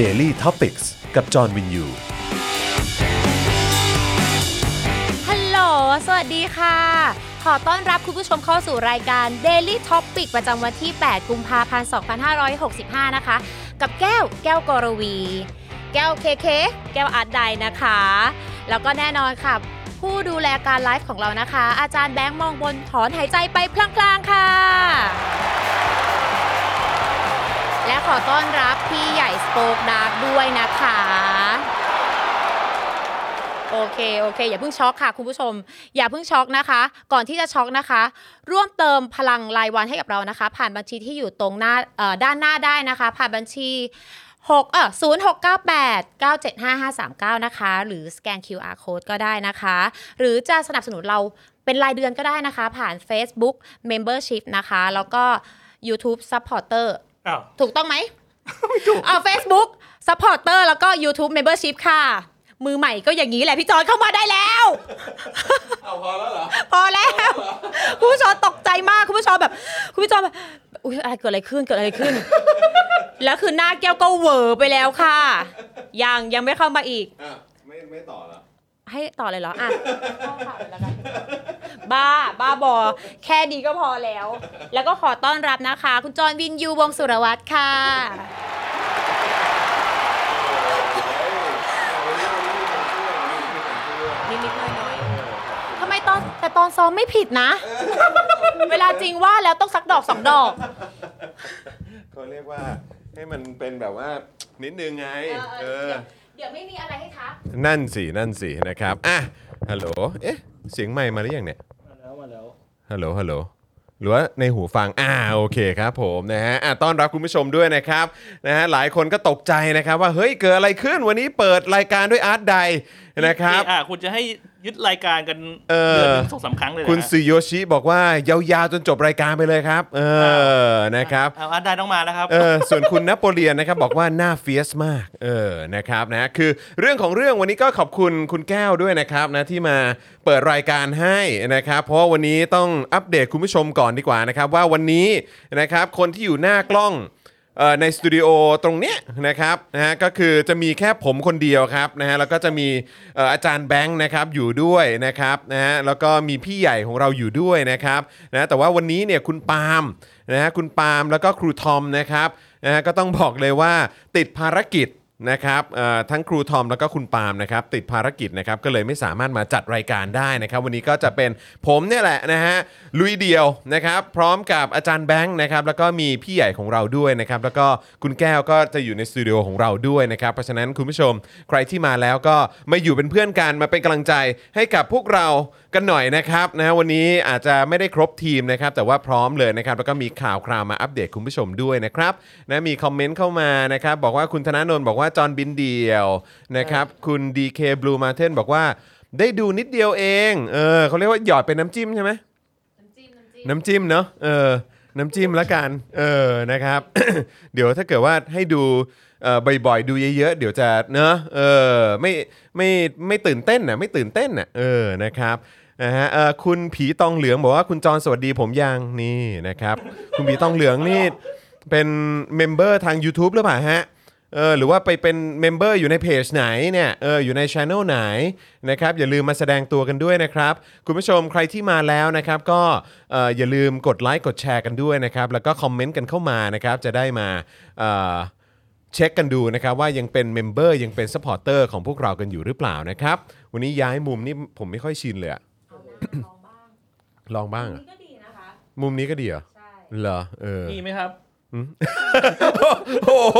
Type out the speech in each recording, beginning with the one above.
Daily t o p i c กกับจอห์นวินยู ฮัลโหล สวัสดีค่ะ ขอต้อนรับคุณผู้ชมเข้าสู่รายการ Daily Topic ประจำวันที่ 8 กุมภาพันธ์ 2565 นะคะ กับแก้ว แก้วกรวี แก้วเคเค แก้วอาร์ตไดนะคะ แล้วก็แน่นอนค่ะ ผู้ดูแลการไลฟ์ของเรานะคะ อาจารย์แบงค์มองบนถอนหายใจไปพลางๆค่ะ และขอต้อนรับพี่ใหญ่ Spoke Dark ด้วยนะคะ โอเค โอเค อย่าเพิ่งช็อกค่ะคุณผู้ชม อย่าเพิ่งช็อกนะคะ ก่อนที่จะช็อกนะคะ ร่วมเติมพลังรายวันให้กับเรานะคะ ผ่านบัญชีที่อยู่ตรงหน้าด้านหน้าได้นะคะ ผ่านบัญชี6เอ่อ0698 975 539 นะคะ หรือสแกน QR code ก็ได้นะคะ หรือจะสนับสนุนเราเป็นรายเดือนก็ได้นะคะ ผ่าน Facebook Membership นะคะ แล้วก็ YouTube Supporter อ้าว ถูกต้องไหมไม่ถูกเอา Facebook Supporter แล้วก็ YouTube Membership ค่ะ มือใหม่ก็อย่างนี้แหละพี่จอนเข้ามาได้แล้วเอาพอแล้วเหรอ พอแล้ว คุณผู้ชมตกใจมาก คุณผู้ชมแบบ คุณผู้ชมแบบอุ้ยอะไรเกิดอะไรขึ้นเกิดอะไรขึ้น แล้วคือหน้าแก้วก็เหวอไปแล้วค่ะ ยังยังไม่เข้ามาอีกอะไม่ไม่ต่อแล้ว ให้ต่อเลยเหรออะเข้าข่าวเลยแล้วกันบ้าบ้าบอ แค่นี้ก็พอแล้ว แล้วก็ขอต้อนรับนะคะ คุณจอห์นวินยูวงศ์สุรวัตรค่ะ นิดๆหน่อยๆทำไมตอนแต่ตอนซ้อมไม่ผิดนะ เวลาจริงว่าแล้วต้องสักดอกสองดอก เขาเรียกว่าให้มันเป็นแบบว่านิดนึงไง เออเดี๋ยวไม่มีอะไรให้ทักนั่นสินั่นสินะครับอะฮัลโหลเอ๊ะเสียงใหม่มาหรือยังเนี่ยมาแล้วมาแล้วฮัลโหลฮัลโหลหรือว่าในหูฟังอ่าโอเคครับผมนะฮะอะต้อนรับคุณผู้ชมด้วยนะครับนะฮะหลายคนก็ตกใจนะครับว่าเฮ้ยเกิดอะไรขึ้นวันนี้เปิดรายการด้วยอาร์ตไดนะครับ อะคุณจะให้ ยึดรายการกันเออเดือนหนึ่งสองสามครั้งเลยนะคุณซูโยชิบอกว่ายาวๆจนจบรายการไปเลยครับ เออนะครับเอาอาร์ตได้ต้องมาแล้วครับเออส่วนคุณนโปเลียนนะครับบอกว่าหน้าเฟียสมากเออนะครับนะคือเรื่องของเรื่องวันนี้ก็ขอบคุณคุณแก้วด้วยนะครับนะที่มาเปิดรายการให้นะครับ เพราะว่าวันนี้ต้องอัปเดตคุณผู้ชมก่อนดีกว่านะครับ ว่าวันนี้นะครับคนที่อยู่หน้ากล้องเอ่อ ในสตูดิโอตรงเนี้ยนะครับนะฮะก็คือจะมีแค่ผมคนเดียวครับนะฮะแล้วก็จะมีเอ่ออาจารย์แบงค์นะครับอยู่ด้วยนะครับนะฮะแล้วก็มีพี่ใหญ่ของเราอยู่ด้วยนะครับนะแต่ว่าวันนี้เนี่ยคุณปาล์มนะฮะคุณปาล์มแล้วก็ครูทอมนะครับนะฮะก็ต้องบอกเลยว่าติดภารกิจ นะครับทั้งครูทอมแล้วก็คุณปาล์มนะครับติดภารกิจนะครับก็เลยไม่สามารถมาจัดรายการได้นะครับ วันนี้ก็จะเป็นผมเนี่ยแหละนะฮะลุยเดียวนะครับ พร้อมกับอาจารย์แบงค์นะครับแล้วก็มีพี่ใหญ่ของเราด้วยนะครับแล้วก็คุณแก้วก็จะอยู่ในสตูดิโอของเราด้วยนะครับเพราะฉะนั้นคุณผู้ชมใครที่มาแล้วก็มาอยู่เป็นเพื่อนกันมาเป็นกำลังใจให้กับพวกเรา กันหน่อยนะครับนะวันนี้อาจจะไม่ได้ครบทีมนะครับแต่ว่าพร้อมเลยนะครับแล้วก็มีข่าวคราวมาอัปเดตคุณผู้ชมด้วยนะครับนะมีคอมเมนต์เข้ามานะครับบอกว่าคุณธนาโนนบอกว่าจอห์นบินเดียวนะครับคุณ DK Blue Mountain บอกว่าได้ดูนิดเดียวเองเออเขาเรียกว่าหยอดเป็นน้ำจิ้มใช่ไหมน้ำจิ้มเนาะเออน้ำจิ้มละกันเออนะครับ เดี๋ยวถ้าเกิดว่าให้ดูเอ่อบ่อยๆ ดูเยอะๆ เดี๋ยวจะเนอะเออไม่ไม่ไม่ตื่นเต้นน่ะไม่ตื่นเต้นน่ะเออนะครับ นะฮะเอ่อคุณผีตองเหลืองบอกว่าคุณจรสวัสดีผมยังนี่นะครับ คุณผีตองเหลืองนี่เป็น member ทาง YouTube หรือเปล่าฮะเออหรือว่าไปเป็น member อยู่ในเพจไหนเนี่ยเอออยู่ในช anel ไหนนะครับอย่าลืมมาแสดงตัวกันด้วยนะครับ คุณผู้ชมใครที่มาแล้วนะครับ ก็เอออย่าลืมกดไลค์กดแชร์กันด้วยนะครับ แล้วก็คอมเมนต์กันเข้ามานะครับ จะได้มาเออเช็คกันดูนะครับว่ายังเป็น member ยังเป็น supporter ของพวกเรากันอยู่หรือเปล่านะครับ วันนี้ย้ายมุมนี่ผมไม่ค่อยชินเลยอะ ลองบ้างเหรอก็ดีนะคะมุมนี้ก็ดีเหรอใช่เหรอเออมีไหมครับโอ้โห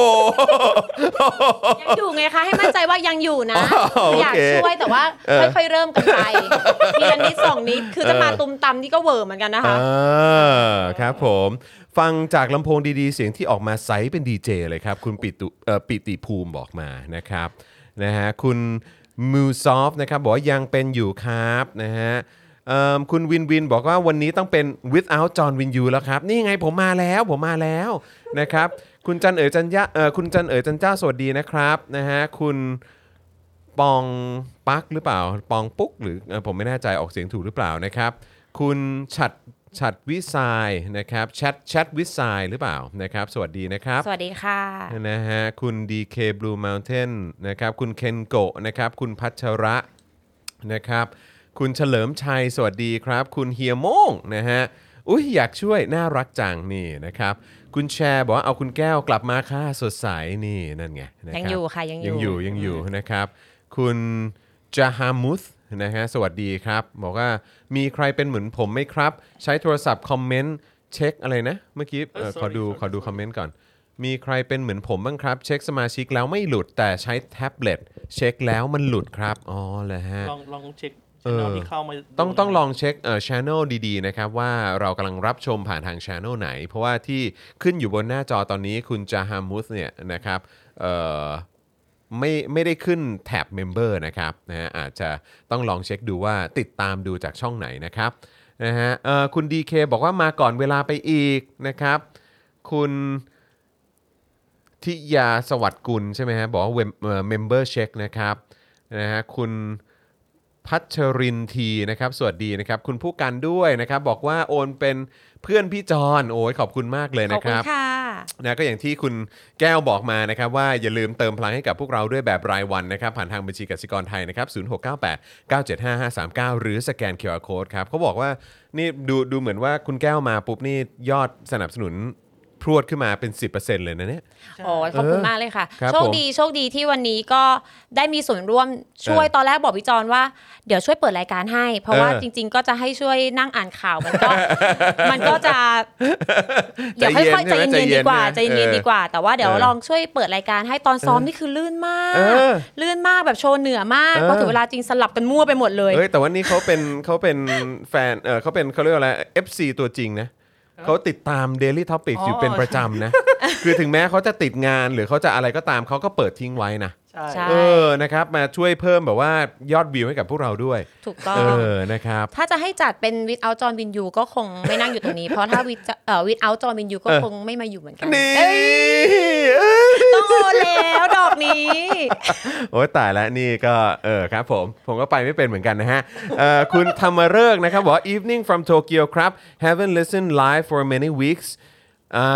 ยังอยู่ไงคะ ให้มั่นใจว่ายังอยู่นะอ๋อโอเคอยากช่วยแต่ว่าเออค่อยๆเริ่มกันไปทีละนิดสองนิดคือจะมาตุมตำนี่ก็เวอร์เหมือนกันนะคะอ่าครับผมฟังจากลำโพงดีๆ เสียงที่ออกมาไซส์เป็นดีเจเลยครับ คุณปิตุเอ่อปิติภูมิบอกมานะครับนะฮะคุณมูซอฟนะครับบอกว่ายังเป็นอยู่ครับนะฮะเอิ่ม คุณวินวินบอกว่าวันนี้ต้องเป็น without John Win You แล้วครับ นี่ไงผมมาแล้วผมมาแล้วนะครับ คุณจันเอ๋ยจันยะเออคุณจันเอ๋ยจันเจ้าสวัสดีนะครับนะฮะคุณปองปักหรือเปล่า ปองปุ๊กหรือเอ่อผมไม่แน่ใจออกเสียงถูกหรือเปล่านะครับ คุณฉัดฉัดวิสายนะครับแชทแชทวิสายหรือเปล่านะครับ สวัสดีนะครับ สวัสดีค่ะนะฮะคุณ DK Blue Mountain นะครับ คุณเคนโกะนะครับ คุณพัชระนะครับ คุณเฉลิมชัยสวัสดีครับ คุณเฮียโมงนะฮะอุ้ยอยากช่วยน่ารักจังนี่นะครับคุณแชร์บอกว่าเอาคุณแก้วกลับมาค่ะสดใสนี่นั่นไงนะครับยังอยู่ค่ะยังอยู่ยังอยู่ยังอยู่นะครับคุณจาฮามุสนะฮะสวัสดีครับ บอกว่ามีใครเป็นเหมือนผมไหมครับ ใช้โทรศัพท์คอมเมนต์เช็คอะไรนะ เมื่อกี้เอ่อเออ sorry ขอดู sorry ขอดูคอมเมนต์ก่อน มีใครเป็นเหมือนผมบ้างครับ เช็คสมาชิกแล้วไม่หลุดแต่ใช้แท็บเล็ตเช็คแล้วมันหลุดครับอ๋อเหรอฮะลองลองเช็ค เออช่องที่เข้ามาต้องต้องลองเช็คเอ่อช anel ดีๆนะครับว่าเรากำลังรับชมผ่านทางช anel ไหน เพราะว่าที่ขึ้นอยู่บนหน้าจอตอนนี้คุณจาฮามุสเนี่ยนะครับเอ่อไม่ไม่ได้ขึ้นแท็บ member นะครับนะฮะอาจจะต้องลองเช็คดูว่าติดตามดูจากช่องไหนนะครับนะฮะเอ่อคุณ DK บอกว่ามาก่อนเวลาไปอีกนะครับ คุณทิยาสวัสดิ์กุลใช่ไหมฮะบอกว่า member เช็คนะครับนะฮะคุณ พัชรินทีนะครับ สวัสดีนะครับ คุณผู้กันด้วยนะครับ บอกว่าโอนเป็นเพื่อนพี่จอนโอ้ยขอบคุณมากเลยขอบนะครับค่ะนะก็อย่างที่คุณแก้วบอกมานะครับ ว่าอย่าลืมเติมพลังให้กับพวกเราด้วยแบบรายวันนะครับ ผ่านทางบัญชีกสิกรไทยนะครับ0698 975 539 หรือสแกน QR Code ครับเขาบอกว่านี่ดูดูเหมือนว่าคุณแก้วมาปุ๊บนี่ยอดสนับสนุน พรวดขึ้นมาเป็น 10%เลยนะเนี่ย โอ้ยขอบคุณมากเลยค่ะ ครับโชคผมดีโชคดีที่วันนี้ก็ได้มีส่วนร่วมช่วยเออตอนแรกบอกพี่จอนว่าเดี๋ยวช่วยเปิดรายการให้ เพราะว่าเออจริง ๆ ก็จะให้ช่วยนั่งอ่านข่าวมันก็ มันก็จะเดี๋ยวค่อยๆใจใจเย็นเย็นๆดีกว่าใช่ใจไหมเย็นเออๆดีกว่า แต่ว่าเดี๋ยวเออลองช่วยเปิดรายการให้ตอนซ้อมนี่คือลื่นมากเออลื่นมากแบบโชว์เหนือมากเออ พอถึงเวลาจริงสลับกันมั่วไปหมดเลยเอ้ยแต่ว่านี่เขาเป็นเขาเป็นแฟนเออเขาเป็นเขาเรียกว่าอะไร FC ตัวจริงนะ เขาติดตาม Daily Topics อยู่เป็นประจำนะ คือถึงแม้เขาจะติดงานหรือเขาจะอะไรก็ตามเขาก็เปิดทิ้งไว้นะ ใช่ใช่ เออนะครับมาช่วยเพิ่มแบบว่ายอดวิวให้กับพวกเราด้วย ถูกต้องเออนะครับ ถ้าจะให้จัดเป็นวิดเอาจอนวินยูก็คงไม่นั่งอยู่ตรงนี้ เพราะถ้าวิดเอ่อวิดเอาจอนวินยูก็เออ คงไม่มาอยู่เหมือนกันนี่เอ้ยต้องโอนแล้วดอกนี้ โอ้ยตายแล้วนี่ก็เออครับผม ผมก็ไปไม่เป็นเหมือนกันนะฮะเอ่อคุณธรรมเริกษ์นะครับบอกว่า evening from Tokyo ครับ haven't listened live for many weeks อ่า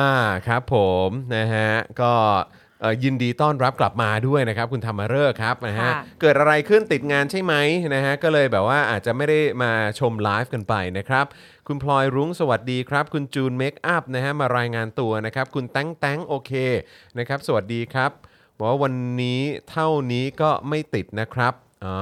ครับผมนะฮะก็เอ่อ ยินดีต้อนรับกลับมาด้วยนะครับ คุณธรรมเริกษ์ครับนะฮะค่ะเกิดอะไรขึ้นติดงานใช่ไหมนะฮะก็เลยแบบว่าอาจจะไม่ได้มาชมไลฟ์กันไปนะครับ คุณพลอยรุ้งสวัสดีครับ คุณจูนเมคอัพนะฮะมารายงานตัวนะครับ คุณแตงแตงโอเคนะครับสวัสดีครับบอกว่าวันนี้เท่านี้ก็ไม่ติดนะครับอ๋อ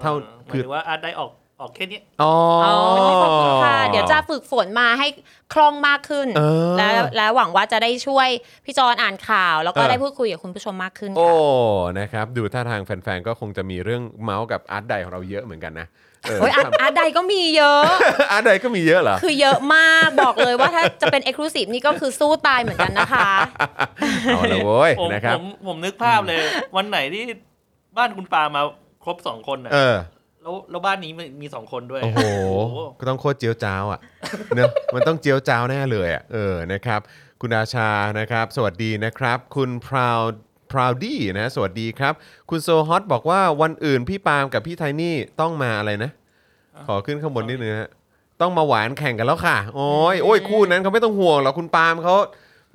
เท่าหมายคือถึงว่าอาร์ตได้ออก ออกแค่นี้อ๋ออ๋อขอบคุณค่ะ เดี๋ยวจะฝึกฝนมาให้คล่องมากขึ้นเออและและหวังว่าจะได้ช่วยพี่จอนอ่านข่าว แล้วก็เออได้พูดคุยกับคุณผู้ชมมากขึ้นโอ้ค่ะนะครับ ดูท่าทางแฟนๆ ก็คงจะมีเรื่องเมาส์กับอาร์ตไดของเราเยอะเหมือนกันนะเออโอ้ยอาร์ตอาร์ตไดก็มีเยอะ อาร์ตไดก็มีเยอะเหรอ คือเยอะมากบอกเลยว่าถ้าจะเป็น exclusive นี่ก็คือสู้ตายเหมือนกันนะคะ เอาละโว้ยผมนะครับผมผมนึกภาพเลย วันไหนที่บ้านคุณปามาครบสองคนน่ะเออ แล้วแล้วบ้านนี้มีมีสองคนด้วย โอ้โห ก็ต้องโคตรเจี๊ยวจ๊าวอะเนอะมันต้องเจี๊ยวจ๊าวแน่เลยอะเออนะครับ คุณอาชานะครับ สวัสดีนะครับ คุณ proud proudy นะสวัสดีครับ คุณโซฮอตบอกว่าวันอื่นพี่ปาล์มกับพี่ไทนี่ต้องมาอะไรนะ ขอขึ้นข้างบนนิดนึงนะฮะต้องมาหวานแข่งกันแล้วค่ะ โอ้ยโอ้ยคู่นั้นเขาไม่ต้องห่วงหรอกคุณปาล์มเขา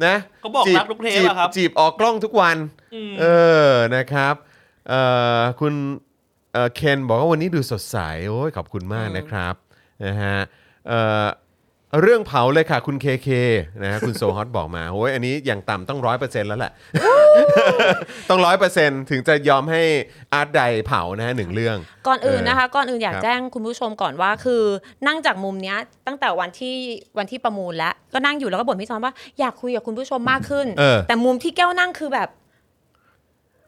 นะเขาบอกจีรักทุกเทปจีบอะครับจีบออกกล้องทุกวันมเออนะครับเอ่อคุณ เอ่อเคนบอกว่าวันนี้ดูสดใสโอ้ยขอบคุณมากนะครับนะฮะเอ่อเรื่องเผาเลยค่ะคุณเคเคนะฮะคุณโซฮอตบอกมาโอ้ยอันนี้อย่างต่ำต้องร้อยเปอร์เซ็นต์แล้วแหละ ต้องร้อยเปอร์เซ็นต์ถึงจะยอมให้อาร์ตไดเผานะฮะหนึ่งเรื่อง ก่อนอื่นเออนะคะ ก่อนอื่นอยากครับ แจ้งคุณผู้ชมก่อนว่าคือนั่งจากมุมเนี้ยตั้งแต่วันที่วันที่ประมูลแล้ว ก็นั่งอยู่แล้วก็บ่นพี่จอมว่าอยากคุยกับคุณผู้ชมมากขึ้น เออ แต่มุมที่แก้วนั่งคือแบบ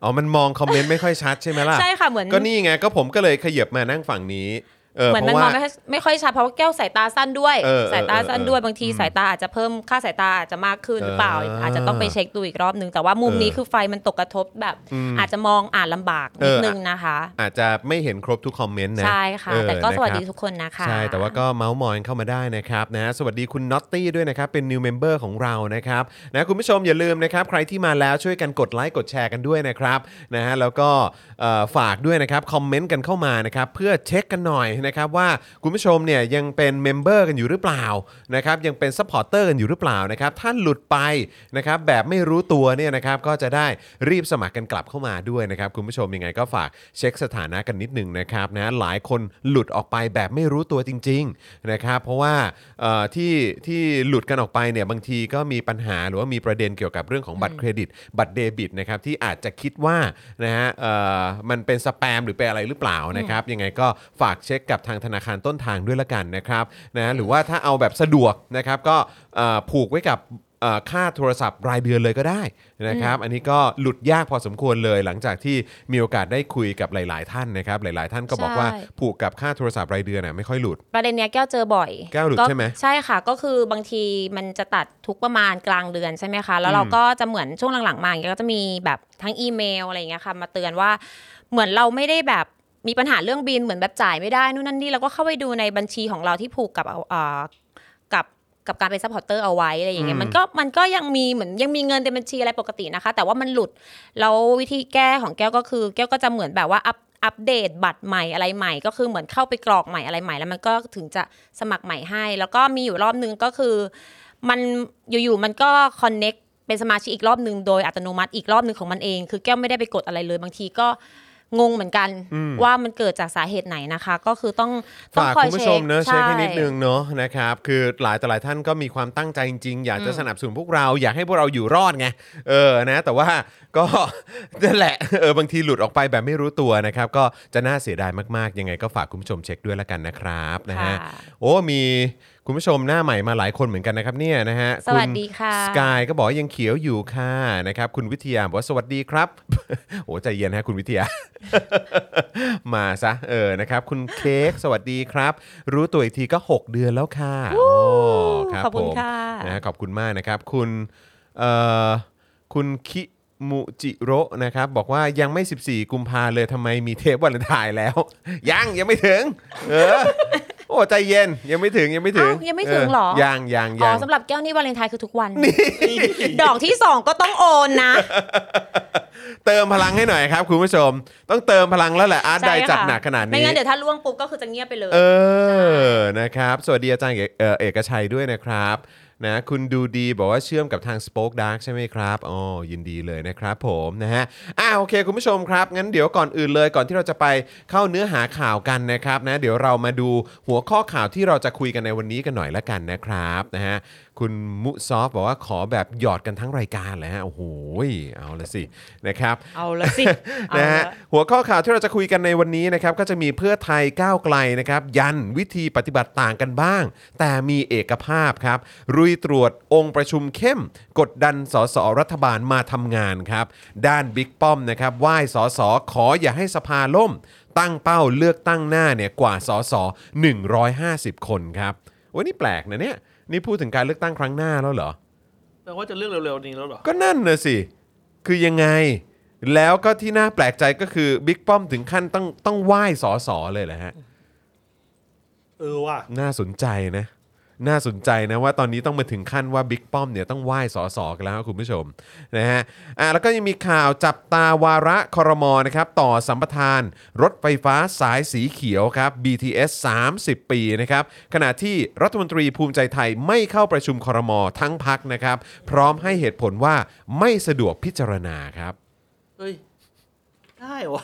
อ๋อ มันมองคอมเมนต์ไม่ค่อยชัดใช่ไหมล่ะ ใช่ค่ะเหมือน ก็นี่ไง ก็ผมก็เลยขยับมานั่งฝั่งนี้ เออเหมือนเพมันราะมอว่างไม่ค่อยไม่ค่อยชัดเพราะว่าแก้วสายตาสั้นด้วยเออเออสายตาสั้นด้วยเออเออบางทีสายตาอาจจะเพิ่มค่าสายตาอาจจะมากขึ้นหรือเปล่าเออออาจจะต้องไปเช็คดูอีกรอบนึง แต่ว่ามุมนี้เออคือไฟมันตกกระทบแบบอืมอาจจะมองอ่านลำบากเอนิดอนึงนะคะ อาจจะไม่เห็นครบทุกคอมเมนต์นะใช่ค่ะเออแต่ก็สวัสดีนะครับทุกคนนะคะใช่แต่ว่าก็เมาส์มอยเข้ามาได้นะครับนะสวัสดีคุณน็อตตี้ด้วยนะครับเป็น new member ของเรานะครับนะคุณผู้ชมอย่าลืมนะครับใครที่มาแล้วช่วยกันกดไลค์กดแชร์กันด้วยนะครับนะฮะแล้วก็เอ่อฝากด้วยนะครับคอมเมนต์กันเข้ามานะครับเพื่อเช็คกันหน่อยนะครับว่าคุณผู้ชมเนี่ยยังเป็น member กันอยู่หรือเปล่านะครับยังเป็น supporter กันอยู่หรือเปล่านะครับถ้าหลุดไปนะครับแบบไม่รู้ตัวเนี่ยนะครับก็จะได้รีบสมัครกันกลับเข้ามาด้วยนะครับคุณผู้ชมยังไงก็ฝากเช็คสถานะกันนิดหนึ่งนะครับนะหลายคนหลุดออกไปแบบไม่รู้ตัวจริงๆนะครับเพราะว่าเอ่อที่ที่หลุดกันออกไปเนี่ยบางทีก็มีปัญหาหรือว่ามีประเด็นเกี่ยวกับเรื่องของบัตรเครดิต บัตรเดบิตนะครับที่อาจจะคิดว่านะฮะเอ่อมันเป็นสแปมหรือเป็นอะไรหรือเปล่านะครับยังไงก็ฝากเช็คกับทางธนาคารต้นทางด้วยละกันนะครับนะหรือว่าถ้าเอาแบบสะดวกนะครับก็เอ่อผูกไว้กับเอ่อค่าโทรศัพท์รายเดือนเลยก็ได้นะครับ อันนี้ก็หลุดยากพอสมควรเลยหลังจากที่มีโอกาสได้คุยกับหลาย ๆ ท่านนะครับ หลาย ๆ ท่านก็บอกว่าใช่ผูกกับค่าโทรศัพท์รายเดือนน่ะไม่ค่อยหลุด ประเด็นเนี้ยแก้วเจอบ่อยแก้วหลุดใช่ไหมใช่ค่ะ ก็คือบางทีมันจะตัดทุกประมาณกลางเดือนใช่ไหมคะ แล้วเราก็จะเหมือนช่วงหลัง ๆ มาอย่างเงี้ยก็จะมีแบบทั้งอีเมลอะไรอย่างเงี้ยค่ะมาเตือนว่าเหมือนเราไม่ได้แบบ มีปัญหาเรื่องบิลเหมือนแบบจ่ายไม่ได้นู่นนั่นนี่เราก็เข้าไปดูในบัญชีของเราที่ผูกกับเอาเอ่อกับกับการเป็น supporter เอาไว้อะไรอย่างเงี้อืยมมันก็มันก็ยังมีเหมือนยังมีเงินในบัญชีอะไรปกตินะคะ แต่ว่ามันหลุดแล้ววิธีแก้ของแก้วก็คือ แก้วก็จะเหมือนแบบว่าอัปอัปเดตบัตรใหม่อะไรใหม่ ก็คือเหมือนเข้าไปกรอกใหม่อะไรใหม่ แล้วมันก็ถึงจะสมัครใหม่ให้ แล้วก็มีอยู่รอบนึงก็คือ มันอยู่ๆมันก็คอนเน็กเป็นสมาชิกอีกรอบหนึ่งโดยอัตโนมัติอีกรอบหนึ่งของมันเอง คือแก้วไม่ได้ไปกดอะไรเลยบางทีก็ งงเหมือนกันว่ามันเกิดจากสาเหตุไหนนะคะ ก็คือต้องต้องฝากคอยคุณผู้ชมเนอะเช็คให้นิดนึงใช่เนอะนะครับ คือหลายต่อหลายท่านก็มีความตั้งใจจริงๆอยากจะสนับสนุนพวกเราอยากให้พวกเราอยู่รอดไงเออนะแต่ว่าก็นั่นแหละเออบางทีหลุดออกไปแบบไม่รู้ตัวนะครับก็จะน่าเสียดายมากๆ ยังไงก็ฝากคุณผู้ชมเช็คด้วยละกันนะครับนะฮะค่ะโอ้มี คุณผู้ชมหน้าใหม่มาหลายคนเหมือนกันนะครับเนี่ยนะฮะสวัสดีค่ะสกายก็บอกว่ายังเขียวอยู่ค่ะนะครับคุณวิทยาบอกว่าสวัสดีครับโอ้ใจเย็นนะคุณวิทยา มาซะเออนะครับ คุณเค้กสวัสดีครับ รู้ตัวอีกทีก็ 6 เดือนแล้วค่ะโอ้ครับขอบคุณผมค่ะนะฮะขอบคุณมากนะครับ คุณเอ่อคุณคิมุจิโร่นะครับบอกว่ายังไม่ 14 กุมภาเลยทำไมมีเทปวันเลนไทน์แล้ว ยังยังไม่ถึง เออ โอ้ใจเย็นยังไม่ถึงยังไม่ถึงอ้าวยังไม่ถึงเหรอ ยังยังอ๋อยังสำหรับแก้วนี่วาเลนไทน์คือทุกวัน ดอกที่สองก็ต้องโอนนะ เติมพลังให้หน่อยครับ คุณผู้ชม ต้องเติมพลังแล้วแหละอาร์ตไดใช่ค่ะจัดหนักขนาดไม่นี้งั้นเดี๋ยวถ้าล่วงปุ๊บก็คือจะเงียบไปเลย เออนะครับ สวัสดีอาจารย์เอกเอ่อเอกชัยด้วยนะครับ นะคุณดูดีบอกว่าเชื่อมกับทาง Spoke Dark ใช่ไหมครับอ๋อยินดีเลยนะครับผมนะฮะอ่าโอเค คุณผู้ชมครับ งั้นเดี๋ยวก่อนอื่นเลยก่อนที่เราจะไปเข้าเนื้อหาข่าวกันนะครับนะเดี๋ยวเรามาดูหัวข้อข่าวที่เราจะคุยกันในวันนี้กันหน่อยละกันนะครับนะฮะ คุณมุซอฟบอกว่าขอแบบหยอดกันทั้งรายการเลยฮะโอ้โหเอาละสินะครับเอาละสิเอานะฮะละหัวข้อข่าวที่เราจะคุยกันในวันนี้นะครับก็จะมีเพื่อไทยก้าวไกลนะครับยันวิธีปฏิบัติต่างกันบ้าง แต่มีเอกภาพครับรุยตรวจองค์ประชุมเข้ม กดดันสสรัฐบาลมาทำงานครับด้านบิ๊กป้อมนะครับไหว้สสขออย่าให้สภาล่ม ตั้งเป้าเลือกตั้งหน้าเนี่ยกว่าสส150 คนครับโอ้ยนี่แปลกนะเนี่ย นี่พูดถึงการเลือกตั้งครั้งหน้าแล้วเหรอแปลว่าจะเลือกเร็วๆนี้แล้วเหรอ ก็นั่นนะสิ คือยังไง แล้วก็ที่น่าแปลกใจก็คือบิ๊กป้อมถึงขั้นต้องต้องไหว้สอสอเลยแหละฮะ เออว่ะ น่าสนใจนะ น่าสนใจนะว่าตอนนี้ต้องมาถึงขั้นว่าบิ๊กป้อมเนี่ยต้องไหว้สอสอกันแล้วครับคุณผู้ชมนะฮะอ่าแล้วก็ยังมีข่าวจับตาวาระครมนะครับต่อสัมปทาน รถไฟฟ้าสายสีเขียวครับ BTS 30 ปีนะครับขณะที่รัฐมนตรีภูมิใจไทยไม่เข้าประชุมครมทั้งพักนะครับพร้อมให้เหตุผลว่าไม่สะดวกพิจารณาครับเฮ้ยได้วะ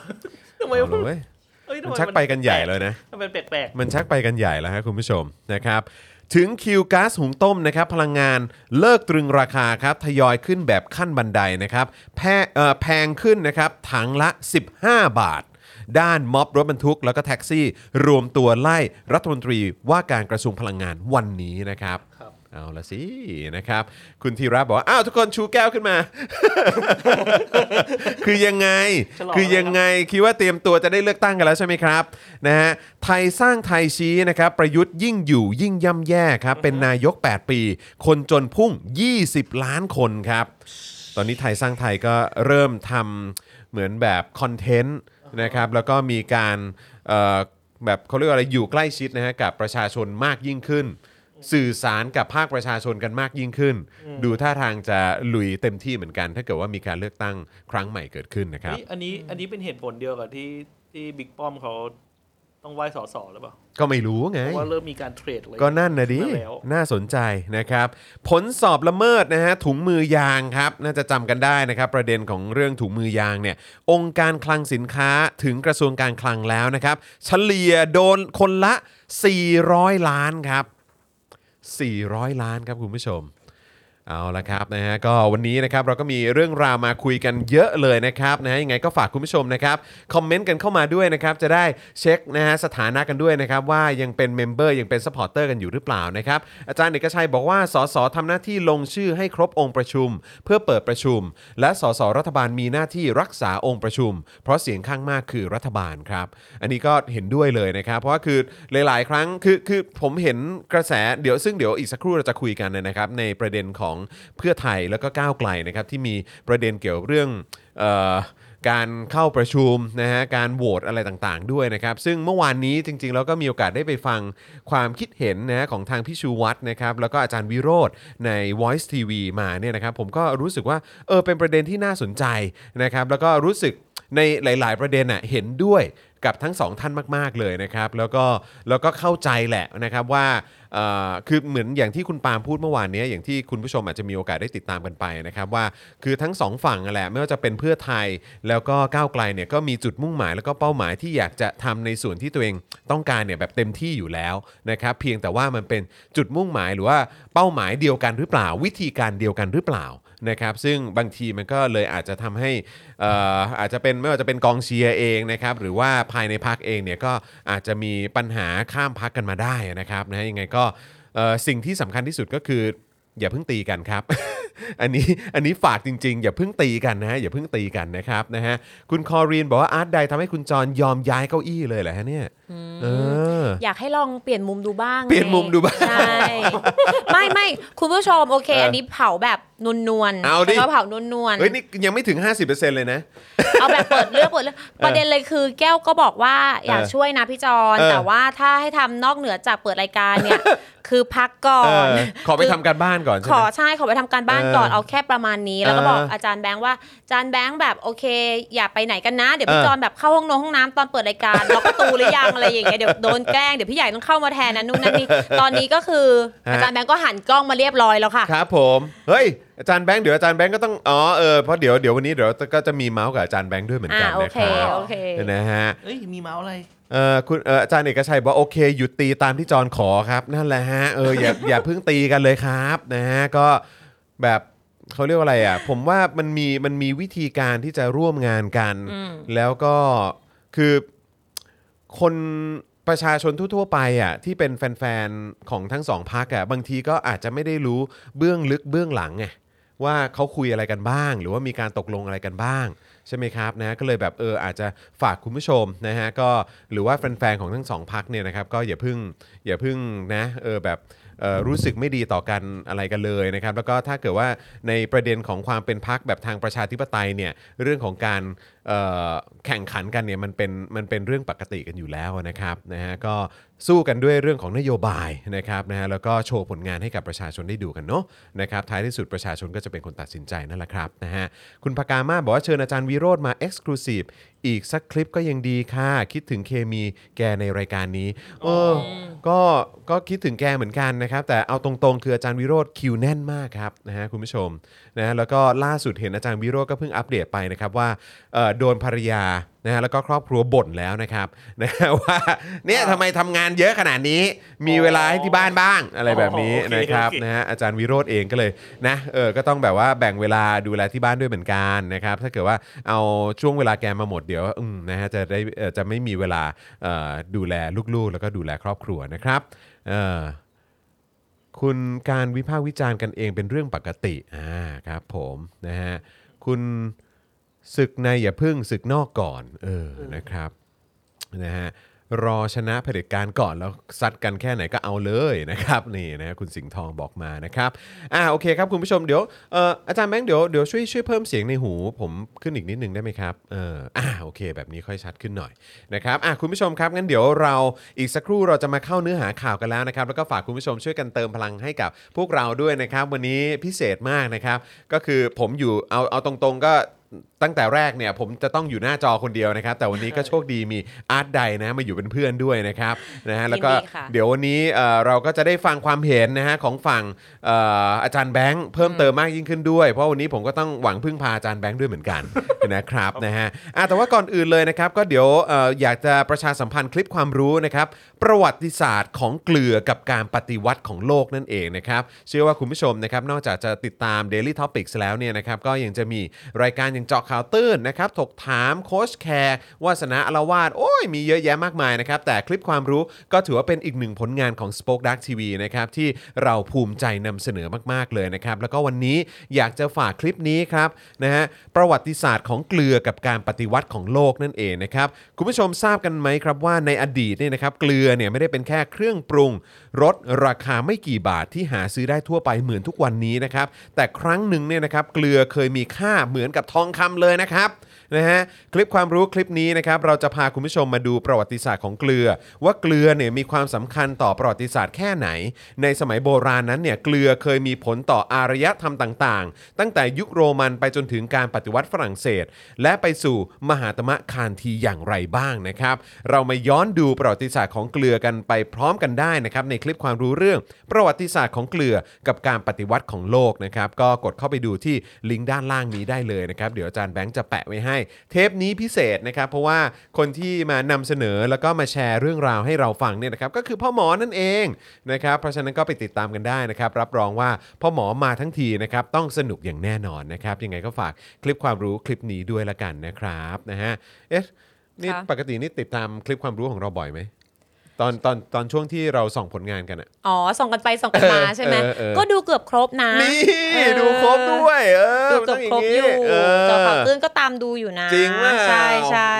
ทำไมเอามันเลยเว้ยเฮ้ยทำมันไมชักไปกันใหญ่เลยนะทำไมแปลกมันชักไปกันใหญ่แล้วครับคุณผู้ชมนะครับ ถึงคิวก๊าซหุงต้มนะครับพลังงานเลิกตรึงราคาครับทยอยขึ้นแบบขั้นบันไดนะครับแพเอ่อแพงขึ้นนะครับถังละ 15 บาท ด้านม็อบรถบรรทุก แล้วก็แท็กซี่ รวมตัวไล่รัฐมนตรีว่าการกระทรวงพลังงานวันนี้นะครับครับ เอาละสินะครับ คุณธีระบอกว่า อ้าวทุกคนชูแก้วขึ้นมา คือยังไง ฉลอง คือยังไง คิดว่าเตรียมตัวจะได้เลือกตั้งกันแล้วใช่ไหมครับนะฮะไทยสร้างไทยชี้นะครับ ประยุทธ์ยิ่งอยู่ยิ่งย่ำแย่ครับ เป็นนายก 8 ปี คนจนพุ่ง 20 ล้านคนครับ ตอนนี้ไทยสร้างไทยก็เริ่มทำเหมือนแบบคอนเทนต์นะครับ แล้วก็มีการเอ่อแบบเขาเรียกว่าอะไรอยู่ใกล้ชิดนะฮะกับประชาชนมากยิ่งขึ้น สื่อสารกับภาคประชาชนกันมากยิ่งขึ้น ดูท่าทางจะลุยเต็มที่เหมือนกัน ถ้าเกิดว่ามีการเลือกตั้งครั้งใหม่เกิดขึ้นนะคๆรับนี่อันนี้อันนี้เป็นเหตุผลเดียวกับที่ที่บิ๊กป้อมเขาต้องไหว้สอสอหรือเปล่า ก็ไม่รู้ไงเพราะว่าเริ่มมีการเทรดเลยก็นั่นนะดิมาแล้วน่าสนใจนะครับ ผลสอบละเมิดนะฮะถุงมือยางครับ น่าจะจำกันได้นะครับ ประเด็นของเรื่องถุงมือยางเนี่ย องค์การคลังสินค้าถึงกระทรวงการคลังแล้วนะครับ เฉลี่ยโดนคนละ 400 ล้านครับ 400 ล้านครับคุณผู้ชม เอาละครับนะฮะก็วันนี้นะครับเราก็มีเรื่องราวมาคุยกันเยอะเลยนะครับนะฮะยังไงก็ฝากคุณผู้ชมนะครับคอมเมนต์กันเข้ามาด้วยนะครับจะได้เช็คนะฮะสถานะกันด้วยนะครับว่ายังเป็น member ยังเป็น supporter กันอยู่หรือเปล่านะครับอาจารย์เอกชัยบอกว่าสสทำหน้าที่ลงชื่อให้ครบองค์ประชุม เพื่อเปิดประชุม และสสรัฐบาลมีหน้าที่รักษาองค์ประชุม เพราะเสียงข้างมากคือรัฐบาลครับอันนี้ก็เห็นด้วยเลยนะครับ เพราะว่าคือหลาย ๆ ครั้งคือคือผมเห็นกระแสเดี๋ยวซึ่งเดี๋ยวอีกสักครู่เราจะคุยกันนะครับในประเด็นของเพื่อไทยแล้วก็ก้าวไกลนะครับที่มีประเด็นเกี่ยวเรื่องออการเข้าประชุมนะฮะการโหวตอะไรต่างๆ ด้วยนะครับ ซึ่งเมื่อวานนี้จริงๆแล้วก็มีโอกาสได้ไปฟังความคิดเห็นนะของทางพี่ชูวัฒน์นะครับแล้วก็อาจารย์วิโรธใน Voice TV มาเนี่ยนะครับผมก็รู้สึกว่าเออเป็นประเด็นที่น่าสนใจนะครับแล้วก็รู้สึกในหลาย ๆ ประเด็นน่ะเห็นด้วยกับทั้งสองท่านมาก ๆ เลยนะครับ แล้วก็แล้วก็เข้าใจแหละนะครับว่า คือเหมือนอย่างที่คุณปาล์มพูดเมื่อวานนี้อย่างที่คุณผู้ชมอาจจะมีโอกาสได้ติดตามกันไปนะครับว่าคือทั้งสองฝั่งนั่นแหละไม่ว่าจะเป็นเพื่อไทยแล้วก็ก้าวไกลเนี่ยก็มีจุดมุ่งหมายแล้วก็เป้าหมายที่อยากจะทำในส่วนที่ตัวเองต้องการเนี่ยแบบเต็มที่อยู่แล้วนะครับเพียงแต่ว่ามันเป็นจุดมุ่งหมายหรือว่าเป้าหมายเดียวกันหรือเปล่า วิธีการเดียวกันหรือเปล่า นะครับซึ่งบางทีมันก็เลยอาจจะทำให้เอ่ออาจจะเป็นไม่ว่าจะเป็นกองเชียร์เองนะครับหรือว่าภายในพักเองเนี่ยก็อาจจะมีปัญหาข้ามพักกันมาได้นะครับนะฮะยังไงก็เอ่อสิ่งที่สำคัญที่สุดก็คือ อย่าเพิ่งตีกันครับ อันนี้อันนี้ฝากจริงๆ อย่าเพิ่งตีกันนะฮะอย่าเพิ่งตีกันนะครับนะฮะคุณคอรีนบอกว่าอาร์ตใดทำให้คุณจรยอมย้ายเก้าอี้เลยเหรอฮะเนี่ยเออ อยากให้ลองเปลี่ยนมุมดูบ้างเปลี่ยนมุมดูบ้าง ใช่ ไม่ไม่คุณผู้ชมโอเคเอออัอันนี้เผาแบบนวลๆเอาดิใช้คำว่าเผานวลๆเฮ้ยนี่ยังไม่ถึง 50%เลยนะ เอาแบบเปิดเรื่องเปิดเรื่องประเด็นเลยคือแก้วก็บอกว่าอยากเออช่วยนะพี่จอนเออ แต่ว่าถ้าให้ทำนอกเหนือจากเปิดรายการเนี่ยคือพักก่อเอนอขอไปทำการบ้านก่อนใช่ขไหอมใช่ขอไปทำการบ้านก่อนเออเอาแค่ประมาณนี้ แล้วก็เออบอกอาจารย์แบงค์ว่าอาจารย์แบงค์แบบโอเค อย่าไปไหนกันนะ เดี๋ยวพี่เออจอนแบบเข้าห้องนงห้องน้ำตอนเปิดรายการล็อกประตูหรือยังอะไรอย่างเงี้ยเดี๋ยวโดนแกล้งเดี๋ยวพี่ใหญ่ต้องเข้ามาแทนนะนู่นนั่นนี่ตอนนี้ก็คืออาจารย์แบงค์ก็หันกล้องมาเรียบร้อยแล้วค่ะ ครับผมเฮ้ย อาจารย์แบงค์เดี๋ยวอาจารย์แบงค์ก็ต้องอ๋อเออเพราะเดี๋ยวเดี๋ยววันนี้เดี๋ยวก็จะมีเมาส์กับอาจารย์แบงค์ด้วยเหมือนกันอ่าโอนะเคครับโอเค นะฮะเอ้ยมีเมาส์อะไร เออคุณเอออาจารย์เอกชัยบอกว่าโอเคหยุดตีตามที่จอนขอครับนั่นแหละฮะเอออย่า อย่าเพิ่งตีกันเลยครับนะฮะก็แบบเขาเรียกว่าอะไรอะ ผมว่ามันมีมันมีวิธีการที่จะร่วมงานกัน อืม แล้วก็คือคนประชาชนทั่วๆไปอะที่เป็นแฟนๆของทั้งสองพักอะบางทีก็อาจจะไม่ได้รู้เบื้องลึกเบื้องหลังไง ว่าเขาคุยอะไรกันบ้าง หรือว่ามีการตกลงอะไรกันบ้าง ใช่ไหมครับนะก็เลยแบบเอออาจจะฝากคุณผู้ชมนะฮะก็หรือว่าแฟนๆของทั้งสองพักเนี่ยนะครับก็อย่าเพึ่งอย่าเพึ่งนะเออแบบ รู้สึกไม่ดีต่อกันอะไรกันเลยนะครับ แล้วก็ถ้าเกิดว่าในประเด็นของความเป็นพักแบบทางประชาธิปไตยเนี่ยเรื่องของการแข่งขันกันเนี่ยมันเป็นมันเป็นเรื่องปกติกันอยู่แล้วนะครับนะฮะก็สู้กันด้วยเรื่องของนโยบายนะครับนะฮะแล้วก็โชว์ผลงานให้กับประชาชนได้ดูกันเนาะนะครับท้ายที่สุดประชาชนก็จะเป็นคนตัดสินใจนั่นแหละครับนะฮะคุณพกามาบอกว่าเชิญอาจารย์วิโรธมา Exclusive อีกสักคลิปก็ยังดีค่ะ คิดถึงเคมีแกในรายการนี้เออก็ก็คิดถึงแกเหมือนกันนะครับ แต่เอาตรงๆ คืออาจารย์วิโรธคิวแน่นมากครับนะฮะคุณผู้ชมนะฮะแล้วก็ล่าสุดเห็นอาจารย์วิโรธก็เพิ่งอัปเดตไปนะครับว่าเอ่อโดนภรรยานะฮะแล้วก็ครอบครัวบ่นแล้วนะครับนะฮะว่าเนี่ยทำไมทำงานเยอะขนาดนี้ มีเวลาให้ที่บ้านบ้างอะไรแบบนี้อ๋อโอเคนะครับโอเค นะฮะอาจารย์วิโรธเองก็เลยนะเออก็ต้องแบบว่าแบ่งเวลาดูแลที่บ้านด้วยเหมือนกันนะครับถ้าเกิดว่าเอาช่วงเวลาแกมาหมดเดี๋ยวอืมนะฮะจะได้เอ่อจะไม่มีเวลาเอ่อดูแลลูกๆ แล้วก็ดูแลครอบครัวนะครับเออ คุณการวิพากษ์วิจารณ์กันเองเป็นเรื่องปกติอ่าครับผมนะฮะคุณศึกในอย่าพึ่งศึกนอกก่อนเออนะครับนะฮะ รอชนะเผด็จการก่อนแล้วซัดกันแค่ไหนก็เอาเลยนะครับนี่นะคุณสิงห์ทองบอกมานะครับอ่าโอเคครับคุณผู้ชมเดี๋ยวเอ่ออาจารย์แบงค์เดี๋ยวเดี๋ยวช่วยช่วยเพิ่มเสียงในหู ผมขึ้นอีกนิดนึงได้ไหมครับเอออ่าโอเค แบบนี้ค่อยชัดขึ้นหน่อยนะครับอะคุณผู้ชมครับงั้นเดี๋ยวเราอีกสักครู่เราจะมาเข้าเนื้อหาข่าวกันแล้วนะครับแล้วก็ฝากคุณผู้ชมช่วยกันเติมพลังให้กับพวกเราด้วยนะครับ วันนี้พิเศษมากนะครับก็คือผมอยู่เอาเอาตรงๆก็ ตั้งแต่แรกเนี่ยผมจะต้องอยู่หน้าจอคนเดียวนะครับ แต่วันนี้ก็โชคดีมีอาร์ตไดนะมาอยู่เป็นเพื่อนด้วยนะครับนะฮะแล้วก็ยินดีค่ะ เดี๋ยววันนี้เอ่อเราก็จะได้ฟังความเห็นนะฮะของฝั่งเอ่ออาจารย์แบงค์เพิ่มเติมมากยิ่งขึ้นด้วย เพราะวันนี้ผมก็ต้องหวังพึ่งพาอาจารย์แบงค์ด้วยเหมือนกัน นะครับนะฮะอะแต่ว่าก่อนอื่นเลยนะครับ ก็เดี๋ยวเอ่ออยากจะประชาสัมพันธ์คลิปความรู้นะครับ ประวัติศาสตร์ของเกลือกับการปฏิวัติของโลกนั่นเองนะครับ เชื่อว่าคุณผู้ชมนะครับนอกจากจะติดตาม Daily Topics แล้วเนี่ยนะครับก็ยังจะมีรายการอย่างเจาะข่าวตื้นนะครับถกถามโค้ชแคร์วาสนาอารวาสโอ้ยมีเยอะแยะมากมายนะครับแต่คลิปความรู้ก็ถือว่าเป็นอีกหนึ่งผลงานของ Spoke Dark TV นะครับที่เราภูมิใจนำเสนอมาก ๆ เลยนะครับ แล้วก็วันนี้อยากจะฝากคลิปนี้ครับนะฮะประวัติศาสตร์ของเกลือกับการปฏิวัติของโลกนั่นเองนะครับคุณผู้ชมทราบกันไหมครับว่าในอดีตเนี่ยนะครับเกลือเนี่ยไม่ได้เป็นแค่เครื่องปรุงรสราคาไม่กี่บาทที่หาซื้อได้ทั่วไปเหมือนทุกวันนี้นะครับแต่ครั้งหนึ่งเนี่ยนะครับเกลือเคยมีค่าเหมือนกับทองคำเลยนะครับ นะฮะคลิปความรู้คลิปนี้นะครับเราจะพาคุณผู้ชมมาดูประวัติศาสตร์ของเกลือ ว่าเกลือเนี่ยมีความสำคัญต่อประวัติศาสตร์แค่ไหน ในสมัยโบราณนั้นเนี่ยเกลือเคยมีผลต่ออารยธรรมต่างๆ ตั้งแต่ยุคโรมันไปจนถึงการปฏิวัติฝรั่งเศส และไปสู่มหาตมะคานทีอย่างไรบ้างนะครับ เรามาย้อนดูประวัติศาสตร์ของเกลือกันไปพร้อมกันได้นะครับในคลิปความรู้เรื่องประวัติศาสตร์ของเกลือกับการปฏิวัติของโลกนะครับก็กดเข้าไปดูที่ลิงก์ด้านล่างนี้ได้เลยนะครับเดี๋ยวอาจารย์แบงค์จะแปะไว้ให้เทปนี้พิเศษนะครับ เพราะว่าคนที่มานำเสนอแล้วก็มาแชร์เรื่องราวให้เราฟังเนี่ยนะครับก็คือพ่อหมอนั่นเองนะครับเพราะฉะนั้นก็ไปติดตามกันได้นะครับ รับรองว่าพ่อหมอมาทั้งทีนะครับต้องสนุกอย่างแน่นอนนะครับยังไงก็ฝากคลิปความรู้คลิปนี้ด้วยละกันนะครับนะฮะเอ๊ะนี่ค่ะปกตินี่ติดตามคลิปความรู้ของเราบ่อยไหม ตอนตอนตอนช่วงที่เราส่องผลงานกันอะอ๋อ ส่งกันไป ส่งกันมาใช่ไหมเออเออก็ดูเกือบครบนะ นี่เออดูครบด้วย เออดูมันเกืต้ออบงครบางองี้ยู่เออเจ้าข่าวตื้นก็ตามดูอยู่นะ จริงว่าใช่ใช่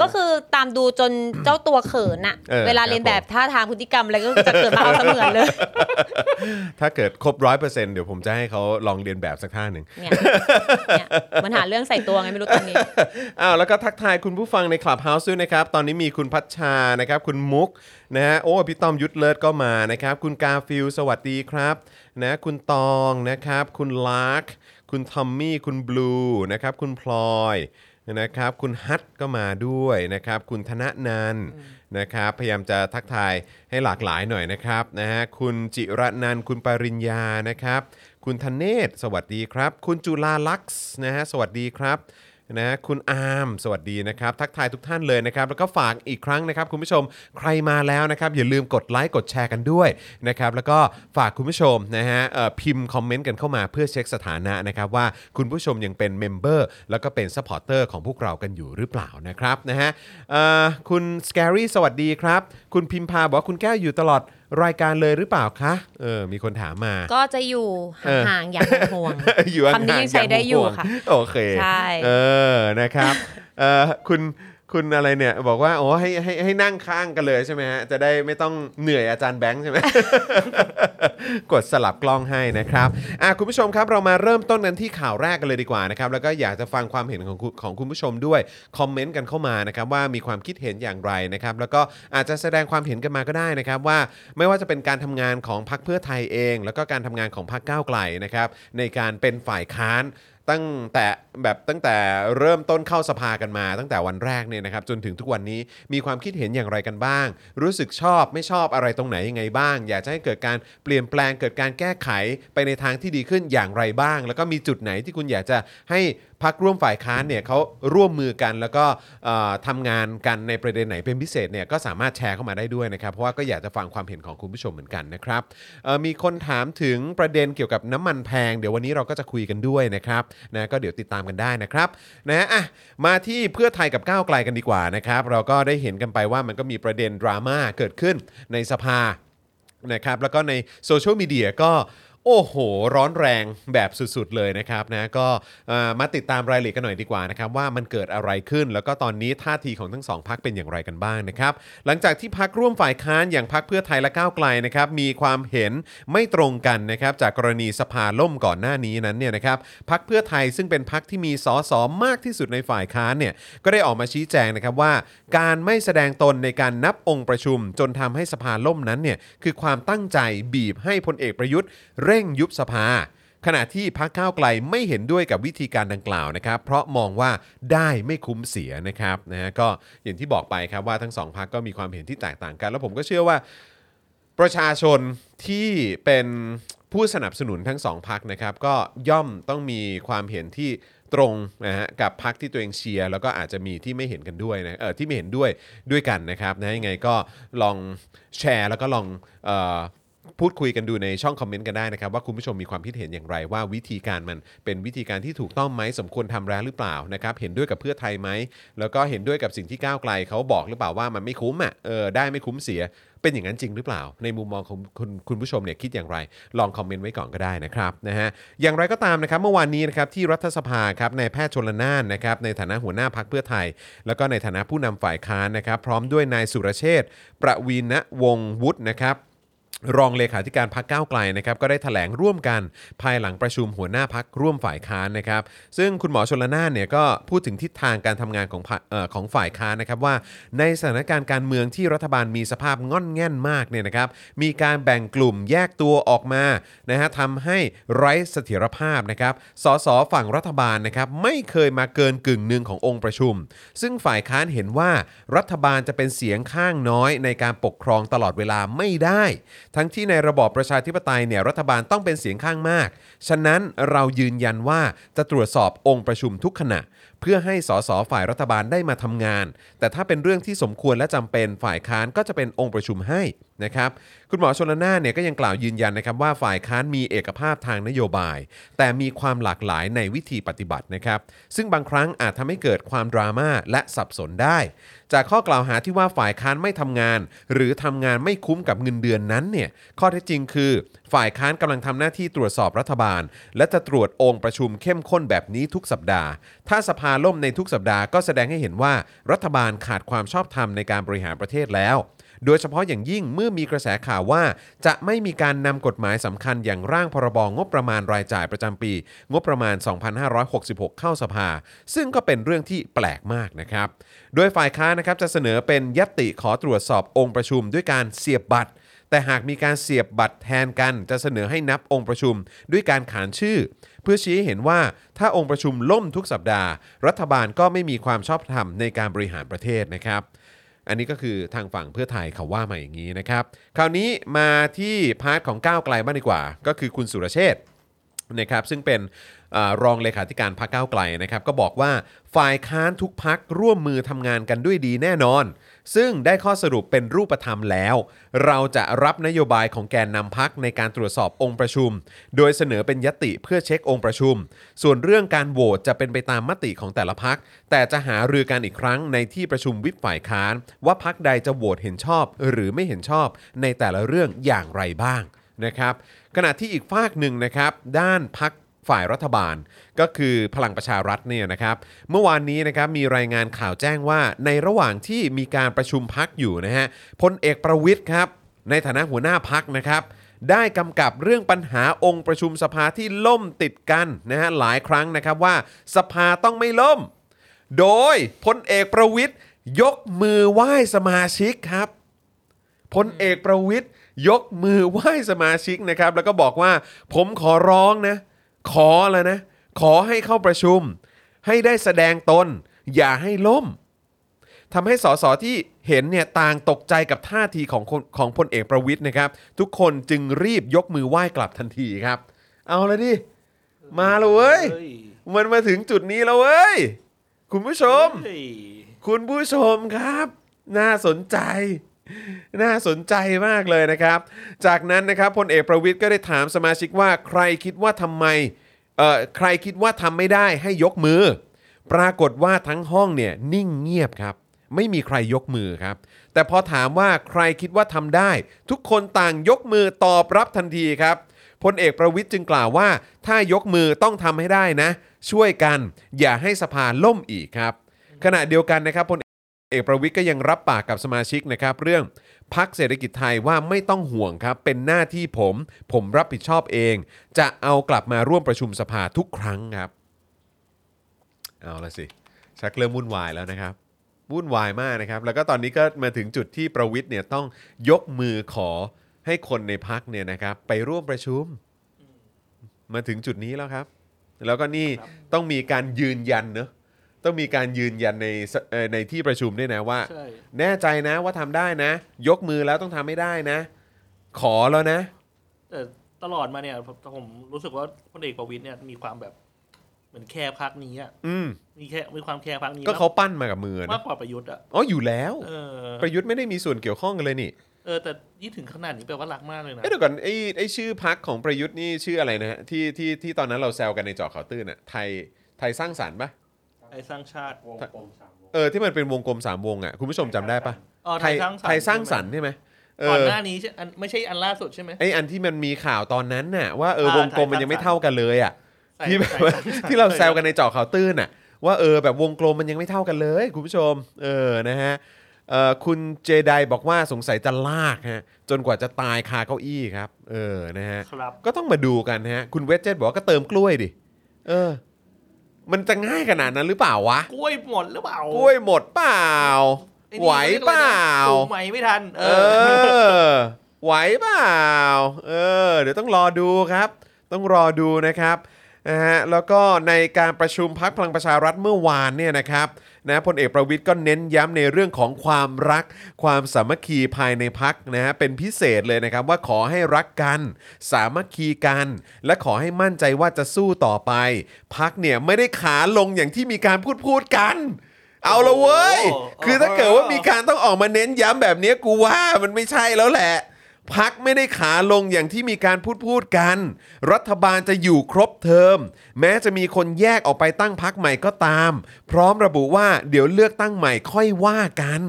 ก็คือตามดูจนเจ้าตัวเขินอะเออเวลาเรียนแบบท่าทางพฤติกรรมอะไรก็จะเกิดมาเอาเสมือนเลย ถ้าเกิดครบร้อยเปอร์เซ็นต์เดี๋ยวผมจะให้เขาลองเรียนแบบสักท่าหนึ่งเนี่ยเนี่ยมันหาเรื่องใส่ตัวไงไม่รู้ตอนนี้อ้าวแล้วก็ทักทายคุณผู้ฟังใน Clubhouse ด้วยนะครับ ตอนนี้มีคุณพัชชานะครับ คุณมุกนะฮะโอ้พี่ต้อมยุทธเลิศก็มานะครับ คุณกาฟิลสวัสดีครับนะคุณตองนะครับ คุณลาร์คคุณทอมมี่ คุณบลูนะครับ คุณพลอย นะครับคุณฮัทก็มาด้วยนะครับคุณธนนันท์นะครับพยายามจะทักทายให้หลากหลายหน่อยนะครับนะฮะคุณจิระนันท์คุณปริญญานะครับ คุณธเนศสวัสดีครับ คุณจุลาลักษณ์นะฮะสวัสดีครับ นะคุณอาร์มสวัสดีนะครับทักทายทุกท่านเลยนะครับแล้วก็ฝากอีกครั้งนะครับคุณผู้ชมใครมาแล้วนะครับอย่าลืมกดไลค์กดแชร์กันด้วยนะครับแล้วก็ฝากคุณผู้ชมนะฮะพิมพ์คอมเมนต์กันเข้ามาเพื่อเช็คสถานะนะครับว่าคุณผู้ชมยังเป็น member แล้วก็เป็น supporter ของพวกเรากันอยู่หรือเปล่านะครับนะฮะคุณสแกรี่สวัสดีครับ คุณพิมพาบอกว่าคุณแก้วอยู่ตลอด รายการเลยหรือเปล่าคะเออมีคนถามมา ก็จะอยู่ห่างๆอย่างห่วงอยู่ห่างๆคำนี้ยังใช้ได้อยู่างห่วงค่ะ โอเคใช่เออนะครับเออคุณ คุณอะไรเนี่ยบอกว่าโอ้ให้ให้ให้นั่งข้างกันเลยใช่ไหมฮะจะได้ไม่ต้องเหนื่อยอาจารย์แบงค์ใช่ไหม กดสลับกล้องให้นะครับอะคุณผู้ชมครับเรามาเริ่มต้นกันที่ข่าวแรกกันเลยดีกว่านะครับแล้วก็อยากจะฟังความเห็นของคุณของคุณผู้ชมด้วยคอมเมนต์กันเข้ามานะครับว่ามีความคิดเห็นอย่างไรนะครับแล้วก็อาจจะแสดงความเห็นกันมาก็ได้นะครับว่าไม่ว่าจะเป็นการทำงานของพรรคเพื่อไทยเอง แล้วก็การทำงานของพรรคก้าวไกลนะครับในการเป็นฝ่ายค้านตั้งแต่แบบตั้งแต่เริ่มต้นเข้าสภากันมา ตั้งแต่วันแรกเนี่ยนะครับจนถึงทุกวันนี้มีความคิดเห็นอย่างไรกันบ้าง รู้สึกชอบไม่ชอบอะไรตรงไหนยังไงบ้าง อยากจะให้เกิดการเปลี่ยนแปลงเกิดการแก้ไขไปในทางที่ดีขึ้นอย่างไรบ้าง แล้วก็มีจุดไหนที่คุณอยากจะให้พักร่วมฝ่ายค้านเนี่ยเขาร่วมมือกันแล้วก็เอ่อทำงานกันในประเด็นไหนเป็นพิเศษเนี่ยก็สามารถแชร์เข้ามาได้ด้วยนะครับเพราะว่าก็อยากจะฟังความเห็นของคุณผู้ชมเหมือนกันนะครับมีคนถามถึงประเด็นเกี่ยวกับน้ำมันแพง เดี๋ยววันนี้เราก็จะคุยกันด้วยนะครับนะก็เดี๋ยวติดตามกันได้นะครับนะอะมาที่เพื่อไทยกับก้าวไกลกันดีกว่านะครับเราก็ได้เห็นกันไปว่ามันก็มีประเด็นดราม่าเกิดขึ้นในสภานะครับแล้วก็ในโซเชียลมีเดียก็ โอ้โห ร้อนแรงแบบสุดๆเลยนะครับนะก็มาติดตามรายละเอียดกันหน่อยดีกว่านะครับว่ามันเกิดอะไรขึ้น แล้วก็ตอนนี้ท่าทีของทั้งสองพักเป็นอย่างไรกันบ้างนะครับหลังจากที่พักร่วมฝ่ายค้านอย่างพักเพื่อไทยและก้าวไกลนะครับมีความเห็นไม่ตรงกันนะครับจากกรณีสภาล่มก่อนหน้านี้นั้นเนี่ยนะครับพักเพื่อไทยซึ่งเป็นพักที่มีสสมากที่สุดในฝ่ายค้านเนี่ยก็ได้ออกมาชี้แจงนะครับว่า การไม่แสดงตนในการนับองค์ประชุม จนทำให้สภาล่มนั้นเนี่ยคือความตั้งใจบีบให้พลเอกประยุทธ์เร่งยุบสภา ขณะที่พักก้าวไกลไม่เห็นด้วยกับวิธีการดังกล่าวนะครับ เพราะมองว่าได้ไม่คุ้มเสียนะครับนะฮะก็อย่างที่บอกไปครับว่าทั้งสองพักก็มีความเห็นที่แตกต่างกัน แล้วผมก็เชื่อว่าประชาชนที่เป็นผู้สนับสนุนทั้งสองพักนะครับ ก็ย่อมต้องมีความเห็นที่ตรงนะฮะกับพักที่ตัวเองเชียร์แล้วก็อาจจะมีที่ไม่เห็นกันด้วยนะเออที่ไม่เห็นด้วยด้วยกันนะครับนะยังไงก็ลองแชร์แล้วก็ลองเออ พูดคุยกันดูในช่องคอมเมนต์กันได้นะครับว่าคุณผู้ชมมีความคิดเห็นอย่างไรว่าวิธีการมันเป็นวิธีการที่ถูกต้องไหมสมควรทำแล้วหรือเปล่านะครับเห็นด้วยกับเพื่อไทยไหมแล้วก็เห็นด้วยกับสิ่งที่ก้าวไกลเขาบอกหรือเปล่าว่ามันไม่คุ้มอะเออได้ไม่คุ้มเสียเป็นอย่างนั้นจริงหรือเปล่า ในมุมมองของคุณคุณผู้ชมเนี่ยคิดอย่างไร ลองคอมเมนต์ไว้ก่อนก็ได้นะครับนะฮะอย่างไรก็ตามนะครับเมื่อวานนี้นะครับที่รัฐสภาครับนายแพทย์ชนละนานนะครับในฐานะหัวหน้าพักเพื่อไทย แล้วก็ในฐานะผู้นำฝ่ายค้านนะครับพร้อมด้วยนายสุรเชษประวีณวงวุฒินะครับ รองเลขาธิการพักก้าวไกลนะครับก็ได้ถแถลงร่วมกันภายหลังประชุมหัวหน้าพักร่วมฝ่ายค้านนะครับซึ่งคุณหมอชนละนานเนี่ยก็พูดถึงทิศทางการทำงานของออของฝ่ายค้านนะครับว่าในสถานการณ์การเมืองที่รัฐบาลมีสภาพง่อนแง่นมากเนี่ยนะครับมีการแบ่งกลุ่มแยกตัวออกมานะฮะทำให้ไร้เสถียรภาพนะครับสสฝั่งรัฐบาลนะครับไม่เคยมาเกินกึ่งหนึ่งขององค์ประชุม ซึ่งฝ่ายค้านเห็นว่ารัฐบาลจะเป็นเสียงข้างน้อยในการปกครองตลอดเวลาไม่ได้ทั้งที่ในระบอบประชาธิปไตยเนี่ยรัฐบาลต้องเป็นเสียงข้างมาก ฉะนั้นเรายืนยันว่าจะตรวจสอบองค์ประชุมทุกขณะ เพื่อให้สสฝ่ายรัฐบาลได้มาทำงาน แต่ถ้าเป็นเรื่องที่สมควรและจำเป็นฝ่ายค้านก็จะเป็นองค์ประชุมให้นะครับคุณหมอชนละนานเนี่ยก็ยังกล่าวยืนยันนะครับว่าฝ่ายค้านมีเอกภาพทางนโยบาย แต่มีความหลากหลายในวิธีปฏิบัตินะครับ ซึ่งบางครั้งอาจทำให้เกิดความดราม่าและสับสนได้ จากข้อกล่าวหาที่ว่าฝ่ายค้านไม่ทำงาน หรือทำงานไม่คุ้มกับเงินเดือนนั้นเนี่ยข้อเท็จจริงคือ ฝ่ายค้านกำลังทำหน้าที่ตรวจสอบรัฐบาล และจะตรวจองค์ประชุมเข้มข้นแบบนี้ทุกสัปดาห์ ถ้าสภาล่มในทุกสัปดาห์ก็แสดงให้เห็นว่ารัฐบาลขาดความชอบธรรมในการบริหารประเทศแล้ว โดยเฉพาะอย่างยิ่งเมื่อมีกระแสข่าวว่า จะไม่มีการนำกฎหมายสำคัญอย่างร่างพรบงบประมาณรายจ่ายประจำปี งบประมาณ 2566 เข้าสภา ซึ่งก็เป็นเรื่องที่แปลกมากนะครับ โดยฝ่ายค้านนะครับจะเสนอเป็นยตติขอตรวจสอบองค์ประชุมด้วยการเสียบบัตร แต่หากมีการเสียบบัตรแทนกันจะเสนอให้นับองค์ประชุมด้วยการขานชื่อ เพื่อชี้ให้เห็นว่าถ้าองค์ประชุมล่มทุกสัปดาห์ รัฐบาลก็ไม่มีความชอบธรรมในการบริหารประเทศนะครับอันนี้ก็คือทางฝั่งเพื่อไทยเขาว่ามาอย่างนี้นะครับ คราวนี้มาที่ part ของก้าวไกลบ้างดีกว่า ก็คือคุณสุรเชษฐ์นะครับซึ่งเป็นออรองเลขาธิการพรรคก้าวไกลนะครับ ก็บอกว่าฝ่ายค้านทุกพรรคร่วมมือทำงานกันด้วยดีแน่นอน ซึ่งได้ข้อสรุปเป็นรูปธรรมแล้ว เราจะรับนโยบายของแกนนำพรรคในการตรวจสอบองค์ประชุม โดยเสนอเป็นญัตติเพื่อเช็คองค์ประชุม ส่วนเรื่องการโหวตจะเป็นไปตามมติของแต่ละพรรค แต่จะหารือกันอีกครั้งในที่ประชุมวิปฝ่ายค้าน ว่าพักใดจะโหวตเห็นชอบ หรือไม่เห็นชอบในแต่ละเรื่องอย่างไรบ้างนะครับขณะที่อีกฝากหนึ่งนะครับ ด้านพัก ฝ่ายรัฐบาลก็คือพลังประชารัฐเนี่ยนะครับ เมื่อวานนี้นะครับมีรายงานข่าวแจ้งว่าในระหว่างที่มีการประชุมพักอยู่นะฮะพลเอกประวิทย์ครับ ในฐานะหัวหน้าพักนะครับได้กำกับเรื่องปัญหาองค์ประชุมสภาที่ล่มติดกันนะฮะหลายครั้งนะครับว่าสภาต้องไม่ล่ม โดยพลเอกประวิทย์ยกมือไหว้สมาชิกครับพลเอกประวิทย์ยกมือไหว้สมาชิกนะครับ แล้วก็บอกว่าผมขอร้องนะ ขอแล้วนะ ขอให้เข้าประชุม ให้ได้แสดงตน อย่าให้ล่มทำให้สสที่เห็นเนี่ยต่างตกใจกับท่าทีของคนของพลเอกประวิทย์นะครับ ทุกคนจึงรีบยกมือไหว้กลับทันทีครับ เอาละดิ มาเลยเว้ยเฮ้ย มันมาถึงจุดนี้แล้วเว้ย คุณผู้ชมเฮ้ยคุณผู้ชมครับ น่าสนใจ น่าสนใจมากเลยนะครับ จากนั้นนะครับพลเอกประวิทย์ก็ได้ถามสมาชิกว่าใครคิดว่าทำไมเอ่อใครคิดว่าทำไม่ได้ให้ยกมือ ปรากฏว่าทั้งห้องเนี่ยนิ่งเงียบครับ ไม่มีใครยกมือครับ แต่พอถามว่าใครคิดว่าทำได้ ทุกคนต่างยกมือตอบรับทันทีครับพลเอกประวิทย์จึงกล่าวว่า ถ้ายกมือต้องทำให้ได้นะ ช่วยกันอย่าให้สภาล่มอีกครับ ขณะเดียวกันนะครับพล เอกประวิทย์ก็ยังรับปากกับสมาชิกนะครับ เรื่องพักเศรษฐกิจไทยว่าไม่ต้องห่วงครับ เป็นหน้าที่ผม ผมรับผิดชอบเอง จะเอากลับมาร่วมประชุมสภาทุกครั้งครับ เอาละสิ ชักเริ่มวุ่นวายแล้วนะครับวุ่นวายมากนะครับ แล้วก็ตอนนี้ก็มาถึงจุดที่ประวิทย์เนี่ยต้องยกมือขอให้คนในพักเนี่ยนะครับ ไปร่วมประชุม มาถึงจุดนี้แล้วครับ แล้วก็นี่ต้องมีการยืนยันเนอะ ต้องมีการยืนยันในสเอ่อในที่ประชุมด้วยนะว่า ใช่ แน่ใจนะว่าทำได้นะ ยกมือแล้วต้องทำไม่ได้นะ ขอแล้วนะ แต่ตลอดมาเนี่ยผมผมรู้สึกว่าพลเอกประวิตยเนี่ยมีความแบบเหมือนแคร์พรรคนี้อะอืมมีแค่มีความแคร์พรรคนี้ก็เขาปั้นมากับมือมานะกกว่าประยุทธ์อะอ๋ออยู่แล้ว เออประยุทธ์ไม่ได้มีส่วนเกี่ยวข้องกันเลยนี่เออแต่ยี่ถึงขนาดนี้แปลว่ารักมากเลยนะ เอ้ยเดี๋ยวก่อนไอ้ไอ้ชื่อพรรคของประยุทธ์นี่ชื่ออะไรนะฮะที่ที่ที่ตอนนั้นเราแซวกันในเจาะข่าวตื้นอะไทยไทยสร้างสรรค์ปะ ไทยสร้างชาติเออที่มันเป็นวงกลมสามวงอะคุณผู้ชมจำได้ปะอ๋อไทยไทยสร้างสรรค์ใช่ไหมเอก่อนอหน้านี้ใช่อันไม่ใช่อันล่าสุดใช่ไหม ไอ้อันที่มันมีข่าวตอนนั้นน่ะว่าเอออ่าวงกลมมันยังไม่เท่ากันเลยอะ ใส่ที่แบบใส่ว่าสร้างสรรค์ที่เราแซวกันในเจอข่าวตื้นน่ะว่าเออแบบวงกลมมันยังไม่เท่ากันเลย คุณผู้ชม เออนะฮะเอ่อคุณเจไดบอกว่าสงสัยจะลากฮะจนกว่าจะตายคาเก้าอี้ครับ เออนะฮะครับ ก็ต้องมาดูกันฮะ คุณเวจเจตบอกว่าก็เติมกล้วยดิเออ มันจะง่ายขนาดนั้นหรือเปล่าวะกล้วยหมดหรือเปล่ากล้วยหมดเปล่า อ้นี่ไหวเปล่า ปลูกใหม่ไม่ทัน เอเออ อ ไหวเปล่า เออ เดี๋ยวต้องรอดูครับ ต้องรอดูนะครับนะฮะแล้วก็ในการประชุมพักพลังประชารัฐเมื่อวานเนี่ยนะครับ นะพลเอกประวิทย์ก็เน้นย้ำในเรื่องของความรัก ความสามัคคีภายในพักนะฮะเป็นพิเศษเลยนะครับว่าขอให้รักกัน สามัคคีกัน และขอให้มั่นใจว่าจะสู้ต่อไป พักเนี่ยไม่ได้ขาลงอย่างที่มีการพูดพูดกัน เอาละเว้ย โอ้คือถ้าเกิดว่ามีการต้องออกมาเน้นย้ำแบบนี้กูว่ามันไม่ใช่แล้วแหละ พักไม่ได้ขาลงอย่างที่มีการพูดพูดกัน รัฐบาลจะอยู่ครบเทอม แม้จะมีคนแยกออกไปตั้งพักใหม่ก็ตาม พร้อมระบุว่าเดี๋ยวเลือกตั้งใหม่ค่อยว่ากัน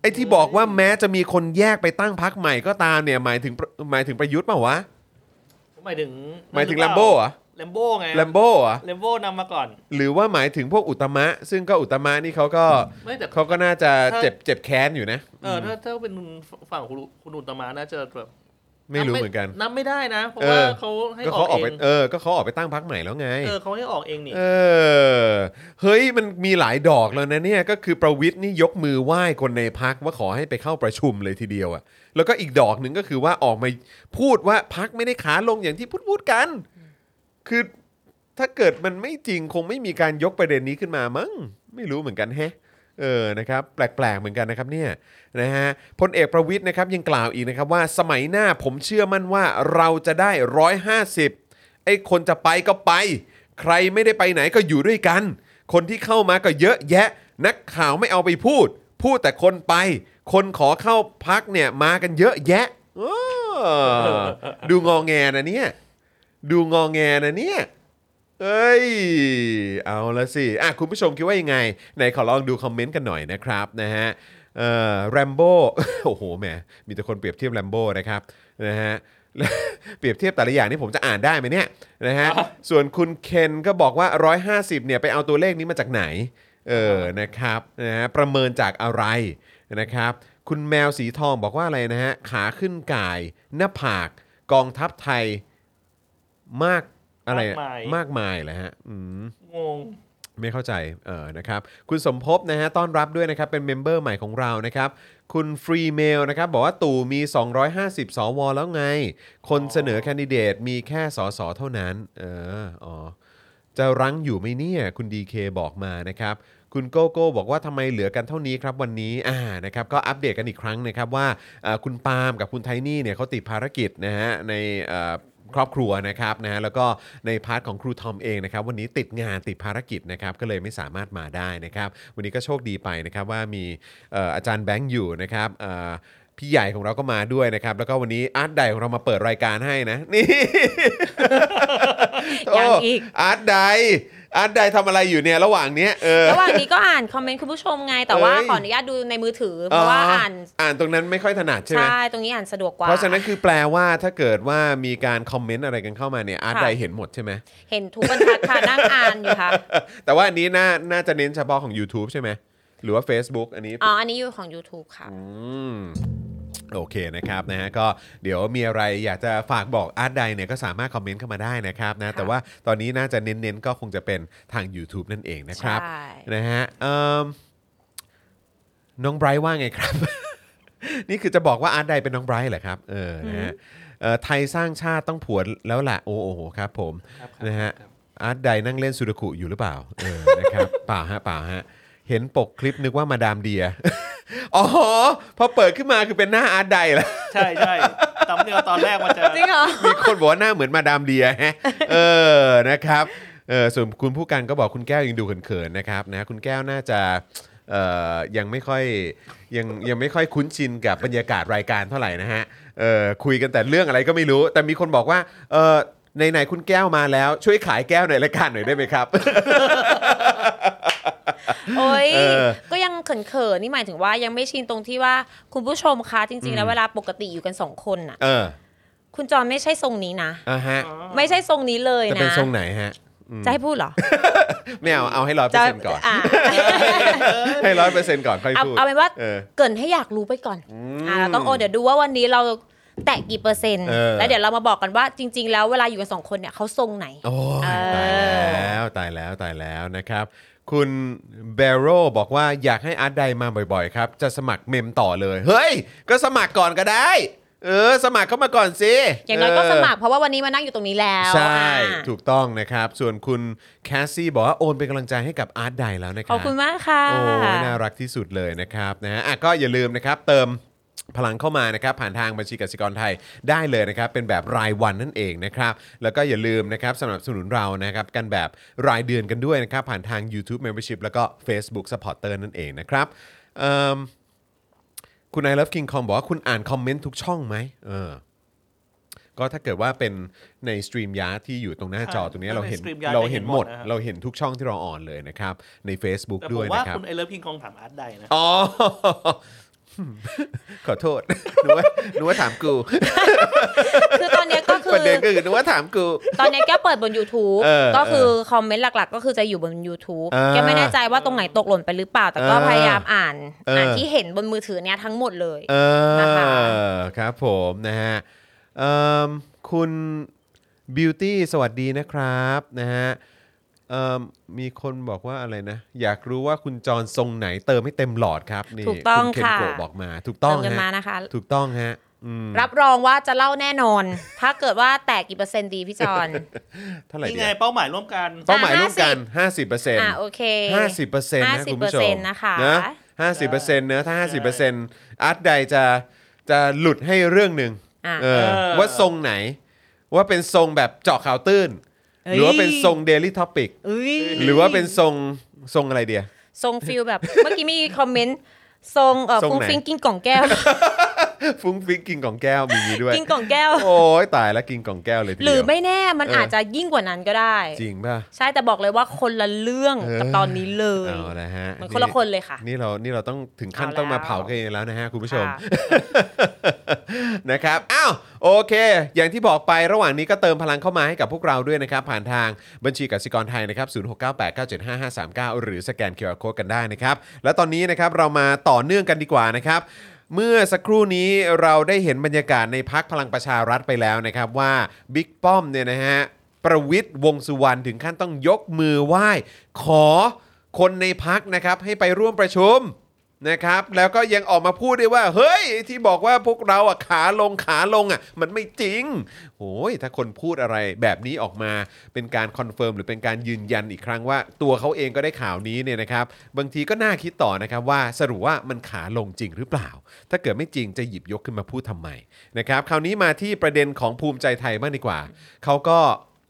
ไอ้ที่บอกว่าแม้จะมีคนแยกไปตั้งพักใหม่ก็ตามเนี่ยหมายถึงหมายถึงประยุทธ์เปล่าวะหมายถึงหมายถึงแลมโบ้เหรอ แลมโบ้ไงแลมโบ้เหรอแลมโบ้นำมาก่อน หรือว่าหมายถึงพวกอุตมะ ซึ่งก็อุตมะนี่เขาก็ไม่แต่ เขาก็น่าจะถ้า เจ็บเจ็บแค้นอยู่นะ เออถ้าถ้าเป็นฝั่งคุณคุณอุตมะน่าจะแบบไม่รู้เหมือนกัน นับไม่ได้นะ เพราะเออว่าเขาให้ก็อเขาอกออกเอไปงเออก็เขาออกไปตั้งพักใหม่แล้วไง เออเขาให้ออกเองนี่ เออ เฮ้ยมันมีหลายดอกแล้วนะเนี่ย ก็คือประวิทย์นี่ยกมือไหว้คนในพักว่าขอให้ไปเข้าประชุมเลยทีเดียวอะแล้วก็อีกดอกหนึ่งก็คือว่าออกมาพูดว่าพักไม่ได้ขาลงอย่างที่พูดพูดกัน คือถ้าเกิดมันไม่จริงคงไม่มีการยกประเด็นนี้ขึ้นมามั้งไม่รู้เหมือนกันแฮะเออนะครับแปลกๆเหมือนกันนะครับเนี่ยนะฮะพลเอกประวิทย์นะครับยังกล่าวอีกนะครับว่าสมัยหน้าผมเชื่อมั่นว่าเราจะได้ 150 ไอ้คนจะไปก็ไป ใครไม่ได้ไปไหนก็อยู่ด้วยกัน คนที่เข้ามาก็เยอะแยะ นักข่าวไม่เอาไปพูด พูดแต่คนไป คนขอเข้าพักเนี่ยมากันเยอะแยะดูงอแงนะเนี่ย ดูงอแงนะเนี่ยเอ้ย เอาละสิ อะ คุณผู้ชมคิดว่ายังไง ไหนขอลองดูคอมเมนต์กันหน่อยนะครับนะฮะเอ่อแรมโบ้โอ้โหแหมมีแต่คนเปรียบเทียบแรมโบ้นะครับนะฮะเปรียบเทียบแต่ละอย่างนี่ผมจะอ่านได้ไหมเนี่ยนะฮะส่วนคุณเคนก็บอกว่า 150เนี่ยไปเอาตัวเลขนี้มาจากไหน เออนะครับนะฮะประเมินจากอะไรนะครับ คุณแมวสีทองบอกว่าอะไรนะฮะขาขึ้นกาย หน้าผาก กองทัพไทย มากอะไรอะมากมาย มากมายเหรอฮะอืม งง ไม่เข้าใจ เออ นะครับ คุณสมภพนะฮะ ต้อนรับด้วยนะครับ เป็นเมมเบอร์ใหม่ของเรา นะครับ คุณฟรีเมลนะครับ บอกว่าตู่มี 250 สว แล้วไง คนเสนอแคนดิเดตมีแค่สสเท่านั้น เออ อ๋อ จะรั้งอยู่ไหมเนี่ย คุณดีเคบอกมานะครับ คุณโกโก้บอกว่าทำไมเหลือกันเท่านี้ครับวันนี้ อ่า นะครับ ก็อัปเดตกันอีกครั้งนะครับว่าเอ่อคุณปาล์มกับคุณไทนี่เนี่ยเขาติดภารกิจนะฮะในเอ่อ ครอบครัวนะครับนะฮะแล้วก็ใน part ของครูทอมเองนะครับวันนี้ติดงานติดภารกิจนะครับก็เลยไม่สามารถมาได้นะครับ วันนี้ก็โชคดีไปนะครับว่ามีเอ่ออาจารย์แบงค์อยู่นะครับเอ่อพี่ใหญ่ของเราก็มาด้วยนะครับ แล้วก็วันนี้อาร์ตไดของเรามาเปิดรายการให้นะนี่ ยังอีก อาร์ตได อาร์ตไดทำอะไรอยู่เนี่ยระหว่างเนี้ยเออ ระหว่างนี้ก็อ่านคอมเมนต์คุณผู้ชมไงแต่ว่าเอ้ย ขออนุญาตดูในมือถือ เพราะว่าอ่านอ่านตรงนั้นไม่ค่อยถนัดใช่ไหม ใช่ตรงนี้อ่านสะดวกกว่า เพราะฉะนั้นคือแปลว่าถ้าเกิดว่ามีการคอมเมนต์อะไรกันเข้ามาเนี่ยอาร์ตค่ะ ไดเห็นหมดใช่ไหม เห็นทุกบรรทัดค่ะนั่งอ่านอยู่ค่ะแต่ว่าอันนี้น่าน่าจะเน้นเฉพาะของ YouTube ใช่ไหม หรือว่า Facebook อันนี้ อ๋ออันนี้อยู่ของ YouTube ค่ะ อืม โอเคนะครับนะฮะก็เดี๋ยวมีอะไรอยากจะฝากบอกอาร์ตไดเนี่ยก็สามารถคอมเมนต์เข้ามาได้นะครับนะแต่ว่าตอนนี้น่าจะเน้นๆ ก็คงจะเป็นทาง YouTube นั่นเองนะครับใช่ นะฮะเอิ่มน้องไบรท์ว่าไงครับ นี่คือจะบอกว่าอาร์ตไดเป็นน้องไบรท์เหรอครับเออนะฮะเอ่อไทยสร้างชาติต้องผวนแล้วล่ะโอ้โหครับผม ครับนะฮะ ครับอาร์ตไดนั่งเล่นสุดคุอยู่หรือเปล่าเออนะครับ เปล่าฮะเปล่าฮะ เห็นปกคลิปนึกว่ามาดามเดีย อ๋อ พอเปิดขึ้นมาคือเป็นหน้าอาร์ตไดแล้วใช่ใช่ตำเนียวตอนแรกมันจะจริงเหรอมีคนบอกว่าหน้าเหมือนมาดามเดียฮะเออนะครับเออส่วนคุณผู้กันก็บอกคุณแก้วยังดูเขินๆนะครับนะคุณแก้วน่าจะเอ่อยังไม่ค่อยยังยังไม่ค่อยคุ้นชินกับบรรยากาศรายการเท่าไหร่นะฮะเออคุยกันแต่เรื่องอะไรก็ไม่รู้ แต่มีคนบอกว่าเออไหนๆคุณแก้วมาแล้ว ช่วยขายแก้วในรายการหน่อยได้ไหมครับ โอ้ยเออก็ยังเขินๆนี่หมายถึงว่ายังไม่ชินตรงที่ว่าคุณผู้ชมคะจริง ๆ แล้วเวลาปกติอยู่กันสองคนน่ะเออคุณจอนไม่ใช่ทรงนี้นะอะฮะไม่ใช่ทรงนี้เลยจะนะเป็นทรงไหนฮะจะให้พูดเหรอ ไม่เอา เอาให้ร้อยเปอจะร์เซ็นต์ก่อนอะให้ร้อยเปอร์เซ็นต์ก่อนค่อยเอาพูด เอาเป็นว่าเออเกรินให้อยากรู้ไปก่อน อ่าเราต้องโอเดี๋ยวดูว่าวันนี้เราแตะกี่เปอร์เซ็นต์เออแล้วเดี๋ยวเรามาบอกกันว่าจริง ๆ แล้วเวลาอยู่กันสองคนเนี่ยเขาทรงไหน โอ้ยเออตายแล้วตายแล้วตายแล้วนะครับ คุณเบโรบอกว่าอยากให้อาร์ตไดมาบ่อยๆ ครับ จะสมัครเมมต่อเลย เฮ้ย ก็สมัครก่อนก็ได้ เออ สมัครเข้ามาก่อนสิอย่างน้อยก็เสมัครเพราะว่าวันนี้มานั่งอยู่ตรงนี้แล้วใช่ อ่าถูกต้องนะครับ ส่วนคุณแคสซี่บอกว่าโอนเป็นกำลังใจให้กับอาร์ตไดแล้วนะคขรัอบคุณมากค่ะ โอ้ยน่ารักที่สุดเลยนะครับนะฮะอะก็อย่าลืมนะครับ เติม พลังเข้ามานะครับผ่านทางบัญชีกสิกรไทยได้เลยนะครับเป็นแบบรายวันนั่นเองนะครับแล้วก็อย่าลืมนะครับสนับสนุนเรานะครับกันแบบรายเดือนกันด้วยนะครับผ่านทาง YouTube Membership แล้วก็ Facebook Supporter นั่นเองนะครับเอิ่มคุณไอ Love King Com บอกว่าคุณอ่านคอมเมนต์ทุกช่องไหมเออก็ถ้าเกิดว่าเป็นในสตรีมยาที่อยู่ตรงหน้าจอตรงนี้ถ้าเราเป็นเห็น StreamYard เราเห็นหมดจะเห็นหมดนะครับเราเห็นทุกช่องที่เราออนเลยนะครับ ใน Facebook แต่ผด้วมยว่านะครับคุณไอเลิฟพิงคองถามอาร์ตได้นะอ๋อ ขอโทษนึกว่านึกว่าถามกู คือตอนเนี้ยก็คืประอเด็นก็คือนึกว่าถามกู ตอนเนี้ยแกเปิดบน YouTube เออก็คือคอมเมนต์หลัก ๆ ก็คือจะอยู่บน YouTube อ่าแกไม่แน่ใจว่าตรงไหนตกหล่นไปหรือเปล่า แต่ก็เออพยายามอ่านเอออ่ อ่านที่เห็นบนมือถือเนี้ยทั้งหมดเลย เอนะคะ อครับผมนะฮะเอิ่มคุณบิวตี้สวัสดีนะครับนะฮะ เอิ่มมีคนบอกว่าอะไรนะ อยากรู้ว่าคุณจรทรงไหนเติมให้เต็มหลอดครับนี่ถูกต้องณเคนค่ะโกะบอกมา ถูกต้องเติมกันมาฮะนะคะ ถูกต้องฮะอืมรับรองว่าจะเล่าแน่นอน ถ้าเกิดว่าแตกกี่เปอร์เซ็นต์ดีพี่จอน เท่าไหร่นี่ดีไงอะเป้าหมายร่วมกัน เป้าหมายร่วมกัน 50%เปอร์เซ็นต์อะโอเคห้าสิบเปอร์เซ็นต์นะคุณผู้ชม50%นะคะนะห้าสิบเปอร์เซ็นต์เนอะถ้าห้าสิบเปอร์เซ็นต์อาร์ตไดจะจะหลุดให้เรื่องหนึ่งอะ เออเออ ว่าทรงไหน ว่าเป็นทรงแบบเจาะข่าวตื้นเอ้ย หรือว่าเป็นทรง Daily Topic เอ้ยหรือว่าเป็นทรงทรงอะไรเดียทรง feel แบบ เมื่อกี้มีคอมเมนต์ทรงเอ่อทรงฟุ้งไหนฟิ้งกินกล่องแก้ว ฟุ้งฟิ้งกินของแก้วมีอย่างนี้ด้วย กินกล่องแก้ว โอ้ยตายแล้วกินของแก้วเลยทีหเดียวรือไม่แน่มันเอออ อาจจะยิ่งกว่านั้นก็ได้ จริงป่ะ ใช่แต่บอกเลยว่าคนละเรื่องเออ กับตอนนี้เลย เอาละฮะมันคนละคนเลยค่ะ นี่เรานี่เราต้องถึงขั้นเอาแล้ว ต้องมาเผากันเองแล้วนะฮะคุณผู้ชม ค่ะ นะครับ อ้าว โอเค อย่างที่บอกไประหว่างนี้ก็เติมพลังเข้ามาให้กับพวกเราด้วยนะครับ ผ่านทางบัญชีกสิกรไทยนะครับ 0698975539 หรือสแกน QR Code กันได้นะครับ และตอนนี้นะครับเรามาต่อเนื่องกันดีกว่านะครับ เมื่อสักครู่นี้เราได้เห็นบรรยากาศในพรรคพลังประชารัฐไปแล้วนะครับว่าบิ๊กป้อมเนี่ยนะฮะประวิตรวงษ์สุวรรณถึงขั้นต้องยกมือไหว้ ขอคนในพรรคนะครับให้ไปร่วมประชุม นะครับแล้วก็ยังออกมาพูดด้วยว่า เฮ้ย ที่บอกว่าพวกเราอะขาลงขาลงอะ มันไม่จริงโอ้ยถ้าคนพูดอะไรแบบนี้ออกมาเป็นการ confirm หรือเป็นการยืนยันอีกครั้งว่า ตัวเขาเองก็ได้ข่าวนี้เนี่ยนะครับ บางทีก็น่าคิดต่อนะครับว่าสรุปว่ามันขาลงจริงหรือเปล่า ถ้าเกิดไม่จริงจะหยิบยกขึ้นมาพูดทำไมนะครับ คราวนี้มาที่ประเด็นของภูมิใจไทยบ้างดีกว่าเขาก็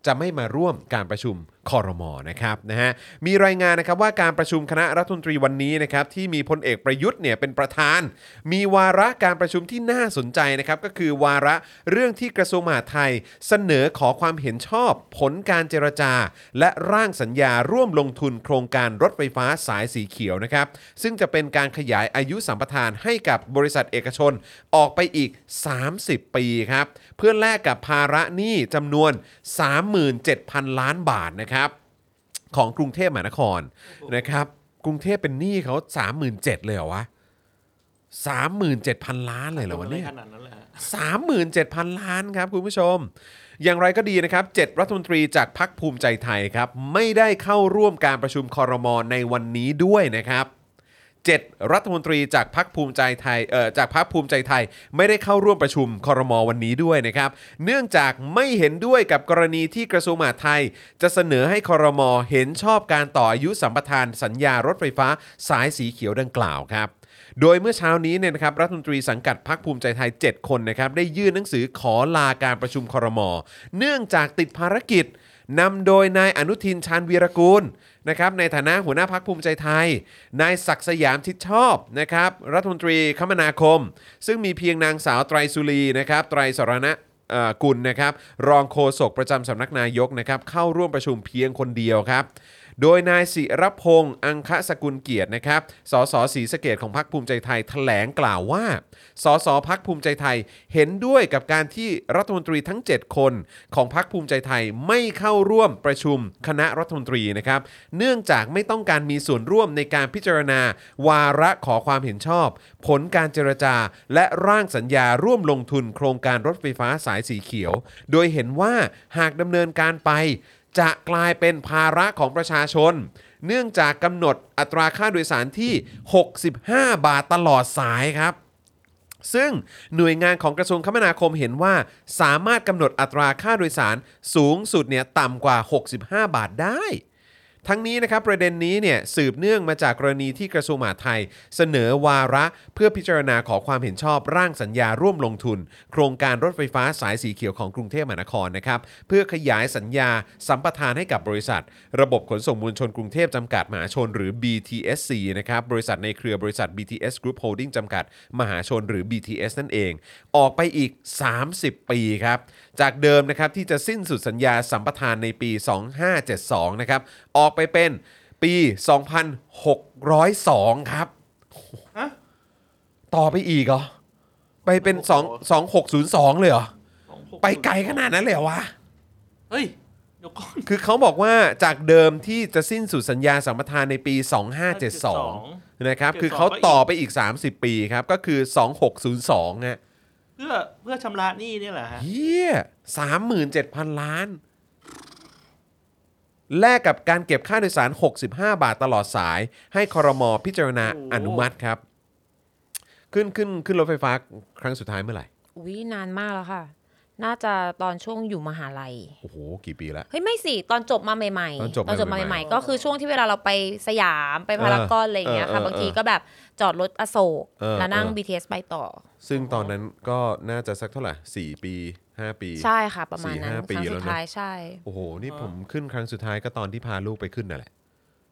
จะไม่มาร่วมการประชุม คอรมอนะครับนะฮะมีรายงานนะครับว่าการประชุมคณะรัฐมนตรีวันนี้นะครับที่มีพลเอกประยุทธ์เนี่ยเป็นประธาน มีวาระการประชุมที่น่าสนใจนะครับก็คือวาระเรื่องที่กระทรวงมหาดไทย เสนอขอความเห็นชอบ ผลการเจรจา และร่างสัญญาร่วมลงทุนโครงการรถไฟฟ้าสายสีเขียวนะครับซึ่งจะเป็นการขยายอายุสัมปทานให้กับบริษัทเอกชนออกไปอีก 30 ปีครับเพื่อแลกกับภาระหนี้จำนวน 37,000 ล้านบาทนะครับของกรุงเทพมหานครนะครับกรุงเทพเป็นหนี้เขา37,000เลยเหรอวะ37,000 ล้านเลยเหรอวะเนี่ยขนาดนั้นเลยฮะ37,000 ล้านครับคุณผู้ชม อย่างไรก็ดีนะครับ 7 รัฐมนตรีจากพรรคภูมิใจไทยครับ ไม่ได้เข้าร่วมการประชุมคอรมอในวันนี้ด้วยนะครับ 7 รัฐมนตรีจากพรรคภูมิใจไทยเอ่อจากพรรคภูมิใจไทย ไม่ได้เข้าร่วมประชุมคอรมอวันนี้ด้วยนะครับ เนื่องจากไม่เห็นด้วยกับกรณีที่กระทรวงมหาดไทย จะเสนอให้คอรมอเห็นชอบการต่ออายุสัมปทานสัญญารถไฟฟ้าสายสีเขียวดังกล่าวครับโดยเมื่อเช้านี้เนี่ยนะครับรัฐมนตรีสังกัดพรรคภูมิใจไทย 7 คนนะครับได้ยื่นหนังสือขอลาการประชุมคอรมอเนื่องจากติดภารกิจนำโดยนายอนุทินชาญวีรกูล นะครับในฐานะหัวหน้าพักภูมิใจไทย นายศักดิ์สยามชิดชอบนะครับรัฐมนตรีคมนาคม ซึ่งมีเพียงนางสาวไตรสุรีนะครับไตรสรณะกุลนะครับรองโฆษกประจำสำนักนายกนะครับเข้าร่วมประชุมเพียงคนเดียวครับ โดยนายศิรพงษ์อังคสกุลเกียรตินะครับ สสศรีสะเกดของพรรคภูมิใจไทยแถลงกล่าวว่า สสพักภูมิใจไทยเห็นด้วยกับการที่รัฐมนตรีทั้ง 7 คนของพรรคภูมิใจไทยไม่เข้าร่วมประชุมคณะรัฐมนตรีนะครับ เนื่องจากไม่ต้องการมีส่วนร่วมในการพิจารณา วาระขอความเห็นชอบ ผลการเจรจา และร่างสัญญาร่วมลงทุนโครงการรถไฟฟ้าสายสีเขียว โดยเห็นว่าหากดำเนินการไป จะกลายเป็นภาระของประชาชน เนื่องจากกำหนดอัตราค่าโดยสารที่ 65 บาทตลอดสายครับ ซึ่งหน่วยงานของกระทรวงคมนาคมเห็นว่า สามารถกำหนดอัตราค่าโดยสารสูงสุดเนี่ยต่ำกว่า 65 บาทได้ ทั้งนี้นะครับประเด็นนี้เนี่ยสืบเนื่องมาจากกรณีที่กระทรวงมหาดไทย เสนอวาระเพื่อพิจารณาขอความเห็นชอบร่างสัญญาร่วมลงทุน โครงการรถไฟฟ้าสายสีเขียวของกรุงเทพมหานครนะครับเพื่อขยายสัญญาสัมปทานให้กับบริษัท ระบบขนส่งมวลชนกรุงเทพจำกัดมหาชนหรือ BTSC นะครับบริษัทในเครือบริษัท BTS Group Holding จำกัด มหาชนหรือ BTS นั่นเอง ออกไปอีก 30 ปีครับ จากเดิมนะครับที่จะสิ้นสุดสัญญาสัมปทานในปี 2572 นะครับ ออกไปเป็นปี 2602 ครับ ฮะ ต่อไปอีกเหรอ ไปเป็น 2 2602 เลยเหรอ ไปไกลขนาดนั้นเลยเหรอวะ เฮ้ย เดี๋ยวก่อน คือเขาบอกว่าจากเดิมที่จะสิ้นสุดสัญญาสัมปทานในปี 2572 นะครับ คือเขาต่อไปอีก 30 ปีครับ ก็คือ 2602ฮะ เพื่อเพื่อชำระหนี้เนี่ยแหละฮะเฮียสามหมื่นเจ็ดพันล้าน แลกกับการเก็บค่าโดยสาร 65 บาทตลอดสาย ให้คอรมอพิจารณาโอ้อนุมัติครับ ขึ้นขึ้นขึ้นรถไฟฟ้าครั้งสุดท้ายเมื่อไหร่ อุ้ยนานมากแล้วค่ะ น่าจะตอนช่วงอยู่มหาลัย โอ้โห กี่ปีแล้ว เฮ้ย ไม่สิ ตอนจบมาใหม่ๆตอนจบมามาใหม่ๆใหม่ๆ ก็คือช่วงที่เวลาเราไปสยามไปพารากอนอะไรอย่างเงี้ยเออค่ะ เออบางทีก็แบบจอดรถอโศกเออแล้วนั่ง เออ BTS ไปต่อ ซึ่งตอนนั้นก็น่าจะสักเท่าไหร่4ปี5ปีใช่ค่ะ ประมาณนั้นสี่ห้าคปีรั้งแล้สุวดเนอะท้ายใช่ โอ้โห นี่ผมขึ้นครั้งสุดท้ายก็ตอนที่พาลูกไปขึ้นนั่นแหละ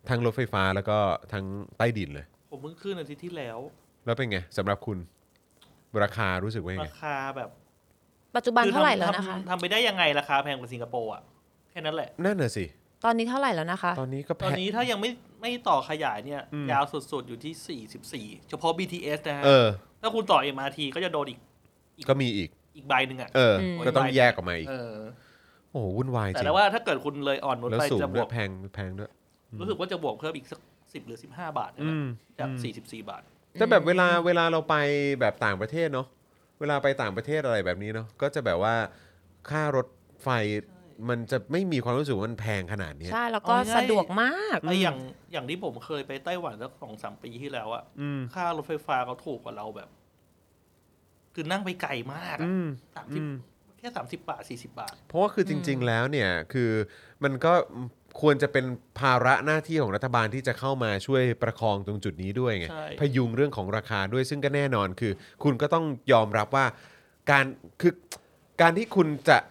ทั้งรถไฟฟ้าแล้วก็ทั้งใต้ดินเลย ผมเพิ่งขึ้นอาทิตย์ที่แล้ว แล้วเป็นไงสำหรับคุณ ราคารู้สึกว่ายังไง ราคาแบบ ปัจจุบันคือเท่าไหร่ทำแล้วนะคะทำทำไปได้ยังไงราคาแพงกว่าสิงคโปร์อะแค่นั้นแหละนั่นน่ะสิตอนนี้เท่าไหร่แล้วนะคะ ตอนนี้ก็แพตอนงนี้ถ้ายังไม่ไม่ต่อขยายเนี่ยอืมยาวสุดๆอยู่ที่ 44 เฉพาะ BTS นะฮะเออ ถ้าคุณต่อ MRT ก็จะโดนอีกก็มีอีก อีกใบหนึ่งอะเอออืมก็ต้องแยกออกมาอีก เออ โอ้โหวุ่นวายจแต่ริง แล้วว่าถ้าเกิดคุณเลยอ่อนนุชแล้วไปสูงจะบด้ววยก แพงแพงด้วย รู้สึกว่าจะบวกเพิ่มอีกสักสิบหรือสิบห้าบาทนะอืม จากอืมสี่สิบสี่บาท แต่แบบเวลาเวลาเราไปแบบต่างประเทศเนาะเวลาไปต่างประเทศอะไรแบบนี้เนาะก็จะแบบว่าค่ารถไฟ มันจะไม่มีความรู้สึกว่ามันแพงขนาดเนี้ย ใช่แล้วก็อ๋อใช่สะดวกมากไออย่างอย่างที่ผมเคยไปไต้หวันสักสองสามปีที่แล้วอะอืม ค่ารถไฟฟ้าเขาถูกกว่าเราแบบ คือนั่งไปไกลมากอะอืมสามสิบอืม แค่สามสิบบาทสี่สิบาท เพราะว่าคือจริง ๆ แล้วเนี่ยคือมันก็ควรจะเป็นภาระหน้าที่ของรัฐบาลที่จะเข้ามาช่วยประคองตรงจุดนี้ด้วยไงใช่ พยุงเรื่องของราคาด้วยซึ่งก็แน่นอนคือ คุณก็ต้องยอมรับว่าการคือการที่คุณจะทะ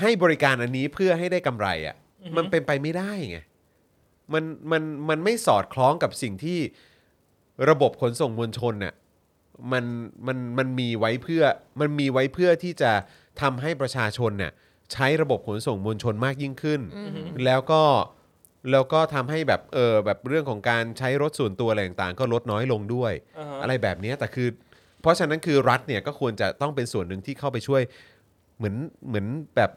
ให้บริการอันนี้เพื่อให้ได้กำไรอะ่ะมันเป็นไปไม่ได้ไงมันมันมันไม่สอดคล้องกับสิ่งที่ระบบขนส่งมวลชนเนี่ยมันมันมันมีไว้เพื่อมันมีไว้เพื่อที่จะทำให้ประชาชนเนี่ยใช้ระบบขนส่งมวลชนมากยิ่งขึ้น แล้วก็แล้วก็ทำให้แบบเออแบบเรื่องของการใช้รถส่วนตัวอะไรต่างๆก็ลดน้อยลงด้วยอ่าฮะอะไรแบบเนี้ยแต่คือ เพราะฉะนั้นคือรัฐเนี่ยก็ควรจะต้องเป็นส่วนหนึ่งที่เข้าไปช่วย เหมือนเหมือนแบบ